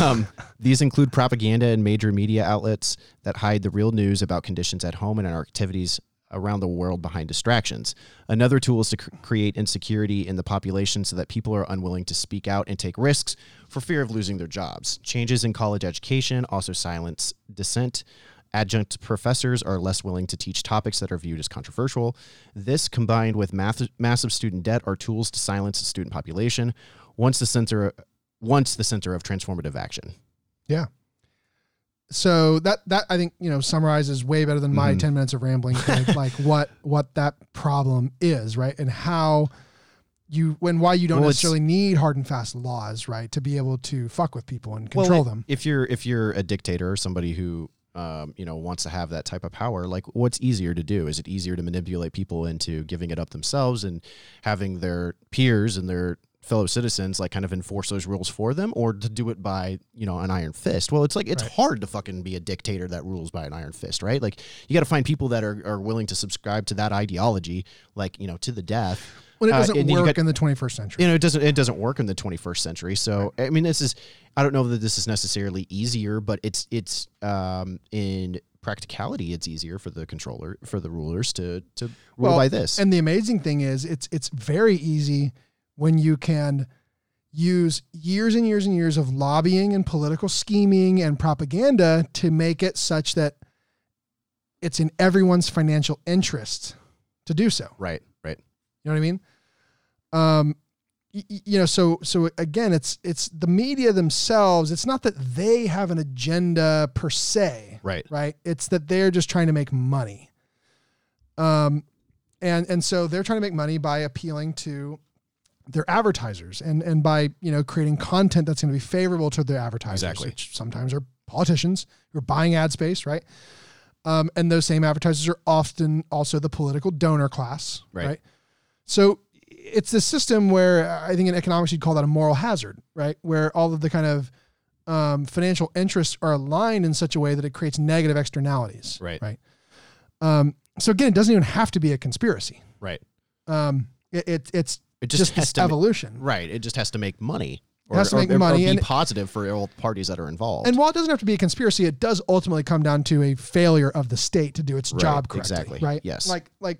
Um, these include propaganda and major media outlets that hide the real news about conditions at home and our activities around the world behind distractions. Another tool is to cr- create insecurity in the population so that people are unwilling to speak out and take risks for fear of losing their jobs. Changes in college education also silence dissent. Adjunct professors are less willing to teach topics that are viewed as controversial. This, combined with math- massive student debt, are tools to silence the student population. Once the center, once the center of transformative action. Yeah. So that that I think you know summarizes way better than my Mhm. ten minutes of rambling. Like, like what what that problem is, right, and how you when why you don't Well, necessarily need hard and fast laws, right, to be able to fuck with people and control them. If you're if you're a dictator or somebody who um, you know wants to have that type of power, like what's easier to do? Is it easier to manipulate people into giving it up themselves and having their peers and their fellow citizens like kind of enforce those rules for them or to do it by you know an iron fist? Well it's like it's Right. hard to fucking be a dictator that rules by an iron fist right? Like you got to find people that are, are willing to subscribe to that ideology like you know to the death. When it Uh, doesn't you work got- in the 21st century. you know it doesn't it doesn't work in the 21st century. So i mean this is i don't know that this is necessarily easier but it's it's um in practicality it's easier for the controller for the rulers to to rule Well, by this. And the amazing thing is, it's it's very easy when you can use years and years and years of lobbying and political scheming and propaganda to make it such that it's in everyone's financial interest to do so. right right You know what I mean? Um, y- you know, so so again, it's it's the media themselves. It's not that they have an agenda per se right right? It's that they're just trying to make money. Um, and and so they're trying to make money by appealing to their advertisers and and by you know creating content that's going to be favorable to their advertisers, Exactly. which sometimes are politicians who are buying ad space, right? Um, and those same advertisers are often also the political donor class, Right. right? So it's this system where I think in economics you'd call that a moral hazard, right? Where all of the kind of um, financial interests are aligned in such a way that it creates negative externalities. Right. Right. Um, so again, it doesn't even have to be a conspiracy. right Um, it, it, it's it just, just, has to ma- evolution. right it just has to make money It has to make or, money or and- be positive for all parties that are involved And while it doesn't have to be a conspiracy, it does ultimately come down to a failure of the state to do its Right, job correctly. exactly. Right. Yes. Like like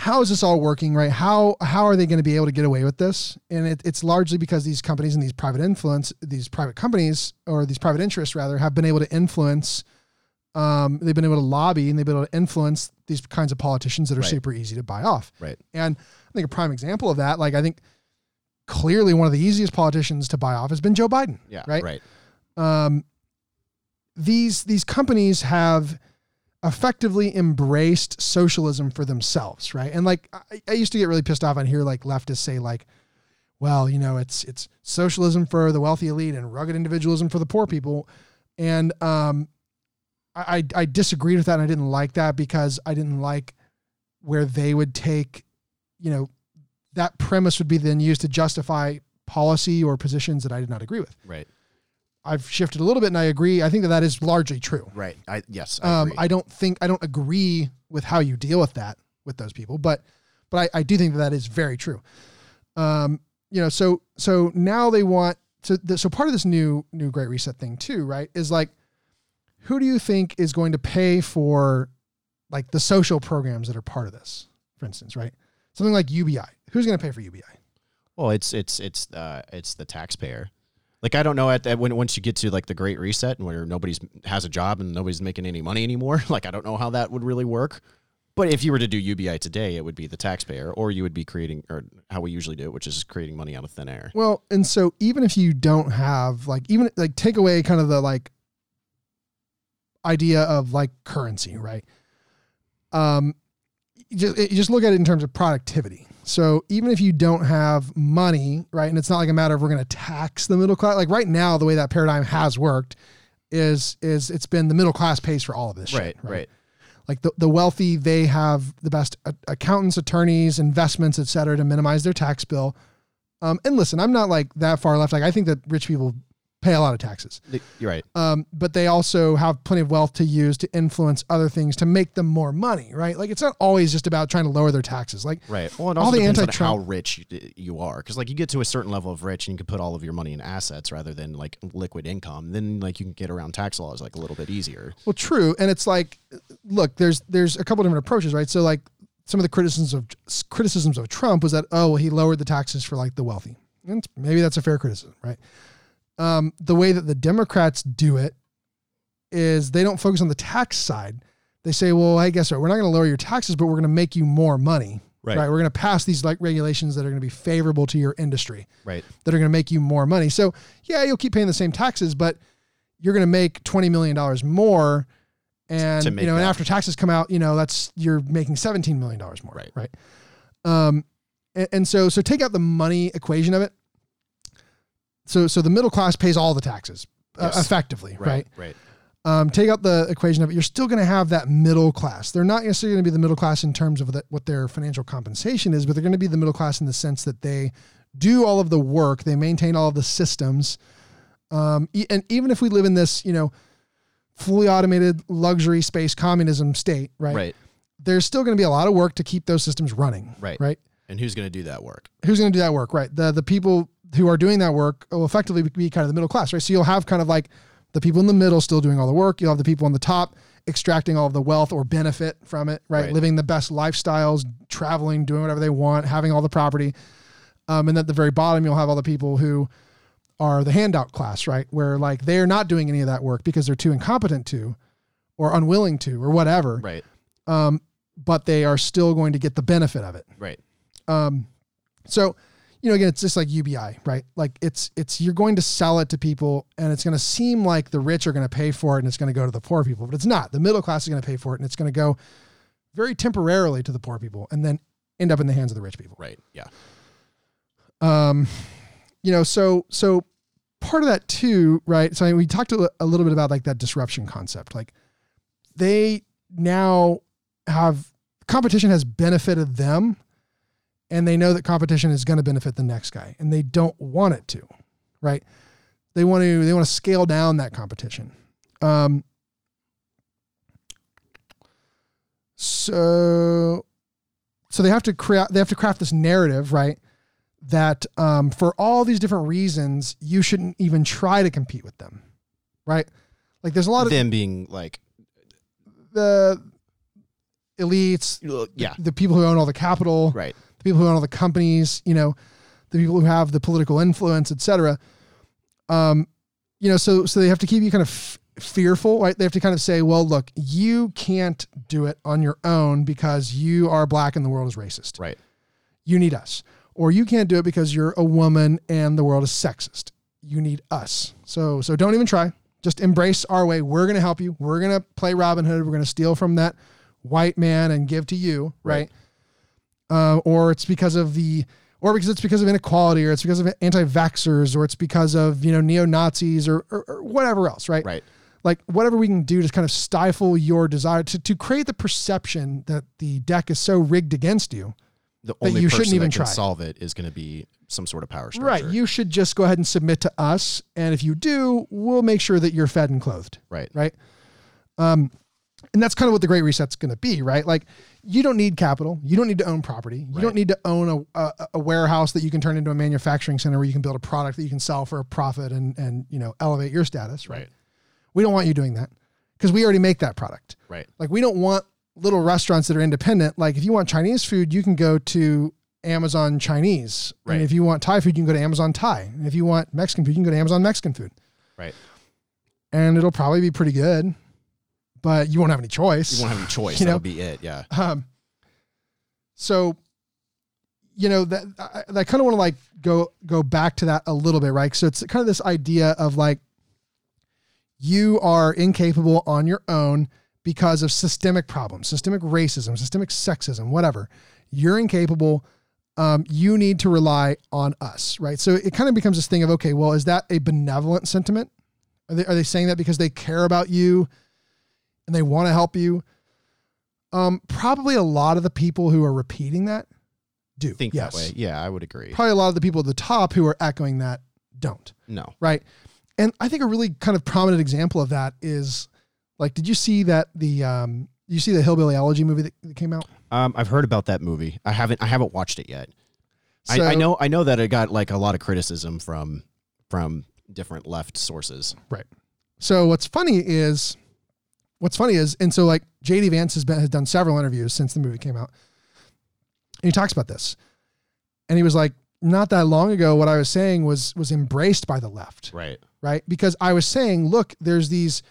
how is this all working? Right. How how are they going to be able to get away with this? And it, it's largely because these companies and these private influence, these private companies or these private interests rather, have been able to influence. Um, they've been able to lobby and they've been able to influence these kinds of politicians that are Right. super easy to buy off. right And think a prime example of that, like I think clearly one of the easiest politicians to buy off has been Joe Biden yeah Right? right um, these these companies have effectively embraced socialism for themselves, right? And like I, I used to get really pissed off on here like leftists say like, well, you know, it's it's socialism for the wealthy elite and rugged individualism for the poor people, and um, I I I disagreed with that and I didn't like that because I didn't like where they would take, you know, that premise would be then used to justify policy or positions that I did not agree with. right I've shifted a little bit and I agree. I think that that is largely true. right i yes i Um. I don't think, I don't agree with how you deal with that with those people, but, but I, I do think that that is very true. Um, you know, so, so now they want to, the, so part of this new, new great reset thing too, right. Is like, who do you think is going to pay for like the social programs that are part of this, for instance, right? Something like UBI. Who's going to pay for UBI? Well, it's it's it's uh it's the taxpayer. Like I don't know at that when once you get to like the Great Reset and where nobody's has a job and nobody's making any money anymore. Like I don't know how that would really work. But if you were to do UBI today, it would be the taxpayer, or you would be creating, or how we usually do it, which is creating money out of thin air. Well, and so even if you don't have like even like take away kind of the like idea of like currency, right? Um, just just look at it in terms of productivity. So even if you don't have money, right, and it's not like a matter of we're going to tax the middle class. Like right now, the way that paradigm has worked is is it's been the middle class pays for all of this. Right, shit, right. Like the, the wealthy, they have the best accountants, attorneys, investments, et cetera, to minimize their tax bill. Um, and listen, I'm not like that far left. Like I think that rich people pay a lot of taxes. You're right. Um, but they also have plenty of wealth to use to influence other things to make them more money, right? Like it's not always just about trying to lower their taxes. Like Right. Well, all the depends on anti-Trump- how rich you, you are, because like you get to a certain level of rich, and you can put all of your money in assets rather than like liquid income. Then like you can get around tax laws like a little bit easier. Well, true, and it's like, look, there's there's a couple different approaches, right? So like some of the criticisms of criticisms of Trump was that oh, well, he lowered the taxes for like the wealthy, and maybe that's a fair criticism, right? Um, the way that the Democrats do it is they don't focus on the tax side. They say, well, I guess what? We're not going to lower your taxes, but we're going to make you more money. Right. We're going to pass these like regulations that are going to be favorable to your industry Right. that are going to make you more money. So yeah, you'll keep paying the same taxes, but you're going to make twenty million dollars more, and you know, and after taxes come out, you know, that's you're making seventeen million dollars more. Right. Right. Um, and, and so so take out the money equation of it. So so the middle class pays all the taxes uh, Yes. effectively, right? Right. um, take out the equation of it, you're still going to have that middle class. They're not necessarily going to be the middle class in terms of the, what their financial compensation is, but they're going to be the middle class in the sense that they do all of the work, they maintain all of the systems. Um, e- and even if we live in this, you know, fully automated luxury space communism state, right? Right. There's still going to be a lot of work to keep those systems running. Right. Right. And who's going to do that work? Who's going to do that work? Right. The the people who are doing that work will effectively be kind of the middle class, right? So you'll have kind of like the people in the middle still doing all the work. You'll have the people on the top extracting all of the wealth or benefit from it, right? Right. Living the best lifestyles, traveling, doing whatever they want, having all the property. Um, and at the very bottom, you'll have all the people who are the handout class, right? Where like they're not doing any of that work because they're too incompetent to, or unwilling to, or whatever. Right. Um, but they are still going to get the benefit of it. Right. Um, so, you know, again, it's just like UBI, right? Like it's it's you're going to sell it to people, and it's going to seem like the rich are going to pay for it, and it's going to go to the poor people, but it's not. The middle class is going to pay for it, and it's going to go very temporarily to the poor people, and then end up in the hands of the rich people. Right. Yeah. Um, you know, so so part of that too, right? So I mean, we talked a, a little bit about like that disruption concept. Like they now have competition has benefited them, and they know that competition is going to benefit the next guy, and they don't want it to, right? They want to they want to scale down that competition. Um, so so they have to create they have to craft this narrative, right? that um, for all these different reasons, you shouldn't even try to compete with them, right? Like there's a lot of Them being like, the elites, yeah. the people who own all the capital, Right. The people who own all the companies, you know, the people who have the political influence, et cetera. Um, you know, so so they have to keep you kind of f- fearful, right? They have to kind of say, well, look, you can't do it on your own because you are black and the world is racist. Right. You need us. Or you can't do it because you're a woman and the world is sexist. You need us. So so don't even try. Just embrace our way. We're going to help you. We're going to play Robin Hood. We're going to steal from that white man and give to you, right? Uh, or it's because of the or because it's because of inequality or it's because of anti-vaxxers or it's because of, you know, neo-Nazis or, or, or whatever else, right? Right. like whatever we can do to kind of stifle your desire to, to create the perception that the deck is so rigged against you The That only you person shouldn't even that can try. solve it is going to be some sort of power structure. right you should just go ahead and submit to us and if you do we'll make sure that you're fed and clothed Right. right um and that's kind of what the great reset's going to be right like you don't need capital you don't need to own property you Right. don't need to own a, a, a warehouse that you can turn into a manufacturing center where you can build a product that you can sell for a profit and and you know elevate your status right, Right. we don't want you doing that because we already make that product Right. Like we don't want little restaurants that are independent. Like if you want Chinese food, you can go to Amazon Chinese. Right. And if you want Thai food, you can go to Amazon Thai. And if you want Mexican food, you can go to Amazon Mexican food. Right. And it'll probably be pretty good. But you won't have any choice. You won't have any choice. You know? That'll be it. Yeah. Um, so, you know that I, I kind of want to like go go back to that a little bit, right? So it's kind of this idea of like you are incapable on your own because of systemic problems, systemic racism, systemic sexism, whatever. You're incapable. Um, you need to rely on us, right? So it kind of becomes this thing of okay, well, is that a benevolent sentiment? Are they are they saying that because they care about you and they want to help you? Um, probably a lot of the people who are repeating that do Think yes. that way. Yeah, I would agree. Probably a lot of the people at the top who are echoing that don't, No. right? And I think a really kind of prominent example of that is like, did you see that the um, you see the Hillbilly Elegy movie that, that came out? Um, I've heard about that movie. I haven't. I haven't watched it yet. So, I, I know. I know that it got like a lot of criticism from from different left sources. Right. So what's funny is, what's funny is, and so like JD Vance has been has done several interviews since the movie came out, and he talks about this, and he was like, not that long ago, what I was saying was was embraced by the left, Right. right? Because I was saying, look, there's these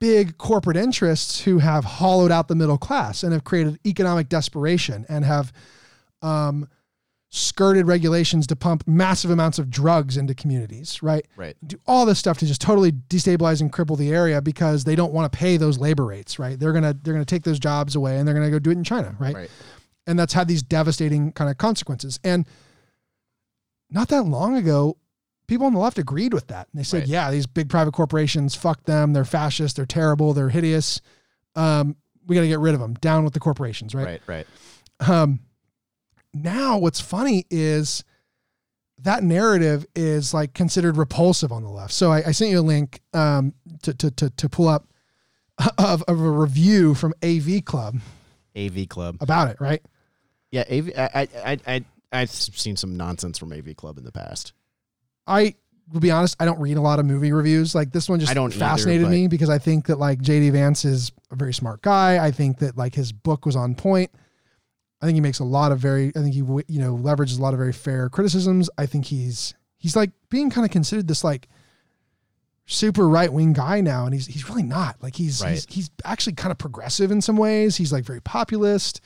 big corporate interests who have hollowed out the middle class and have created economic desperation and have um, skirted regulations to pump massive amounts of drugs into communities, right? Right. do all this stuff to just totally destabilize and cripple the area because they don't want to pay those labor rates, right? They're gonna they're gonna take those jobs away and they're gonna go do it in China, right? Right. And that's had these devastating kind of consequences. And not that long ago, people on the left agreed with that. And they said, Right. yeah, these big private corporations, fuck them. They're fascist. They're terrible. They're hideous. Um, we got to get rid of them. Down with the corporations, right? Right. Right. Um, now what's funny is that narrative is like considered repulsive on the left. So I, I sent you a link um, to, to, to, to pull up of, of a review from AV Club AV Club. about it, right? Yeah. AV. I. I. I. I I've seen some nonsense from AV Club in the past. I will be honest, I don't read a lot of movie reviews. Like this one just I don't fascinated but- me because I think that like JD Vance is a very smart guy. I think that like his book was on point. I think he makes a lot of very I think he you know leverages a lot of very fair criticisms. I think he's he's like being kind of considered this like super right wing guy now and he's he's really not. Like he's he's Right. he's actually kind of progressive in some ways. He's like very populist.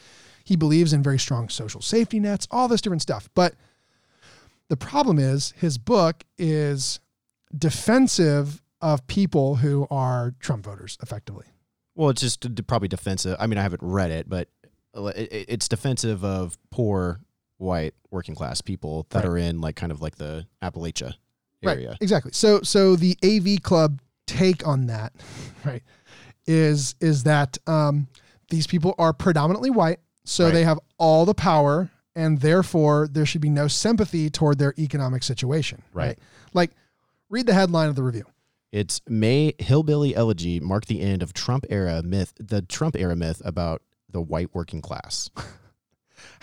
He believes in very strong social safety nets, all this different stuff. But the problem is his book is defensive of people who are Trump voters, effectively. Well, it's just probably defensive. I mean, I haven't read it, but it's defensive of poor white working class people that Right. are in like kind of like the Appalachia area. Right. Exactly. So so the AV Club take on that, right, is is that um, these people are predominantly white, so Right. they have all the power, and therefore there should be no sympathy toward their economic situation. Right. Like, read the headline of the review. It's May hillbilly elegy marked the end of Trump era myth, the Trump era myth about the white working class.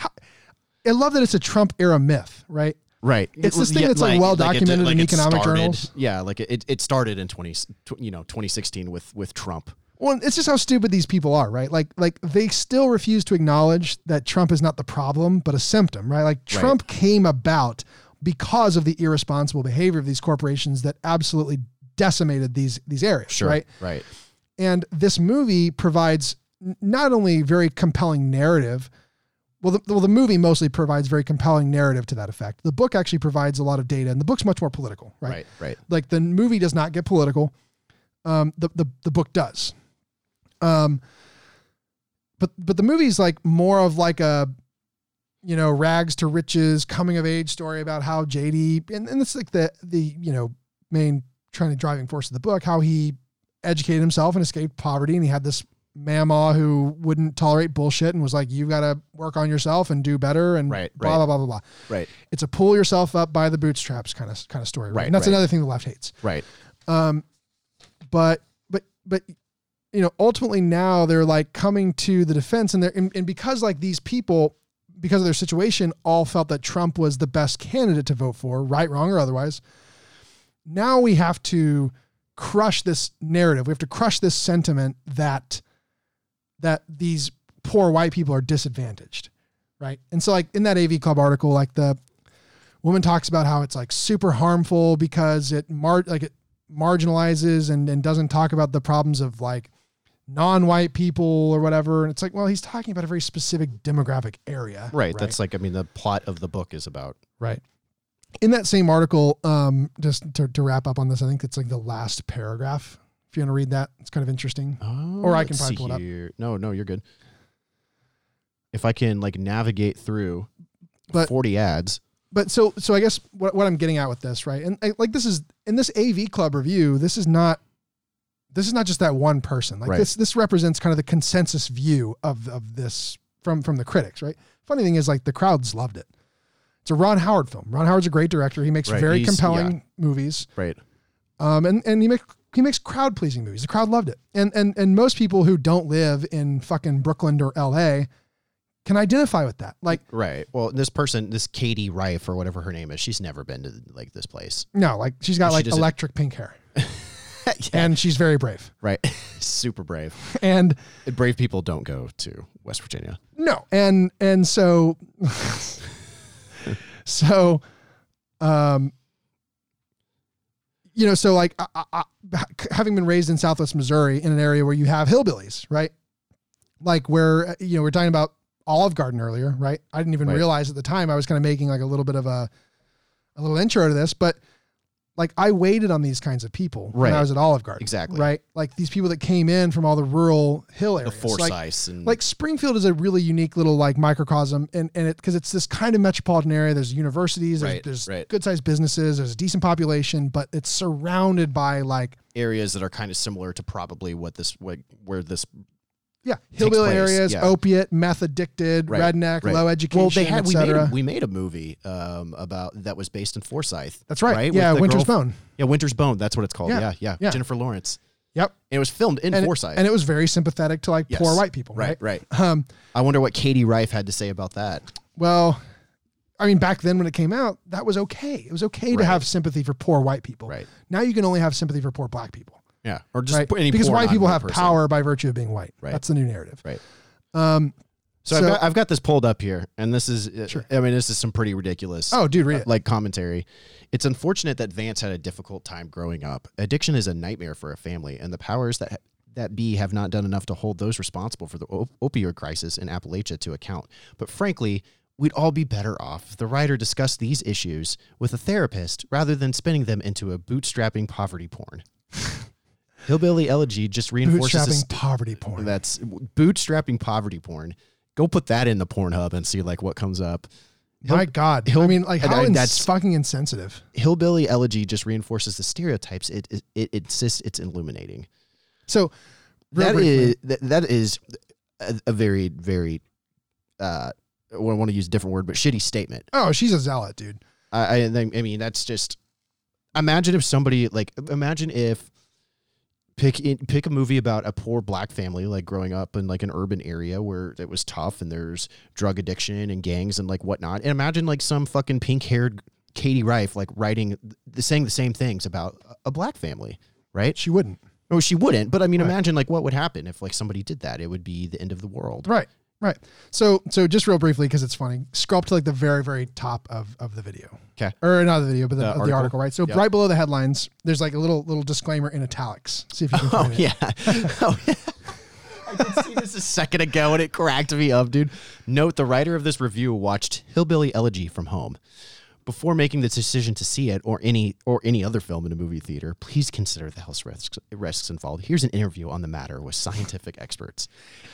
I love that it's a Trump era myth, right? Right. It's this thing that's, like, well documented in it economic started- journals. Yeah, like it, it started in 20 you know, 2016 with with Trump. Well, it's just how stupid these people are, right? Like, like they still refuse to acknowledge that Trump is not the problem, but a symptom, right? Like Trump came about because of the irresponsible behavior of these corporations that absolutely decimated these these areas, right? Right. And this movie provides not only very compelling narrative. Well the, well, the movie mostly provides very compelling narrative to that effect. The book actually provides a lot of data, and the book's much more political, right? Right. Right. like the movie does not get political um the the, the book does um but but the movie's like more of like a you know rags to riches coming of age story about how jd and, and it's like the the you know main trying to driving force of the book how he educated himself and escaped poverty and he had this mama who wouldn't tolerate bullshit and was like "You've got to work on yourself and do better and Right, blah right. blah blah blah blah Right. it's a pull yourself up by the bootstraps kind of kind of story right, Right, and that's another thing the left hates Right. um, but but but you know, ultimately now they're like coming to the defense, and they're and, and because like these people, because of their situation, all felt that Trump was the best candidate to vote for, right, wrong, or otherwise. Now we have to crush this narrative. We have to crush this sentiment that that these poor white people are disadvantaged, right? And so, like in that AV Club article, like the woman talks about how it's like super harmful because it mar like it marginalizes and, and doesn't talk about the problems of like non-white people or whatever. And it's like, well, he's talking about a very specific demographic area. Right. That's like I mean the plot of the book is about right. In that same article, um, just to, to wrap up on this, I think it's like the last paragraph. If you want to read that, it's kind of interesting. Oh, Or I can probably pull it up. here. No, no, you're good. If I can like navigate through But- 40 ads. but so so I guess what what I'm getting at with this, right? And I, like this is in this AV Club review, this is not this is not just that one person. Like Right. this this represents kind of the consensus view of of this from from the critics, right? Funny thing is like the crowds loved it. It's a Ron Howard film. Ron Howard's a great director. He makes Right. very He's- compelling movies. Right. Um, and, and he makes he makes crowd pleasing movies. The crowd loved it. And and and most people who don't live in fucking Brooklyn or LA can identify with that. Like Right. Well, this person, this Katie Rife or whatever her name is, she's never been to like this place. no, like she's got She like doesn't- electric pink hair. And she's very brave. right. Super brave. And Brave people don't go to West Virginia. no, and and so so um you know, so like I, I, having been raised in Southwest Missouri in an area where you have hillbillies, right? Like where uh, you know we're talking about Olive Garden earlier, right? I didn't even Right. realize at the time I was kind of making like a little bit of a a little intro to this, but like I waited on these kinds of people when Right. I was at Olive Garden, Exactly. right? Like these people that came in from all the rural hill The areas, like and like Springfield is a really unique little like microcosm and, and it because it's this kind of metropolitan area there's universities there's, Right, there's right. good sized businesses there's a decent population but it's surrounded by like areas that are kind of similar to probably what this what, where this yeah hillbilly place, areas yeah. opiate meth addicted Right, redneck right. low education well they had we made, a, we made a movie um, about that was based in Forsyth. that's right, With yeah winter's girl- bone Yeah, Winter's Bone. That's what it's called. Yeah, Yeah, yeah. yeah. Jennifer Lawrence. yep And it was filmed in and, Forsyth. and it was very sympathetic to like Yes. poor white people right, right, right. um I wonder what Katie Rife had to say about that. well I mean, back then when it came out, that was okay. It was okay to have sympathy for poor white people. Right. Now you can only have sympathy for poor black people. Yeah, or just right? any because white people have person. power by virtue of being white. Right. That's the new narrative. Right. Um, So, So- I've, got, I've got this pulled up here, and this is, uh, Sure. I mean, this is some pretty ridiculous. oh, dude, it. like commentary. It's unfortunate that Vance had a difficult time growing up. Addiction is a nightmare for a family, and the powers that that be have not done enough to hold those responsible for the op- opioid crisis in Appalachia to account. But frankly, we'd all be better off if the writer discussed these issues with a therapist rather than spinning them into a bootstrapping poverty porn. Hillbilly Elegy just reinforces Bootstrapping this- poverty porn. that's bootstrapping poverty porn. Go put that in the Pornhub and see like what comes up. My God. Hill- I mean, like, how I- that's- fucking insensitive. hillbilly elegy just reinforces the stereotypes it it, it insists it's illuminating So, that is that, that is a, a very very uh I want to use a different word but shitty statement oh, she's a zealot, dude. I I, I mean that's just imagine if somebody like imagine if pick pick a movie about a poor black family like growing up in like an urban area where it was tough and there's drug addiction and gangs and like whatnot and imagine like some fucking pink haired Katie Rife like writing the saying the same things about a black family right She wouldn't. no she wouldn't but I mean Right. imagine like what would happen if like somebody did that it would be the end of the world Right. Right. So, so just real briefly, because it's funny, scroll up to like the very, very top of, of the video. Okay. Or not the video, but the, The of the article? article, right? So Yep. right below the headlines, there's like a little little disclaimer in italics. See if you can Oh find it. yeah. oh yeah. I did see this a second ago and it cracked me up, dude. Note the writer of this review watched Hillbilly Elegy from home. Before making the decision to see it or any or any other film in a movie theater, please consider the health risks, risks involved. Here's an interview on the matter with scientific experts.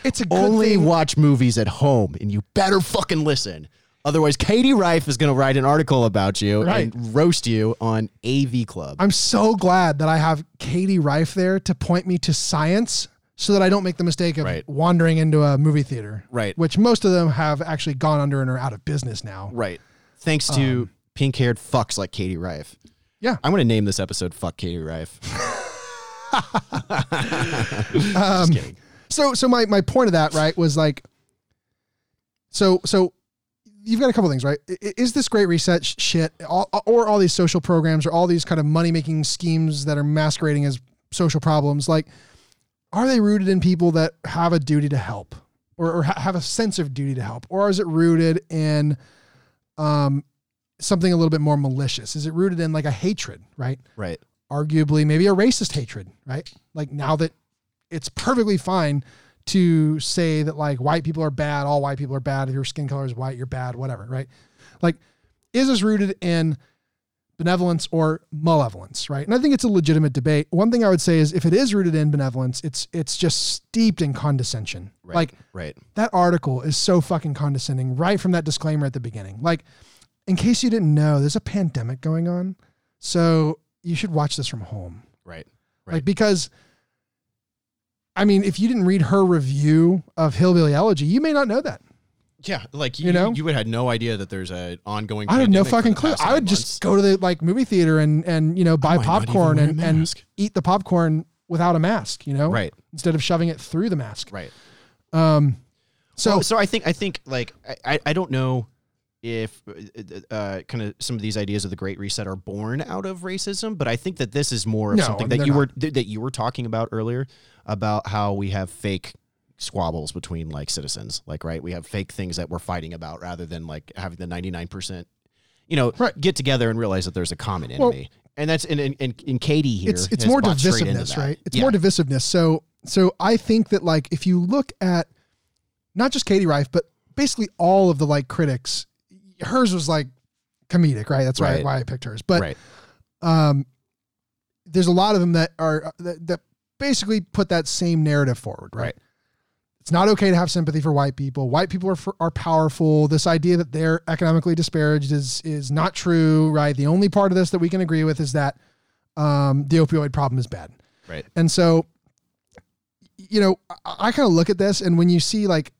It's a good Only thing. watch movies at home and you better fucking listen. Otherwise, Katie Rife is going to write an article about you Right. and roast you on AV Club. I'm so glad that I have Katie Rife there to point me to science so that I don't make the mistake of Right. wandering into a movie theater. Right. Which most of them have actually gone under and are out of business now. Right. Thanks to um, pink haired fucks like Katie Rife. Yeah. I'm going to name this episode Fuck Katie Rife. Um, kidding. So so my my point of that right was like, so so you've got a couple things right. Is this great reset shit, all, or all these social programs, or all these kind of money making schemes that are masquerading as social problems? Like, are they rooted in people that have a duty to help, or, or ha- have a sense of duty to help, or is it rooted in um something a little bit more malicious? Is it rooted in like a hatred, right? Right. arguably maybe a racist hatred, right? Like now that it's perfectly fine to say that like white people are bad, all white people are bad. If your skin color is white, you're bad, whatever, right? Like, is this rooted in benevolence or malevolence, right? And I think it's a legitimate debate. One thing I would say is if it is rooted in benevolence, it's it's just steeped in condescension. Right. Like right. that article is so fucking condescending right from that disclaimer at the beginning. Like, in case you didn't know, there's a pandemic going on. So you should watch this from home. Right. Like, Right. because, I mean, if you didn't read her review of Hillbilly Elegy, you may not know that. Yeah, like You you, know? you would have no idea that there's an ongoing. I had no fucking clue. I would nine just go to the like movie theater and and you know buy popcorn and, and eat the popcorn without a mask, you know, Right. instead of shoving it through the mask. Right. Um, so So, so I think I think like I- I don't know if uh, uh, kind of some of these ideas of the Great Reset are born out of racism, but I think that this is more of No, something I mean, that you not. were th- that you were talking about earlier about how we have fake squabbles between like citizens, like right, we have fake things that we're fighting about rather than like having the ninety nine percent, you know, Right. get together and realize that there's a common Well, enemy. and that's and, and, and Katie here. it's it's more bought straight into divisiveness, right? It's Yeah. more divisiveness. So so I think that like if you look at not just Katie Rife, but basically all of the like critics, hers was like comedic, right? That's why Right. why I picked hers. But right. um, there's a lot of them that are that, that basically put that same narrative forward, right? Right. It's not okay to have sympathy for white people. White people are for, are powerful. This idea that they're economically disparaged is is not true, right? The only part of this that we can agree with is that um, the opioid problem is bad. Right. And so, you know, I, I kind of look at this, and when you see like,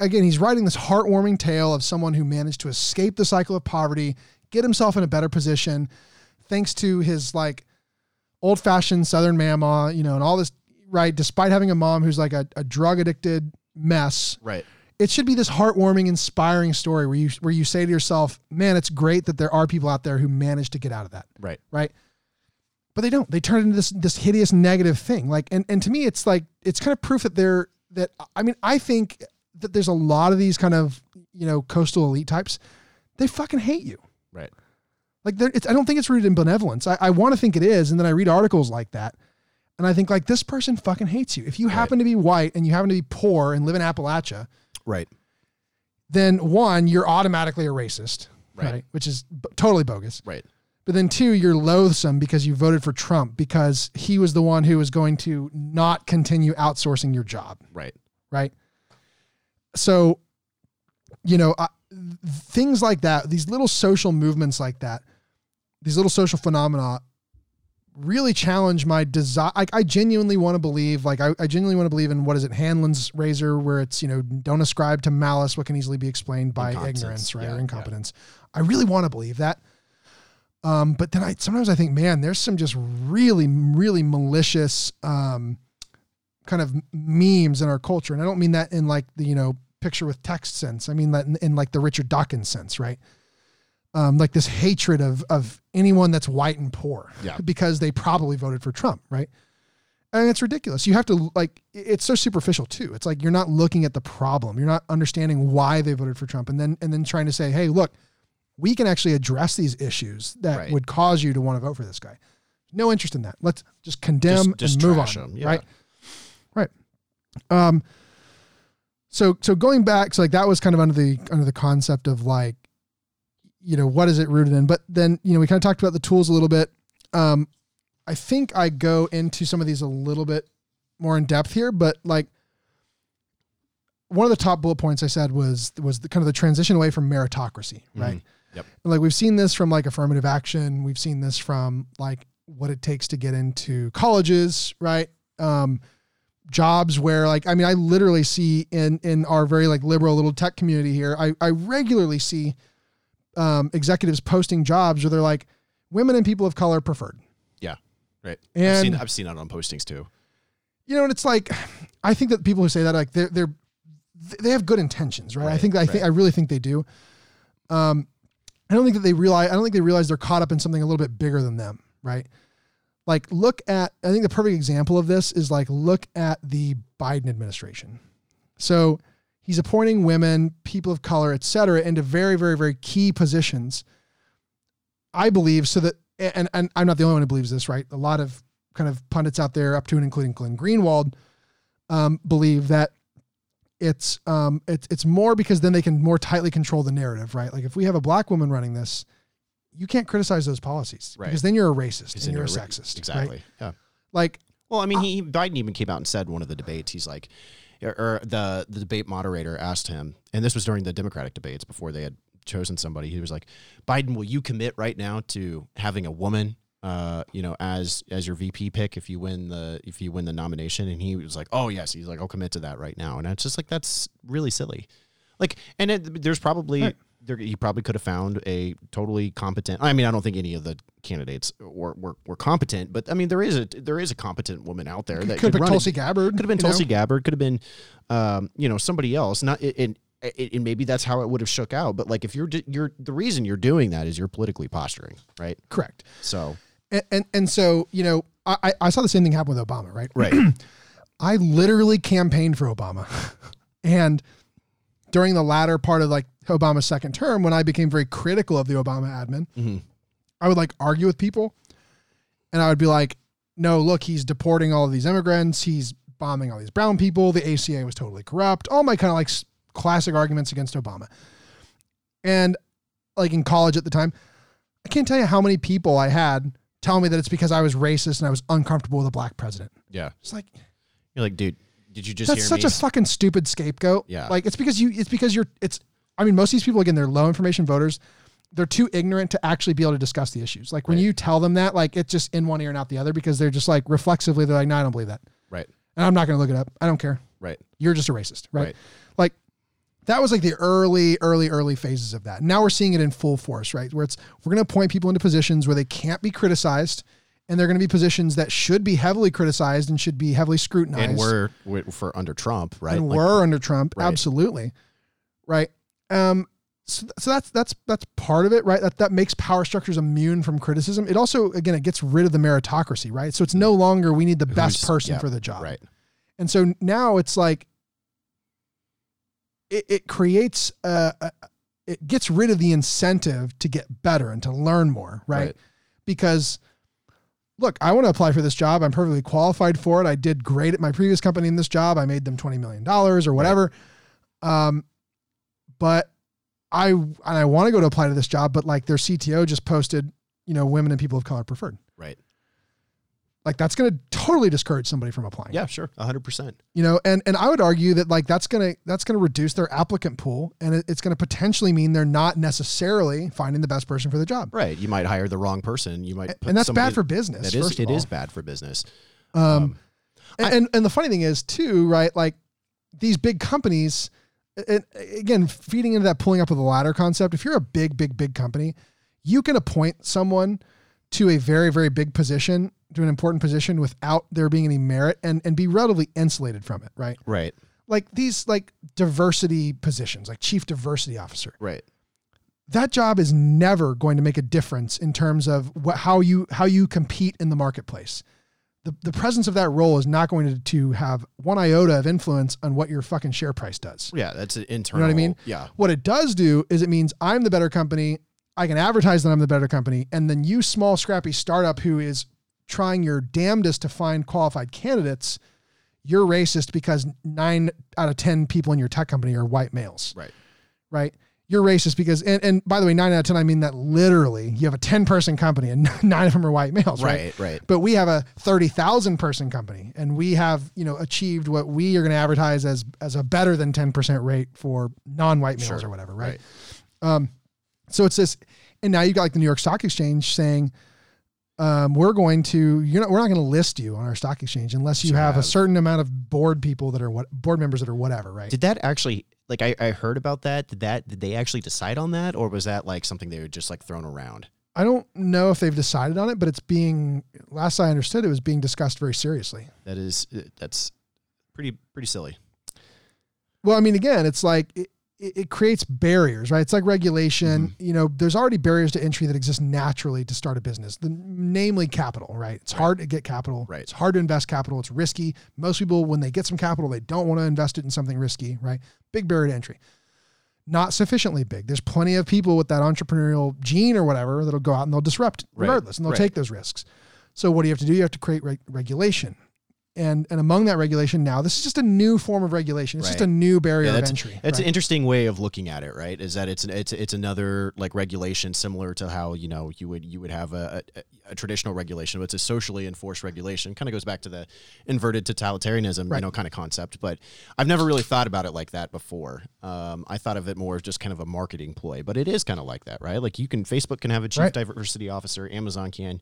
again, he's writing this heartwarming tale of someone who managed to escape the cycle of poverty, get himself in a better position, thanks to his like old fashioned Southern mama, you know, and all this, right? Despite having a mom who's like a, a drug addicted mess, Right. it should be this heartwarming, inspiring story where you where you say to yourself, "Man, it's great that there are people out there who managed to get out of that." Right. right? But they don't. They turn into this this hideous negative thing. Like, and and to me, it's like it's kind of proof that they're that. I mean, I think that there's a lot of these kind of you know coastal elite types. They fucking hate you. Right. Like, it's, I don't think it's rooted in benevolence. I, I want to think it is, and then I read articles like that, and I think like this person fucking hates you. If you happen to be white and you happen to be poor and live in Appalachia, Right. then one, you're automatically a racist, Right. right? Which is b- totally bogus. Right. But then two, you're loathsome because you voted for Trump because he was the one who was going to not continue outsourcing your job, Right. right? So, you know, I, things like that, these little social movements like that, these little social phenomena really challenge my desire. Like, I genuinely want to believe, like, I, I genuinely want to believe in what is it, Hanlon's razor, where it's, you know, don't ascribe to malice what can easily be explained by ignorance, right? Yeah, or yeah. incompetence. I really want to believe that. Um, but then I sometimes I think, man, there's some just really, really malicious um, kind of memes in our culture, and I don't mean that in like the you know picture with text sense. I mean that in, in like the Richard Dawkins sense, right? Um, like this hatred of of anyone that's white and poor, Yeah. because they probably voted for Trump, right? And it's ridiculous. You have to like it's so superficial too. It's like you're not looking at the problem. You're not understanding why they voted for Trump, and then and then trying to say, hey, look, we can actually address these issues that Right. would cause you to want to vote for this guy. No interest in that. Let's just condemn Just- just and move on. yeah. Right. Um. So so going back, so like that was kind of under the under the concept of like, you know, what is it rooted in? But then you know we kind of talked about the tools a little bit. Um, I think I go into some of these a little bit more in depth here, but like one of the top bullet points I said was was the kind of the transition away from meritocracy, right? Mhm. Yep. And, like we've seen this from like affirmative action, we've seen this from like what it takes to get into colleges, right? Um, jobs where like I mean I literally see in in our very like liberal little tech community here, I I regularly see um, executives posting jobs where they're like women and people of color preferred. Yeah, right. And I've seen I've seen that on postings too. you know, and it's like I think that people who say that like they're they're they have good intentions, right? I think I think. I really think they do. Um, I don't think that they realize. I don't think they realize they're caught up in something a little bit bigger than them, right? Like look at. I think the perfect example of this is like look at the Biden administration. So he's appointing women, people of color, et cetera, into very, very, very key positions. I believe so that, and and I'm not the only one who believes this, right? A lot of kind of pundits out there, up to and including Glenn Greenwald, um, believe that it's um it's it's more because then they can more tightly control the narrative, right? Like if we have a black woman running this, you can't criticize those policies Right. because then you're a racist and you're a sexist, Exactly. Right? Yeah. Like Well, I mean, he Biden even came out and said one of the debates, he's like, or- or the the debate moderator asked him, and this was during the Democratic debates before they had chosen somebody. He was like, Biden, will you commit right now to having a woman, uh, you know, as as your VP pick if you win the if you win the nomination? And he was like, Oh yes, he's like, I'll commit to that right now. And it's just like that's really silly. Like, and it, there's probably. Right. There, he probably could have found a totally competent. I mean, I don't think any of the candidates were, were, were competent, but I mean, there is a there is a competent woman out there that could could have been it. Tulsi Gabbard. Could have been you know? Tulsi Gabbard. Could have been, um, you know, somebody else. Not and, and, and maybe that's how it would have shook out. But like, if you're you're the reason you're doing that is you're politically posturing, right? Correct. So And, and and so you know, I I- I saw the same thing happen with Obama, right? right, I literally campaigned for Obama. and during the latter part of like Obama's second term, when I became very critical of the Obama admin, Mhm. I would like argue with people and I would be like, no, look, he's deporting all of these immigrants. He's bombing all these brown people. The ACA was totally corrupt. All my kind of like classic arguments against Obama. And like in college at the time, I can't tell you how many people I had tell me that it's because I was racist and I was uncomfortable with a black president. yeah. It's like, You're like, dude, did you just that's such me? a fucking stupid scapegoat. Yeah. Like it's because you it's because you're it's I mean, most of these people again, they're low information voters. They're too ignorant to actually be able to discuss the issues. Like when Right. you tell them that, like it's just in one ear and out the other because they're just like reflexively, they're like, no, I don't believe that. right, And I'm not gonna look it up. I don't care. right, You're just a racist. Right. Right. Like that was like the early, early, early phases of that. Now we're seeing it in full force, right? Where it's we're gonna appoint people into positions where they can't be criticized. And they're going to be positions that should be heavily criticized and should be heavily scrutinized and we're, we're for under Trump, right? and Like, were under Trump, Right. absolutely, right. Um, so, so that's that's that's part of it, right? That that makes power structures immune from criticism. It also, again, it gets rid of the meritocracy, right? So it's no longer we need the best person yeah, for the job, right, and so now it's like it, it creates a, a it gets rid of the incentive to get better and to learn more, right? Right. Because look, I want to apply for this job. I'm perfectly qualified for it. I did great at my previous company in this job. I made them $20 million or whatever. Um, but I, and I want to go to apply to this job, but like their CTO just posted, you know, women and people of color preferred. Like that's going to totally discourage somebody from applying. Yeah, sure, hundred percent. You know, and, and I would argue that like that's going to, that's going to reduce their applicant pool and it, it's going to potentially mean they're not necessarily finding the best person for the job. Right, you might hire the wrong person. You might, put and that's bad for business. That is, it is all. bad for business. Um, Um, and, I- and and the funny thing is too, right? Like these big companies, and again, feeding into that pulling up of the ladder concept. If you're a big, big, big company, you can appoint someone to a very, very big position, to an important position, without there being any merit, and and be relatively insulated from it, right? Right, Like these, like diversity positions, like chief diversity officer. right, That job is never going to make a difference in terms of what how you how you compete in the marketplace the, the presence of that role is not going to, to have one iota of influence on what your fucking share price does. yeah. That's an You internal. know what I mean? Yeah, What it does do is it means I'm the better company. I can advertise that I'm the better company. And then you small scrappy startup who is trying your damnedest to find qualified candidates, you're racist because nine out of 10 people in your tech company are white males, right, right? You're racist because, and, and by the way, nine out of 10, I mean that literally you have a 10 person company and nine of them are white males, right? right, right. but we have a 30,000 person company and we have, you know, achieved what we are going to advertise as as a better than 10% rate for non-white males Sure. or whatever, right? Um so it's this and now you've got like the New York Stock Exchange saying um, we're going to you're not we're not going to list you on our stock exchange unless you So have a certain amount of board people that are what board members that are whatever, right? Did that actually like I, I heard about that? Did that did they actually decide on that, or was that like something they were just like thrown around? I don't know if they've decided on it, but it's being last I understood it was being discussed very seriously. That is uh, that's pretty pretty silly. Well, I mean, again, it's like it, it it creates barriers, right? It's like regulation. Mm-hmm. You know, there's already barriers to entry that exist naturally to start a business, the, namely capital, right? It's hard to get capital. Right. It's hard to invest capital. It's risky. Most people, when they get some capital, they don't want to invest it in something risky, right? Big barrier to entry. Not sufficiently big. There's plenty of people with that entrepreneurial gene or whatever that'll go out and they'll disrupt Right. regardless and they'll Right. take those risks. So what do you have to do? You have to create reg- regulation. And and among that regulation now, this is just a new form of regulation. It's just a new barrier Yeah, of that's, entry. that's right? an interesting way of looking at it, right? Is that it's it's it's another like regulation similar to how you know you would you would have a, a, a traditional regulation, but it's a socially enforced regulation. Kind of goes back to the inverted totalitarianism, Right. you know, kind of concept. But I've never really thought about it like that before. Um, I thought of it more as just kind of a marketing ploy, but it is kind of like that, right? Like you can Facebook can have a chief Right. diversity officer, Amazon can,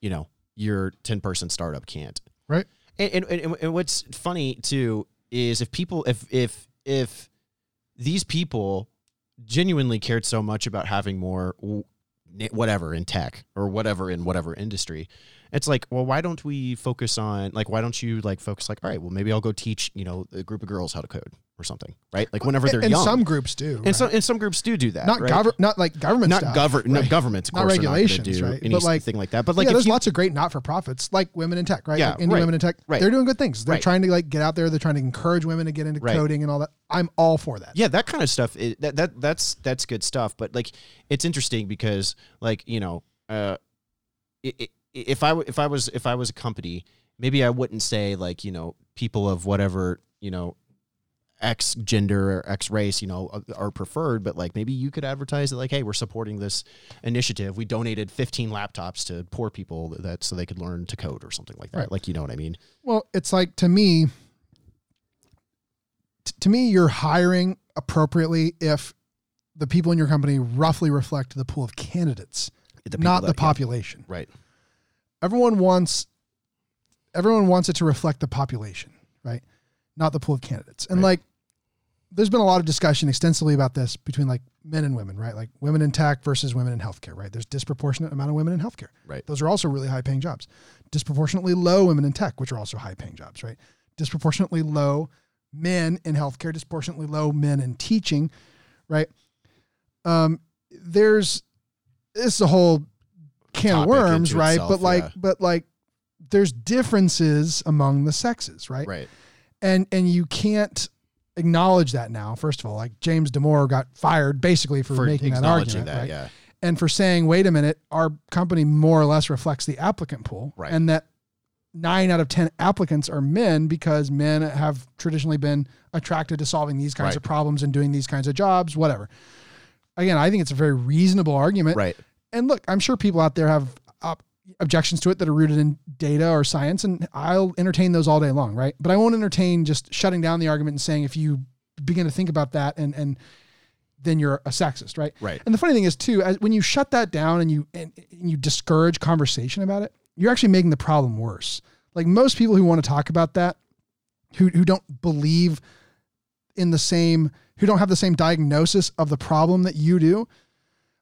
you know, your ten person startup can't. right. And, and, and, what's funny too is if people if if if these people genuinely cared so much about having more whatever in tech or whatever in whatever industry it's like well why don't we focus on like why don't you like focus like all right well maybe i'll go teach you know a group of girls how to code or something right like whenever they're and young some groups do. and right? some and some groups do do that not right? govern, not like government not stuff, govern right? not governments Not regulations, not right? But, like- like that but like yeah, there's you, lots of great not for profits like women in tech, right? Yeah, like right, women in tech. right. They're doing good things. They're trying to like get out there. They're trying to encourage women to get into coding and all that. I'm all for that. yeah that kind of stuff it, that, that that's that's good stuff but like it's interesting because like you know uh i i if i if i was if i was a company maybe i wouldn't say like you know people of whatever you know x gender or x race you know uh, are preferred but like maybe you could advertise it like hey we're supporting this initiative. We donated 15 laptops to poor people that so they could learn to code or something like that. Right. like you know what i mean? Well, it's like to me, t- to me, you're hiring appropriately if the people in your company roughly reflect the pool of candidates, The not the that- yeah, population. right Everyone wants, everyone wants it to reflect the population, right? Not the pool of candidates. And Right. like, there's been a lot of discussion extensively about this between like men and women, right? Like women in tech versus women in healthcare, right? There's disproportionate amount of women in healthcare. right Those are also really high paying jobs. Disproportionately low women in tech, which are also high paying jobs, right? Disproportionately low men in healthcare, disproportionately low men in teaching, right? Um, there's this is a whole can of worms, right? itself, but like, yeah. but like, there's differences among the sexes, right? right And and you can't acknowledge that now. First of all, like James Damore got fired basically for, for making that argument, that right? yeah and for saying, wait a minute, our company more or less reflects the applicant pool, Right. and that nine out of 10 applicants are men because men have traditionally been attracted to solving these kinds Right. of problems and doing these kinds of jobs, whatever. Again, I think it's a very reasonable argument. right And look, I'm sure people out there have op- objections to it that are rooted in data or science, and I'll entertain those all day long, right? But I won't entertain just shutting down the argument and saying if you begin to think about that and and then you're a sexist, right? right And the funny thing is too, as, when you shut that down and you and, and you discourage conversation about it, you're actually making the problem worse. Like most people who want to talk about that, who who don't believe in the same, who don't have the same diagnosis of the problem that you do,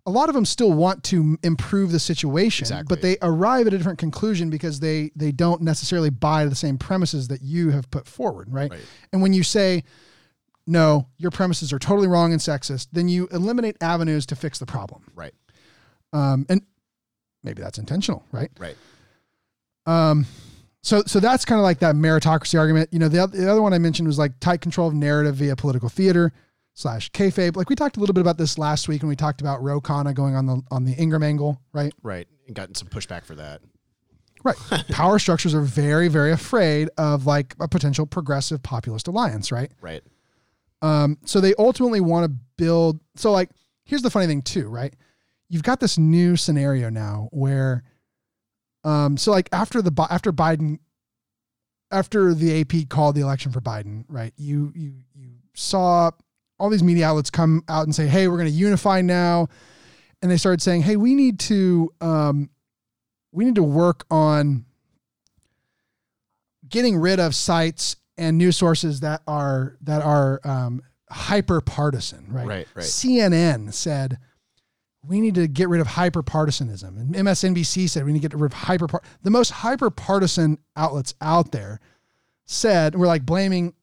a lot of them still want to improve the situation, Exactly. but they arrive at a different conclusion because they they don't necessarily buy the same premises that you have put forward, right? Right. And when you say no, your premises are totally wrong and sexist, then you eliminate avenues to fix the problem. right Um, and maybe that's intentional, right? right Um, so so that's kind of like that meritocracy argument. You know, the, the other one I mentioned was like tight control of narrative via political theater slash kayfabe. Like we talked a little bit about this last week when we talked about Ro Khanna going on the on the Ingraham Angle, right? Right. And gotten some pushback for that. Right. Power structures are very very afraid of like a potential progressive populist alliance, right? Right. Um, so they ultimately want to build. So like, here's the funny thing too, right? You've got this new scenario now where, um, so like after the after Biden, after the AP called the election for Biden, right? You you you saw all these media outlets come out and say, "Hey, we're going to unify now," and they started saying, "Hey, we need to um, we need to work on." getting rid of sites and news sources that are that are um, hyper partisan, right? Right, right. CNN said we need to get rid of hyper partisanism, and MSNBC said we need to get rid of hyper. The most hyper partisan outlets out there said we're like blaming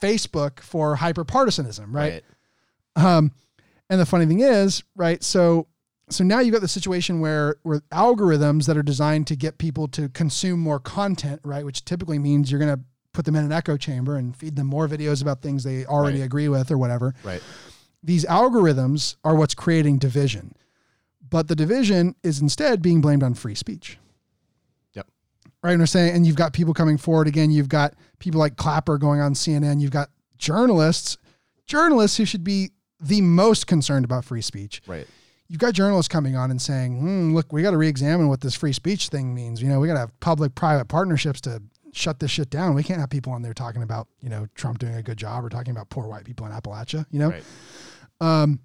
Facebook for hyper partisanism, right? Um, and the funny thing is, right? So, so now you've got the situation where where algorithms that are designed to get people to consume more content, right? Which typically means you're going to put them in an echo chamber and feed them more videos about things they already Right. agree with or whatever. Right. These algorithms are what's creating division, but the division is instead being blamed on free speech. Right? And we're saying, and you've got people coming forward again. You've got people like Clapper going on CNN. You've got journalists, journalists who should be the most concerned about free speech. Right. You've got journalists coming on and saying, hmm, "Look, we got to re-examine what this free speech thing means. You know, we got to have public-private partnerships to shut this shit down. We can't have people on there talking about, you know, Trump doing a good job or talking about poor white people in Appalachia. You know, Right. um,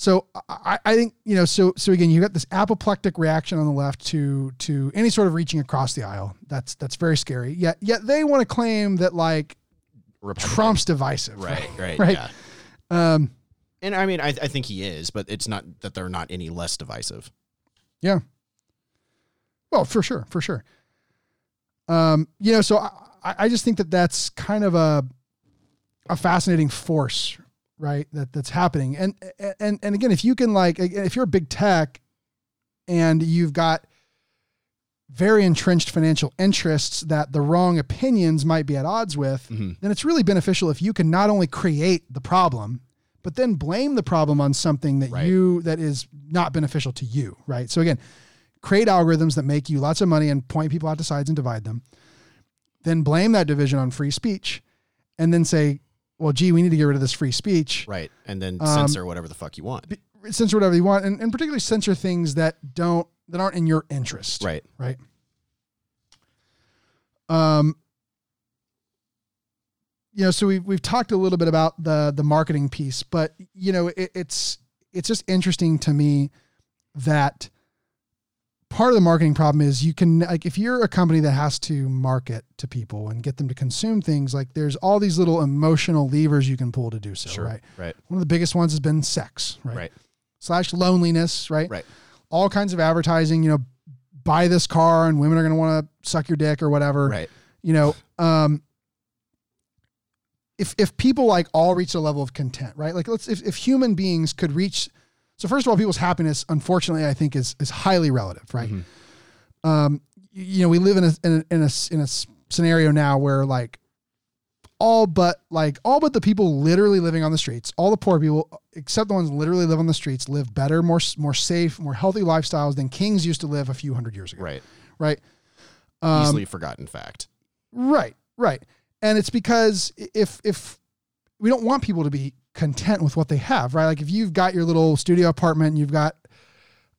so I, I think you know. So so again, you got this apoplectic reaction on the left to to any sort of reaching across the aisle. That's that's very scary. Yet yet they want to claim that like Republican. Trump's divisive. Right. Right. Right. Yeah. Um. And I mean, I, I think he is, but it's not that they're not any less divisive. Yeah. Well, for sure, for sure. Um. You know, so I I just think that that's kind of a a fascinating force right that that's happening and and and again if you can like if you're a big tech and you've got very entrenched financial interests that the wrong opinions might be at odds with Mhm. then it's really beneficial if you can not only create the problem but then blame the problem on something that Right. you that is not beneficial to you right so again create algorithms that make you lots of money and point people out to sides and divide them then blame that division on free speech and then say well gee we need to get rid of this free speech Right. And then Um, censor whatever the fuck you want. censor whatever you want and, and particularly censor things that don't that aren't in your interest Right. right um you know so we've we've talked a little bit about the the marketing piece but you know it, it's it's just interesting to me that part of the marketing problem is you can like if you're a company that has to market to people and get them to consume things like there's all these little emotional levers you can pull to do so Sure. right Right. one of the biggest ones has been sex right, Right. slash loneliness right Right. all kinds of advertising you know buy this car and women are going to want to suck your dick or whatever Right. you know um if if people like all reach a level of content right like let's if, if human beings could reach so first of all people's happiness unfortunately i think is is highly relative right Mhm. um you, know we live in a in a, in a in a scenario now where like all but like all but the people literally living on the streets all the poor people except the ones literally live on the streets live better more more safe more healthy lifestyles than kings used to live a few hundred years ago Right. right um, Easily forgotten fact. Right, right. And it's because if if we don't want people to be content with what they have, right? Like if you've got your little studio apartment and you've got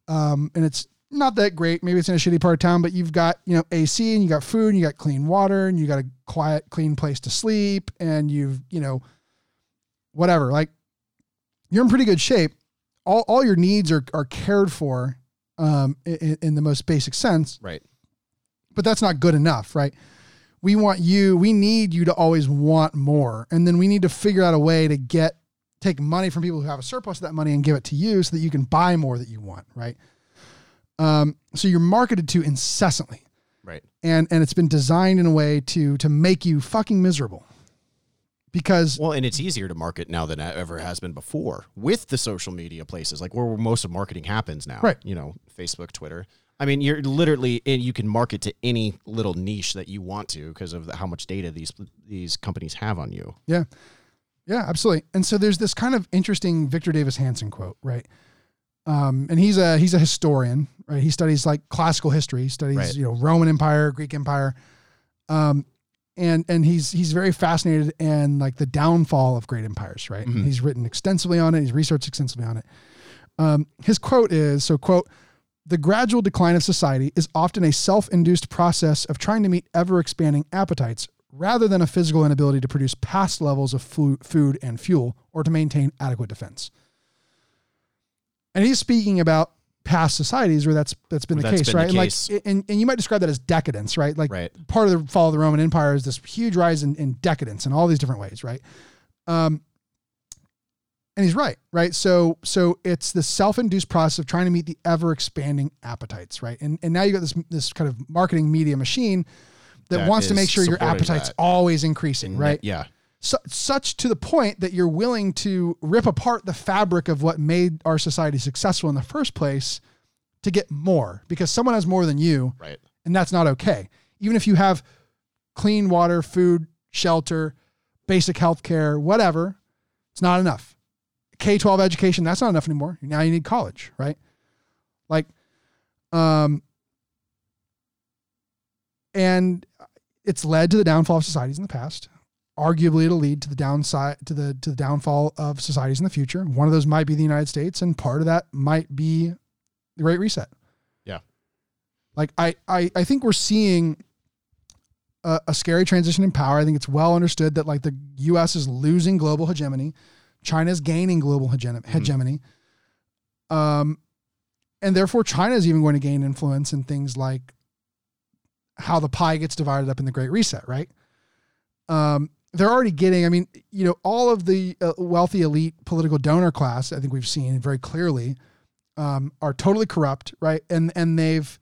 um and it's not that great, maybe it's in a shitty part of town, but you've got, you know, AC and you got food and you got clean water and you got a quiet, clean place to sleep and you've, you know, whatever. Like you're in pretty good shape. All all your needs are are cared for um in, in the most basic sense Right. but that's not good enough, right? We want you, we need you to always want more. And then we need to figure out a way to get take money from people who have a surplus of that money and give it to you so that you can buy more that you want, right? Um, so you're marketed to incessantly. Right. And and it's been designed in a way to to make you fucking miserable. Because Well, and it's easier to market now than it ever has been before with the social media places, like where most of marketing happens now. Right. You know, Facebook, Twitter. I mean, you're literally and you can market to any little niche that you want to because of the, how much data these these companies have on you. Yeah. Yeah, absolutely. And so there's this kind of interesting Victor Davis Hanson quote, right? Um, and he's a he's a historian, right? He studies like classical history, he studies, Right. you know, Roman Empire, Greek Empire. Um, and and he's he's very fascinated in like the downfall of great empires, right? Mhm. He's written extensively on it, he's researched extensively on it. Um, his quote is so quote the gradual decline of society is often a self-induced process of trying to meet ever-expanding appetites rather than a physical inability to produce past levels of food and fuel or to maintain adequate defense. And he's speaking about past societies where that's that's been the That's case, been the right? And case. like and, and you might describe that as decadence, right? Like Right. part of the fall of the Roman Empire is this huge rise in, in decadence in all these different ways, right? Um, and he's right, right? So so it's the self-induced process of trying to meet the ever-expanding appetites, right? And and now you got this this kind of marketing media machine that, That wants to make sure your appetite's that. always increasing, right? Yeah. Su- such to the point that you're willing to rip apart the fabric of what made our society successful in the first place to get more because someone has more than you Right. and that's not okay. Even if you have clean water, food, shelter, basic health care, whatever, it's not enough. K 12 education, that's not enough anymore. Now you need college, right? Like, um, and it's led to the downfall of societies in the past. Arguably, it'll lead to the downside to the to the downfall of societies in the future. One of those might be the United States, and part of that might be the Great Reset. Yeah. Like I I, I think we're seeing a, a scary transition in power. I think it's well understood that like the U.S. is losing global hegemony, China's gaining global hegem- hegemony, um, and therefore China is even going to gain influence in things like how the pie gets divided up in the Great Reset, right? Um, they're already getting. I mean, you know, all of the uh, wealthy elite political donor class. I think we've seen very clearly um, are totally corrupt, right? And and they've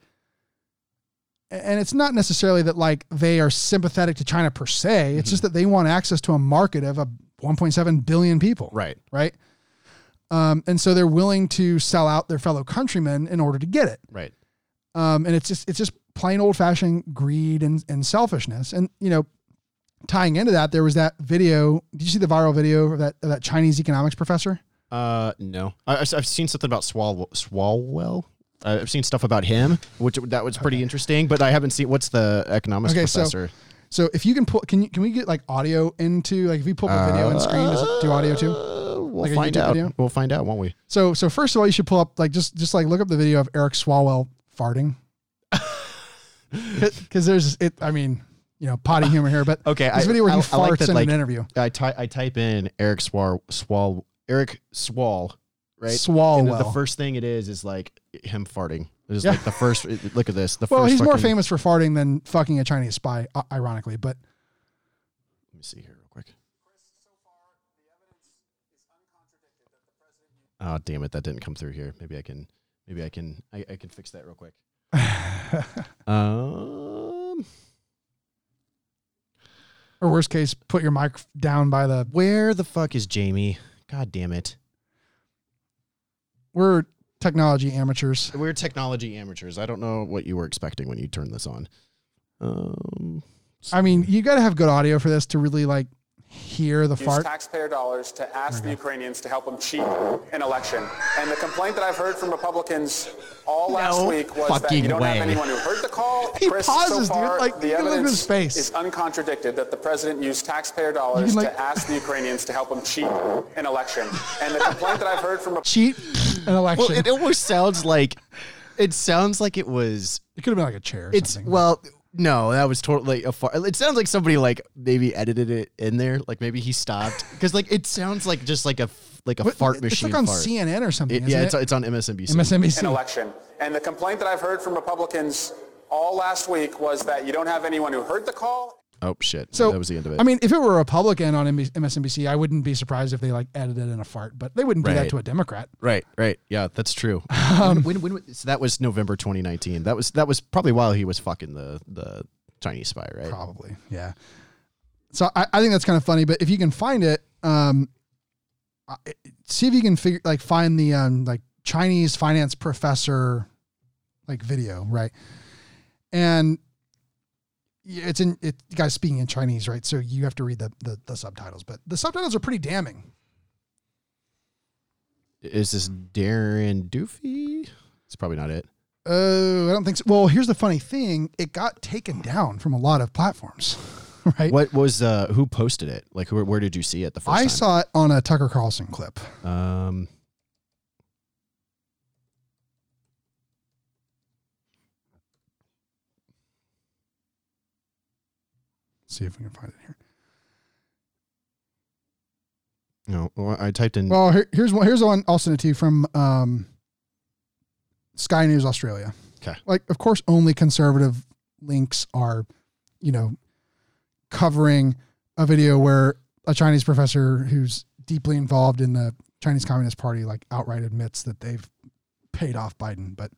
and it's not necessarily that like they are sympathetic to China per se. It's just that they want access to a market of a 1.7 billion people, Right. right? Um, and so they're willing to sell out their fellow countrymen in order to get it. Right. Um, and it's just it's just plain old fashioned greed and, and selfishness. And you know, tying into that, there was that video. Did you see the viral video of that of that Chinese economics professor? Uh, no. I, I've I've seen something about Swal Swalwell. Uh, I've seen stuff about him, which that was pretty interesting. But I haven't seen what's the economics Okay, so- professor. So if you can pull, can you can we get like audio into like if we pull up a video and screen, does it do audio too? Uh, we'll Like find out. video? We'll find out, won't we? So so first of all, you should pull up like just just like look up the video of Eric Swalwell farting. Because there's it. I mean, you know, potty humor here, but Okay, this I- video where he I- farts I like that, in like, an interview. I type I type in Eric Swal Swal Eric Swal, right? Swalwell. The first thing it is is like him farting. It's Yeah. like the first. Look at this. The well, first. he's more famous for farting than fucking a Chinese spy, ironically. But Let me see here real quick. Oh damn it! That didn't come through here. Maybe I can. Maybe I can. I, I can fix that real quick. Um, or worst case, put your mic down by the. where the fuck is Jamie? God damn it! We're technology amateurs. We're technology amateurs. I don't know what you were expecting when you turned this on. Um, I mean, you got to have good audio for this to really like hear the use fart. taxpayer dollars to ask the Ukrainians to help them cheat an election. And the complaint that I've heard from Republicans all last No week was that fucking you don't way. have anyone who heard the call. He Chris, pauses, so dude, far, like, the you can look at his evidence face. is uncontradicted that the president used taxpayer dollars can, like- to ask the Ukrainians to help them cheat an election. And the complaint that I've heard from Cheat an election. well, it almost sounds like. It sounds like it was. It could have been like a chair. Or It's something. well, no, that was totally a far. It sounds like somebody like maybe edited it in there. Like maybe he stopped because like it sounds like just like a f- like a What- fart it's machine. like on fart. CNN or something. It- isn't yeah, it's it? it's on MSNBC. an MSNBC. election. And the complaint that I've heard from Republicans all last week was that you don't have anyone who heard the call oh shit! So that was the end of it. I mean, if it were a Republican on MSNBC, I wouldn't be surprised if they like edited in a fart, but they wouldn't do that to a Democrat. right, right, yeah, that's true. Um, when, when, when, so that was November 2019. That was that was probably while he was fucking the the Chinese spy, right? Probably, yeah. So I, I think that's kind of funny, but if you can find it, um, see if you can figure like find the um like Chinese finance professor like video, right? And it's in it the guy's speaking in Chinese, right? So you have to read the, the the subtitles, but the subtitles are pretty damning. Is this Darren Doofy? It's probably not it. Oh, I don't think so. Well, here's the funny thing: it got taken down from a lot of platforms, right? What was uh who posted it? Like where, where did you see it the first I time? saw it on a Tucker Carlson clip. Um, see if we can find it here. no, well, I typed in. Well, here, here's one. Here's one I'll send it to you from um, Sky News Australia. Okay. Like, of course, only conservative links are, you know, covering a video where a Chinese professor who's deeply involved in the Chinese Communist Party like outright admits that they've paid off Biden. But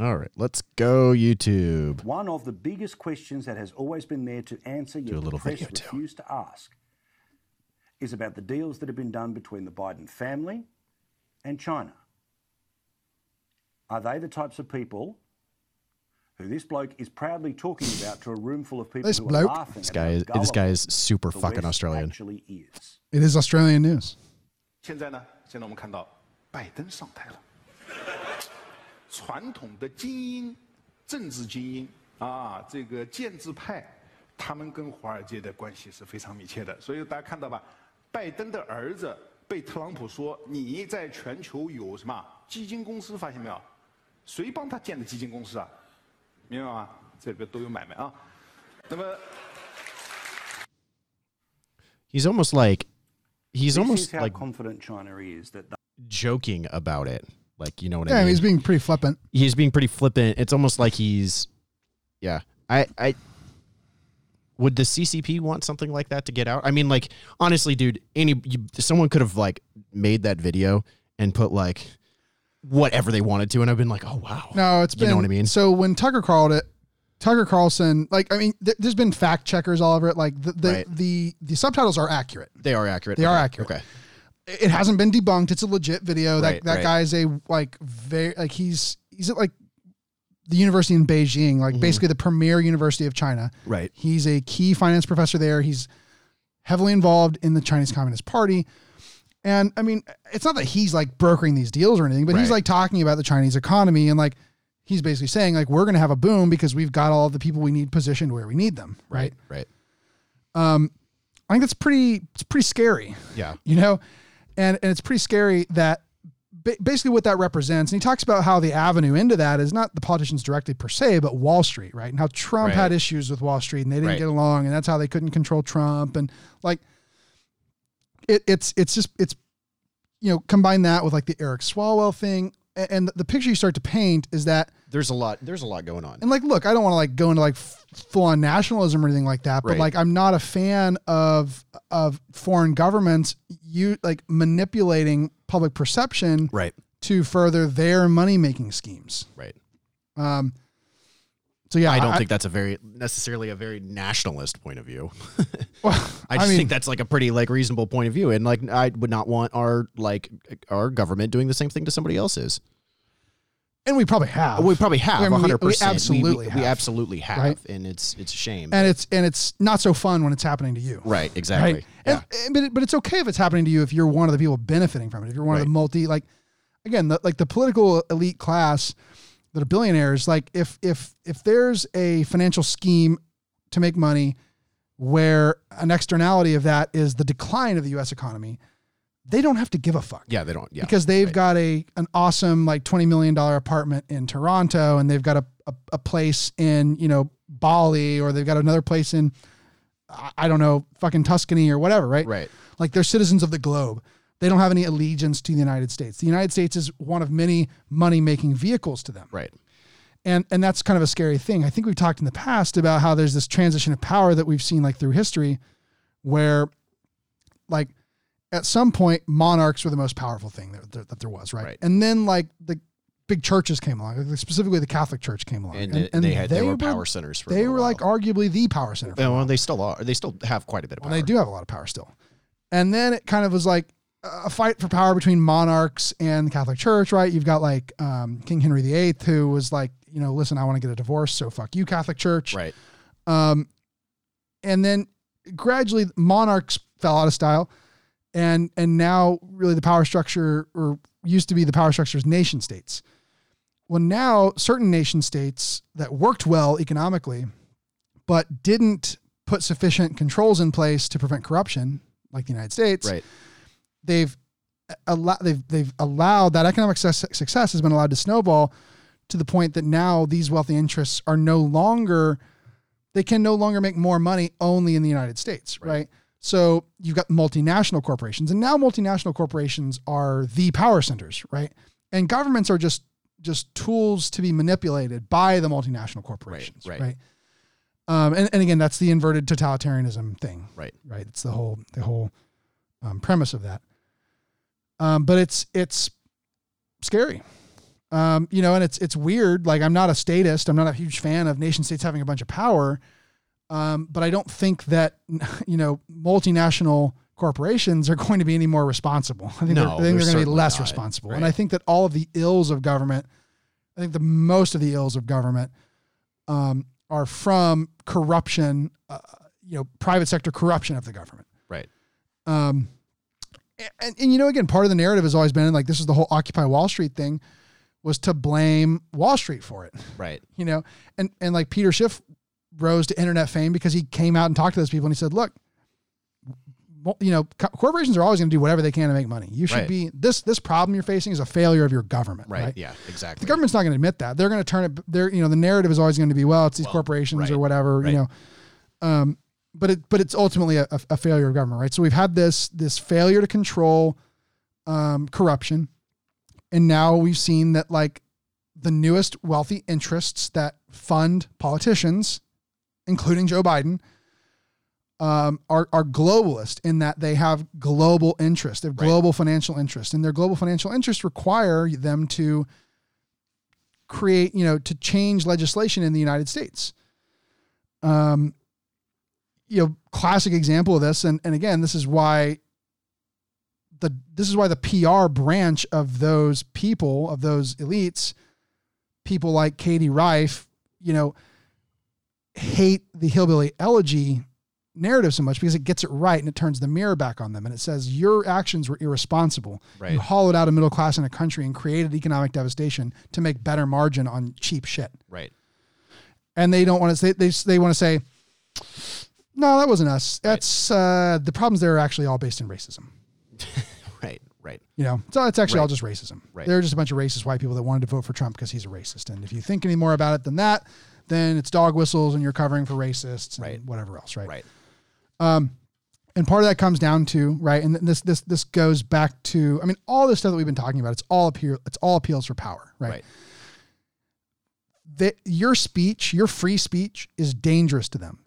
All right, let's go YouTube. One of the biggest questions that has always been there to answer, yet a little the press video too. refuse to ask, is about the deals that have been done between the Biden family and China. Are they the types of people who this bloke is proudly talking about to a room full of people This who bloke? are laughing This at guy how is this guy is gullible super the fucking West Australian. Actually is. it is Australian news. 现在呢，现在我们看到 拜登上台了。 传统的精英，政治精英啊，这个建制派，他们跟华尔街的关系是非常密切的。所以大家看到吧，拜登的儿子被特朗普说你在全球有什么基金公司，发现没有？谁帮他建的基金公司啊？明白吗？这个都有买卖啊。那么 He's almost like he's almost like confident China is that joking about it. Like you know what Yeah, I mean? he's being pretty flippant. he's being pretty flippant. It's almost like he's, yeah. I, I, would the CCP want something like that to get out? I mean, like honestly, dude, any you, someone could have like made that video and put like whatever they wanted to, and I've been like, oh wow, No, it's you been. know what I mean? So when Tucker called it, Tucker Carlson, like I mean, th- there's been fact checkers all over it. Like the the, Right. the the subtitles are accurate. they are accurate. They are accurate. Okay, It hasn't been debunked. It's a legit video. Right, that that right. guy's a like very like he's he's at like the university in Beijing, like basically the premier university of China. Mm-hmm. Right. He's a key finance professor there. He's heavily involved in the Chinese Communist Party. And I mean, it's not that he's like brokering these deals or anything, but he's like talking about the Chinese economy and like he's basically saying like we're going to have a boom because we've got all the people we need positioned where we need them, right? right. Um I think that's pretty it's pretty scary Yeah, you know and and it's pretty scary that basically what that represents and he talks about how the avenue into that is not the politicians directly per se but wall street right and how trump Right. had issues with wall street and they didn't Right. get along and that's how they couldn't control trump and like it, it's it's just it's you know combine that with like the eric swalwell thing and the picture you start to paint is that there's a lot. There's a lot going on. and like look i don't want to like go into like full on nationalism or anything like that but Right. like i'm not a fan of of foreign governments you like manipulating public perception Right, to further their money making schemes right. um so yeah I don't think that's a very necessarily a very nationalist point of view. well, I just mean, think that's like a pretty like reasonable point of view, and like I would not want our like our government doing the same thing to somebody else's. and we probably have We probably have. I we- hundred we percent. absolutely we, have. absolutely have, Right. and it's it's a shame. and it's and it's not so fun when it's happening to you right, exactly. right Yeah, and, but, it, but it's okay if it's happening to you if you're one of the people benefiting from it if you're one of the multi like again the, like the political elite class that are billionaires like if if if there's a financial scheme to make money where an externality of that is the decline of the US economy they don't have to give a fuck yeah, they don't. Yeah, because they've right. got a an awesome like twenty million dollar apartment in Toronto, and they've got a, a a place in you know Bali, or they've got another place in I I don't know fucking Tuscany or whatever, right? Right. Like they're citizens of the globe. They don't have any allegiance to the United States. The United States is one of many money making vehicles to them right. and and that's kind of a scary thing. I think we've talked in the past about how there's this transition of power that we've seen like through history, where like at some point monarchs were the most powerful thing that, that, that there was, right? Right. And then like the big churches came along, like specifically the Catholic Church came along, And, it- they had they, were power centers for. They were like arguably the power center. Well, they still are. They still have quite a bit of power. Well, they do have a lot of power still. And then it kind of was like a fight for power between monarchs and the Catholic Church, right? You've got like um, King Henry VIII, who was like, you know, listen, I want to get a divorce, so fuck you, Catholic Church. Right. Um, and then gradually monarchs fell out of style, and and now really the power structure, or used to be the power structure, is nation states. Well, now certain nation states that worked well economically, but didn't put sufficient controls in place to prevent corruption, like the United States, Right. They've allowed they've they've allowed that economic success, has been allowed to snowball to the point that now these wealthy interests are no longer they can no longer make more money only in the United States, right? So you've got multinational corporations, and now multinational corporations are the power centers, right? And governments are just just tools to be manipulated by the multinational corporations, right. right? Um, and, and again, that's the inverted totalitarianism thing, Right. right? It's the whole the whole um, premise of that. Um, but it's it's scary, um, you know, and it's it's weird. Like I'm not a statist. I'm not a huge fan of nation states having a bunch of power. Um, but I don't think that you know multinational corporations are going to be any more responsible. I think No, they're, I think they're they're going to be less not. responsible. And I think that all of the ills of government, I think the most of the ills of government, um, are from corruption, uh, you know, private sector corruption of the government. Right. Um, and, and you know, again, part of the narrative has always been like this is the whole Occupy Wall Street thing was to blame Wall Street for it. Right. You know, and and like Peter Schiff rose to internet fame because he came out and talked to those people and he said, look, you know, co- corporations are always going to do whatever they can to make money. You should Right. be this this problem you're facing is a failure of your government, Right. right? Yeah. Exactly. The government's not going to admit that. They're going to turn it. They're you know the narrative is always going to be well, it's these corporations right, or whatever. You know, um, but it but it's ultimately a, a, failure of government, right? So we've had this this failure to control um, corruption, and now we've seen that like the newest wealthy interests that fund politicians, including Joe Biden. Um, are are globalist in that they have global interest, they have global financial interest, and their global financial interests require them to create, you know, to change legislation in the United States. Um, you know, classic example of this, and and again, this is why the this is why the PR branch of those people of those elites, people like Katie Rife, you know, hate the hillbilly elegy narrative so much because it gets it right and it turns the mirror back on them and it says your actions were irresponsible. Right. You hollowed out a middle class in a country and created economic devastation to make better margin on cheap shit. Right. And they don't want to say they they want to say no, that wasn't us. That's uh, the problems there are actually all based in racism. Right. Right. You know, so it's actually all Right. just racism. Right. They're just a bunch of racist white people that wanted to vote for Trump because he's a racist. And if you think any more about it than that, then it's dog whistles and you're covering for racists and Right. whatever else, right? Right. and part of that comes down to right and this this this goes back to i mean all this stuff that we've been talking about it's all appeal it's all appeals for power right, Right. that your speech your free speech is dangerous to them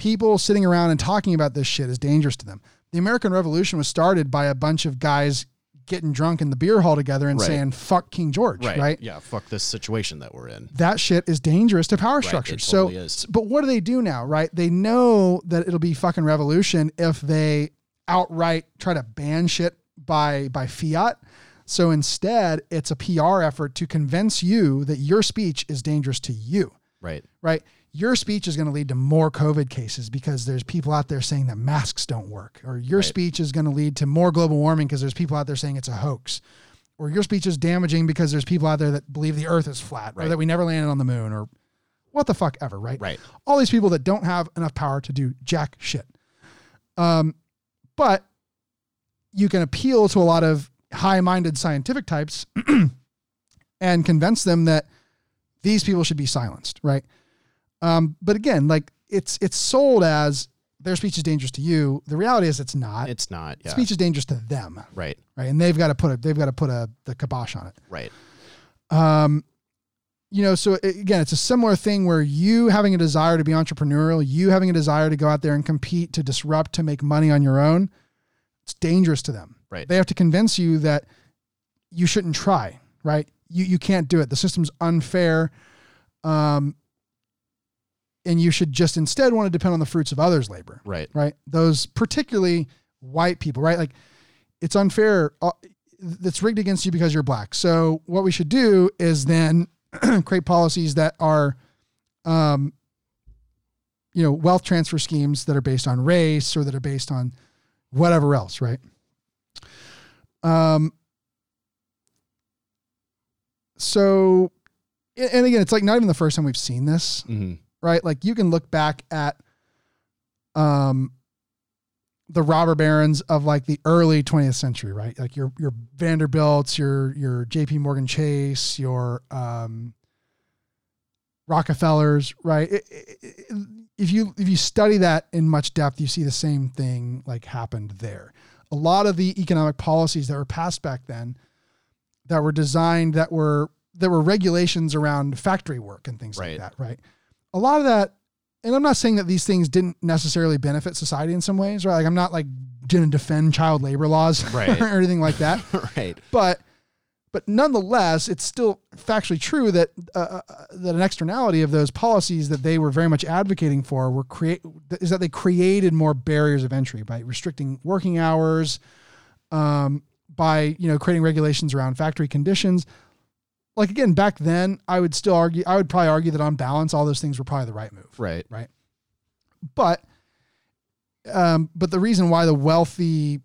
people sitting around and talking about this shit is dangerous to them the american revolution was started by a bunch of guys getting drunk in the beer hall together and Right. saying fuck king george Right. right Yeah. Fuck this situation that we're in. that shit is dangerous to power it structures. totally so, is. but what do they do now, right? They know that it'll be fucking revolution if they outright try to ban shit by by fiat. So instead, it's a PR effort to convince you that your speech is dangerous to you, Right. right? Your speech is going to lead to more COVID cases because there's people out there saying that masks don't work, or your Right. speech is going to lead to more global warming because there's people out there saying it's a hoax, or your speech is damaging because there's people out there that believe the earth is flat, or that we never landed on the moon, or what the fuck ever, right? Right. All these people that don't have enough power to do jack shit. Um, but you can appeal to a lot of high-minded scientific types and convince them that these people should be silenced, right? Um, but again, like it's it's sold as their speech is dangerous to you. The reality is it's not. It's not. Yeah. Speech is dangerous to them, Right. right? And they've got to put a they've got to put a the kibosh on it. Right. Um, you know, so a- again, it's a similar thing where you having a desire to be entrepreneurial, you having a desire to go out there and compete, to disrupt, to make money on your own, it's dangerous to them. Right. They have to convince you that you shouldn't try, right? You you can't do it. The system's unfair. Um, and you should just instead want to depend on the fruits of others' labor Right. right? Those particularly white people, right? Like it's unfair. uh, That's rigged against you because you're black. So what we should do is then create policies that are, um, you know, wealth transfer schemes that are based on race or that are based on whatever else, right? Um. So, and again, it's like not even the first time we've seen this hmm right? Like you can look back at um the robber barons of like the early 20th century, right? Like your your Vanderbilts, your your JP Morgan Chase, your um Rockefellers, right? It- it- it- if you if you study that in much depth, you see the same thing like happened there. A lot of the economic policies that were passed back then that were designed that were there were regulations around factory work and things Right. like that, right? A lot of that and I'm not saying that these things didn't necessarily benefit society in some ways, right? Like I'm not like going to defend child labor laws Right. or anything like that right. but but nonetheless, it's still factually true that uh, uh, that an externality of those policies that they were very much advocating for were create is that they created more barriers of entry by restricting working hours, um, by you know creating regulations around factory conditions. Like again, back then, I would still argue. I would probably argue that on balance, all those things were probably the right move Right. right? But, um, but the reason why the wealthy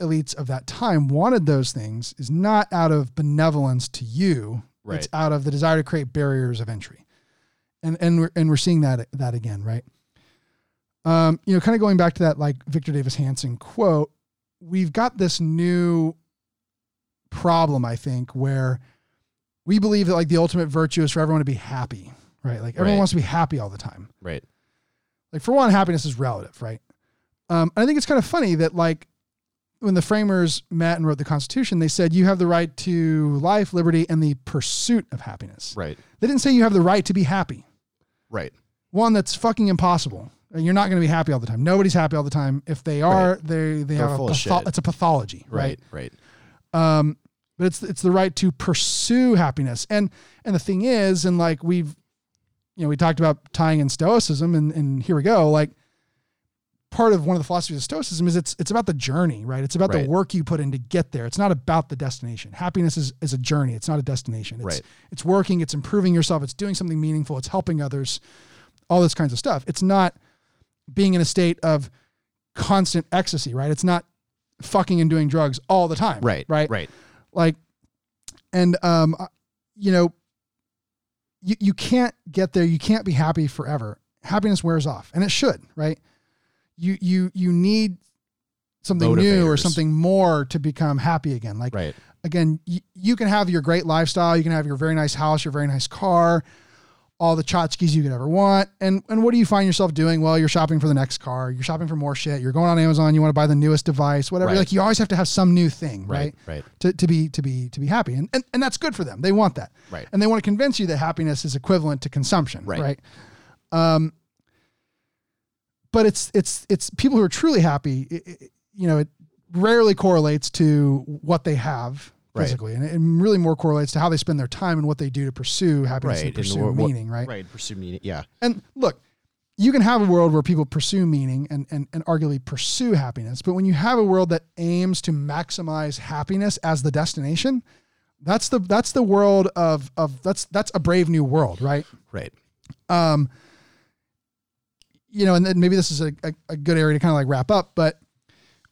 elites of that time wanted those things is not out of benevolence to you. Right. It's out of the desire to create barriers of entry. And and we're and we're seeing that that again, right? Um, you know, kind of going back to that like Victor Davis Hanson quote, we've got this new problem, I think, where we believe that like the ultimate virtue is for everyone to be happy, right? Like everyone Right. wants to be happy all the time Right. like for one happiness is relative right um, i think it's kind of funny that like when the framers met and wrote the constitution they said you have the right to life liberty and the pursuit of happiness Right. they didn't say you have the right to be happy Right. one that's fucking impossible you're not going to be happy all the time nobody's happy all the time if they are they they They're have a patho- shit. it's a pathology right Right. Right. um, but it's it's the right to pursue happiness. And and the thing is, and like we've, you know, we talked about tying in Stoicism, and and here we go. Like part of one of the philosophies of Stoicism is it's it's about the journey, right? It's about Right. the work you put in to get there. It's not about the destination. Happiness is is a journey. It's not a destination. It's, Right. It's working. It's improving yourself. It's doing something meaningful. It's helping others. All this kinds of stuff. It's not being in a state of constant ecstasy, right? It's not fucking and doing drugs all the time. Right. Right Right. Like and um you know you, you can't get there. You can't be happy forever. Happiness wears off and it should right? You you you need something new or something more to become happy again. Like Right. again you, you can have your great lifestyle. You can have your very nice house your very nice car all the tchotchkes you could ever want. And and what do you find yourself doing? Well you're shopping for the next car. You're shopping for more shit. You're going on amazon. You want to buy the newest device whatever. Right. like you always have to have some new thing right Right. Right. to, to be to be to be happy. And, and and that's good for them. They want that. Right. and they want to convince you that happiness is equivalent to consumption Right. right? Um but it's it's it's people who are truly happy it, it- you know it rarely correlates to what they have Right. and it really more correlates to how they spend their time and what they do to pursue happiness Right. and pursue what- what- meaning right Right. Pursue meaning. Yeah. and look, you can have a world where people pursue meaning and, and, and arguably pursue happiness, but when you have a world that aims to maximize happiness as the destination, that's the that's the world of of that's that's a brave new world, right? Right. Um, you know, and then maybe this is a, a, a good area to kind of like wrap up, but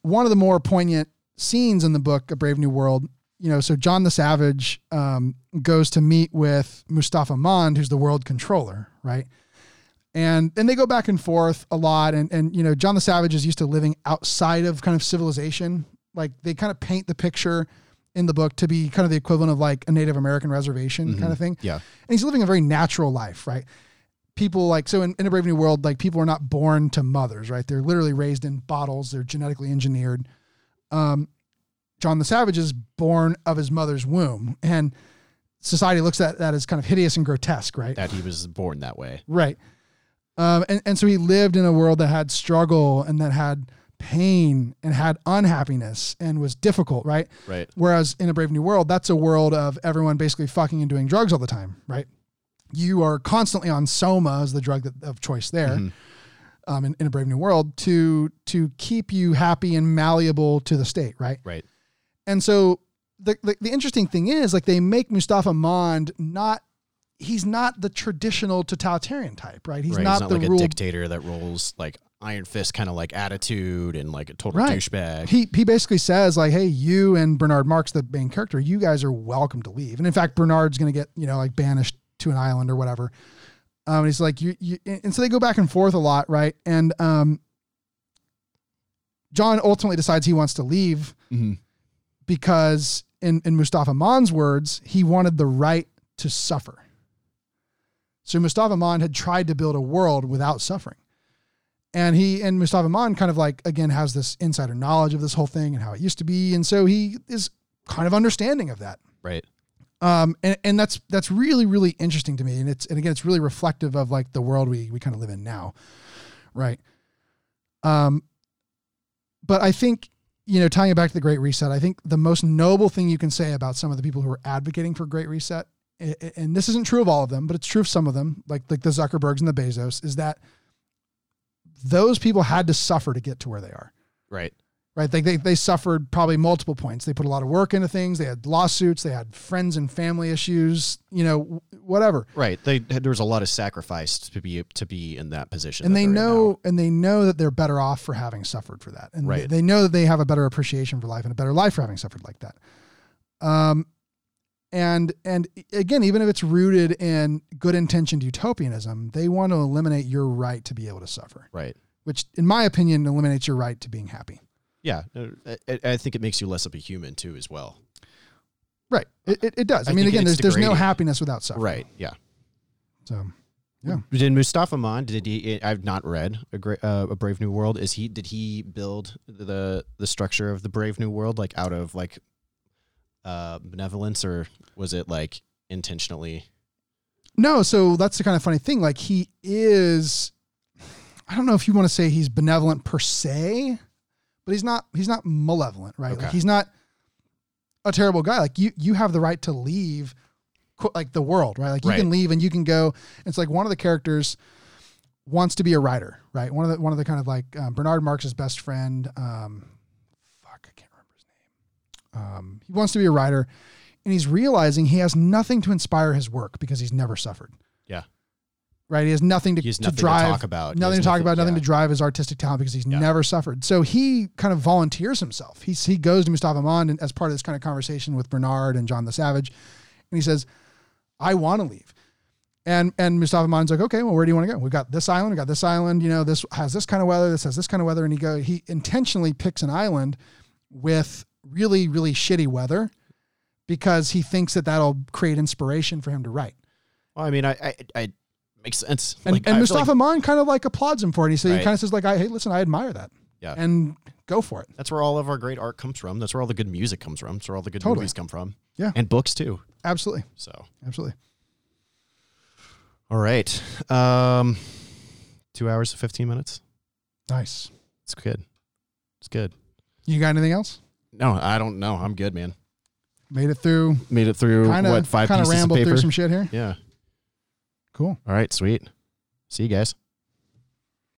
one of the more poignant scenes in the book, A Brave New World, you know, so John the Savage um, goes to meet with Mustafa Mond, who's the world controller, right? And and they go back and forth a lot. And and you know, John the Savage is used to living outside of kind of civilization. Like they kind of paint the picture in the book to be kind of the equivalent of like a Native American reservation kind of thing. Yeah. And he's living a very natural life, right? People like so in, in a Brave New World, like people are not born to mothers, right? They're literally raised in bottles. They're genetically engineered. Um, John the Savage is born of his mother's womb, and society looks at that as kind of hideous and grotesque, right? That he was born that way. Right. Um, and, and so he lived in a world that had struggle and that had pain and had unhappiness and was difficult, right? Right. Whereas in a Brave New World, that's a world of everyone basically fucking and doing drugs all the time, right? You are constantly on soma as the drug that, of choice there. Um, in, in a Brave New World to to keep you happy and malleable to the state, right? Right. And so the, the the interesting thing is like they make Mustafa Mond not he's not the traditional totalitarian type, right? He's right. not He's not the like rule a dictator that rolls like iron fist kind of like attitude and like a total Right. douchebag. he he basically says like, "Hey, you and Bernard Marx, the main character, you guys are welcome to leave." And in fact, Bernard's going to get you know like banished to an island or whatever. Um, and he's like, you, you, and so they go back and forth a lot, right? And um, John ultimately decides he wants to leave Mhm. Because, in in Mustafa Mond's words, he wanted the right to suffer. So Mustafa Mond had tried to build a world without suffering. And he and Mustafa Mond kind of like again has this insider knowledge of this whole thing and how it used to be, and so he is kind of understanding of that. Right. Um, and, and that's that's really really interesting to me, and it's and again it's really reflective of like the world we we kind of live in now, right? Um, but I think you know tying it back to the Great Reset, I think the most noble thing you can say about some of the people who are advocating for Great Reset, and this isn't true of all of them, but it's true of some of them, like like the Zuckerbergs and the Bezos, is that those people had to suffer to get to where they are Right. Right? They, they they suffered probably multiple points. They put a lot of work into things. They had lawsuits. They had friends and family issues. You know, whatever. Right. They there was a lot of sacrifice to be to be in that position. and that they know and they know that they're better off for having suffered for that and they, Right. they know that they have a better appreciation for life and a better life for having suffered like that um and and again even if it's rooted in good intentioned utopianism they want to eliminate your right to be able to suffer Right. which in my opinion eliminates your right to being happy Yeah. uh, I, I think it makes you less of a human too, as well. right it, it, it does i, I mean again there's, there's no happiness without suffering Right. Yeah. so yeah Did Mustafa Mond? Did he? I've not read a great uh, a Brave New World. Is he? Did he build the the structure of the Brave New World like out of like uh benevolence, or was it like intentionally? No, so that's the kind of funny thing. Like he is, I don't know if you want to say he's benevolent per se, but he's not. He's not malevolent, right? Like he's not a terrible guy. Like you, you have the right to leave, like the world, right? Like you can leave and you can go. It's like one of the characters wants to be a writer, right? One of the one of the kind of like um, Bernard Marx's best friend. Um, fuck, I can't remember his name. Um, he wants to be a writer, and he's realizing he has nothing to inspire his work because he's never suffered Yeah. Right? He has nothing to, to nothing to drive, talk about. Nothing to talk nothing- about, nothing yeah. to drive his artistic talent because he's Yeah. never suffered. So he kind of volunteers himself. He's, he goes to Mustafa Mond and as part of this kind of conversation with Bernard and John the Savage, and he says, "I want to leave." And and Mustafa Mond's like, "Okay, well, where do you want to go? We've got this island. we've got this island. You know, this has this kind of weather. This has this kind of weather." And he go, he intentionally picks an island with really really shitty weather because he thinks that that'll create inspiration for him to write. Well, I mean, I, I, I makes sense. And, Like, and Mustafa like Mond kind of like applauds him for it. He says, he kind of says like, I, hey, listen, I admire that. Yeah. And go for it. that's where all of our great art comes from. That's where all the good music comes from. That's where all the good Totally. movies come from. Yeah. And books too. Absolutely. So, Absolutely. all right. Um, two hours and fifteen minutes. Nice. It's good. It's good. You got anything else? No, I don't know. I'm good, man. Made it through. Made it through Kind what five kind of pieces of rambled paper. through some shit here. yeah. Cool. All right. Sweet. See you guys.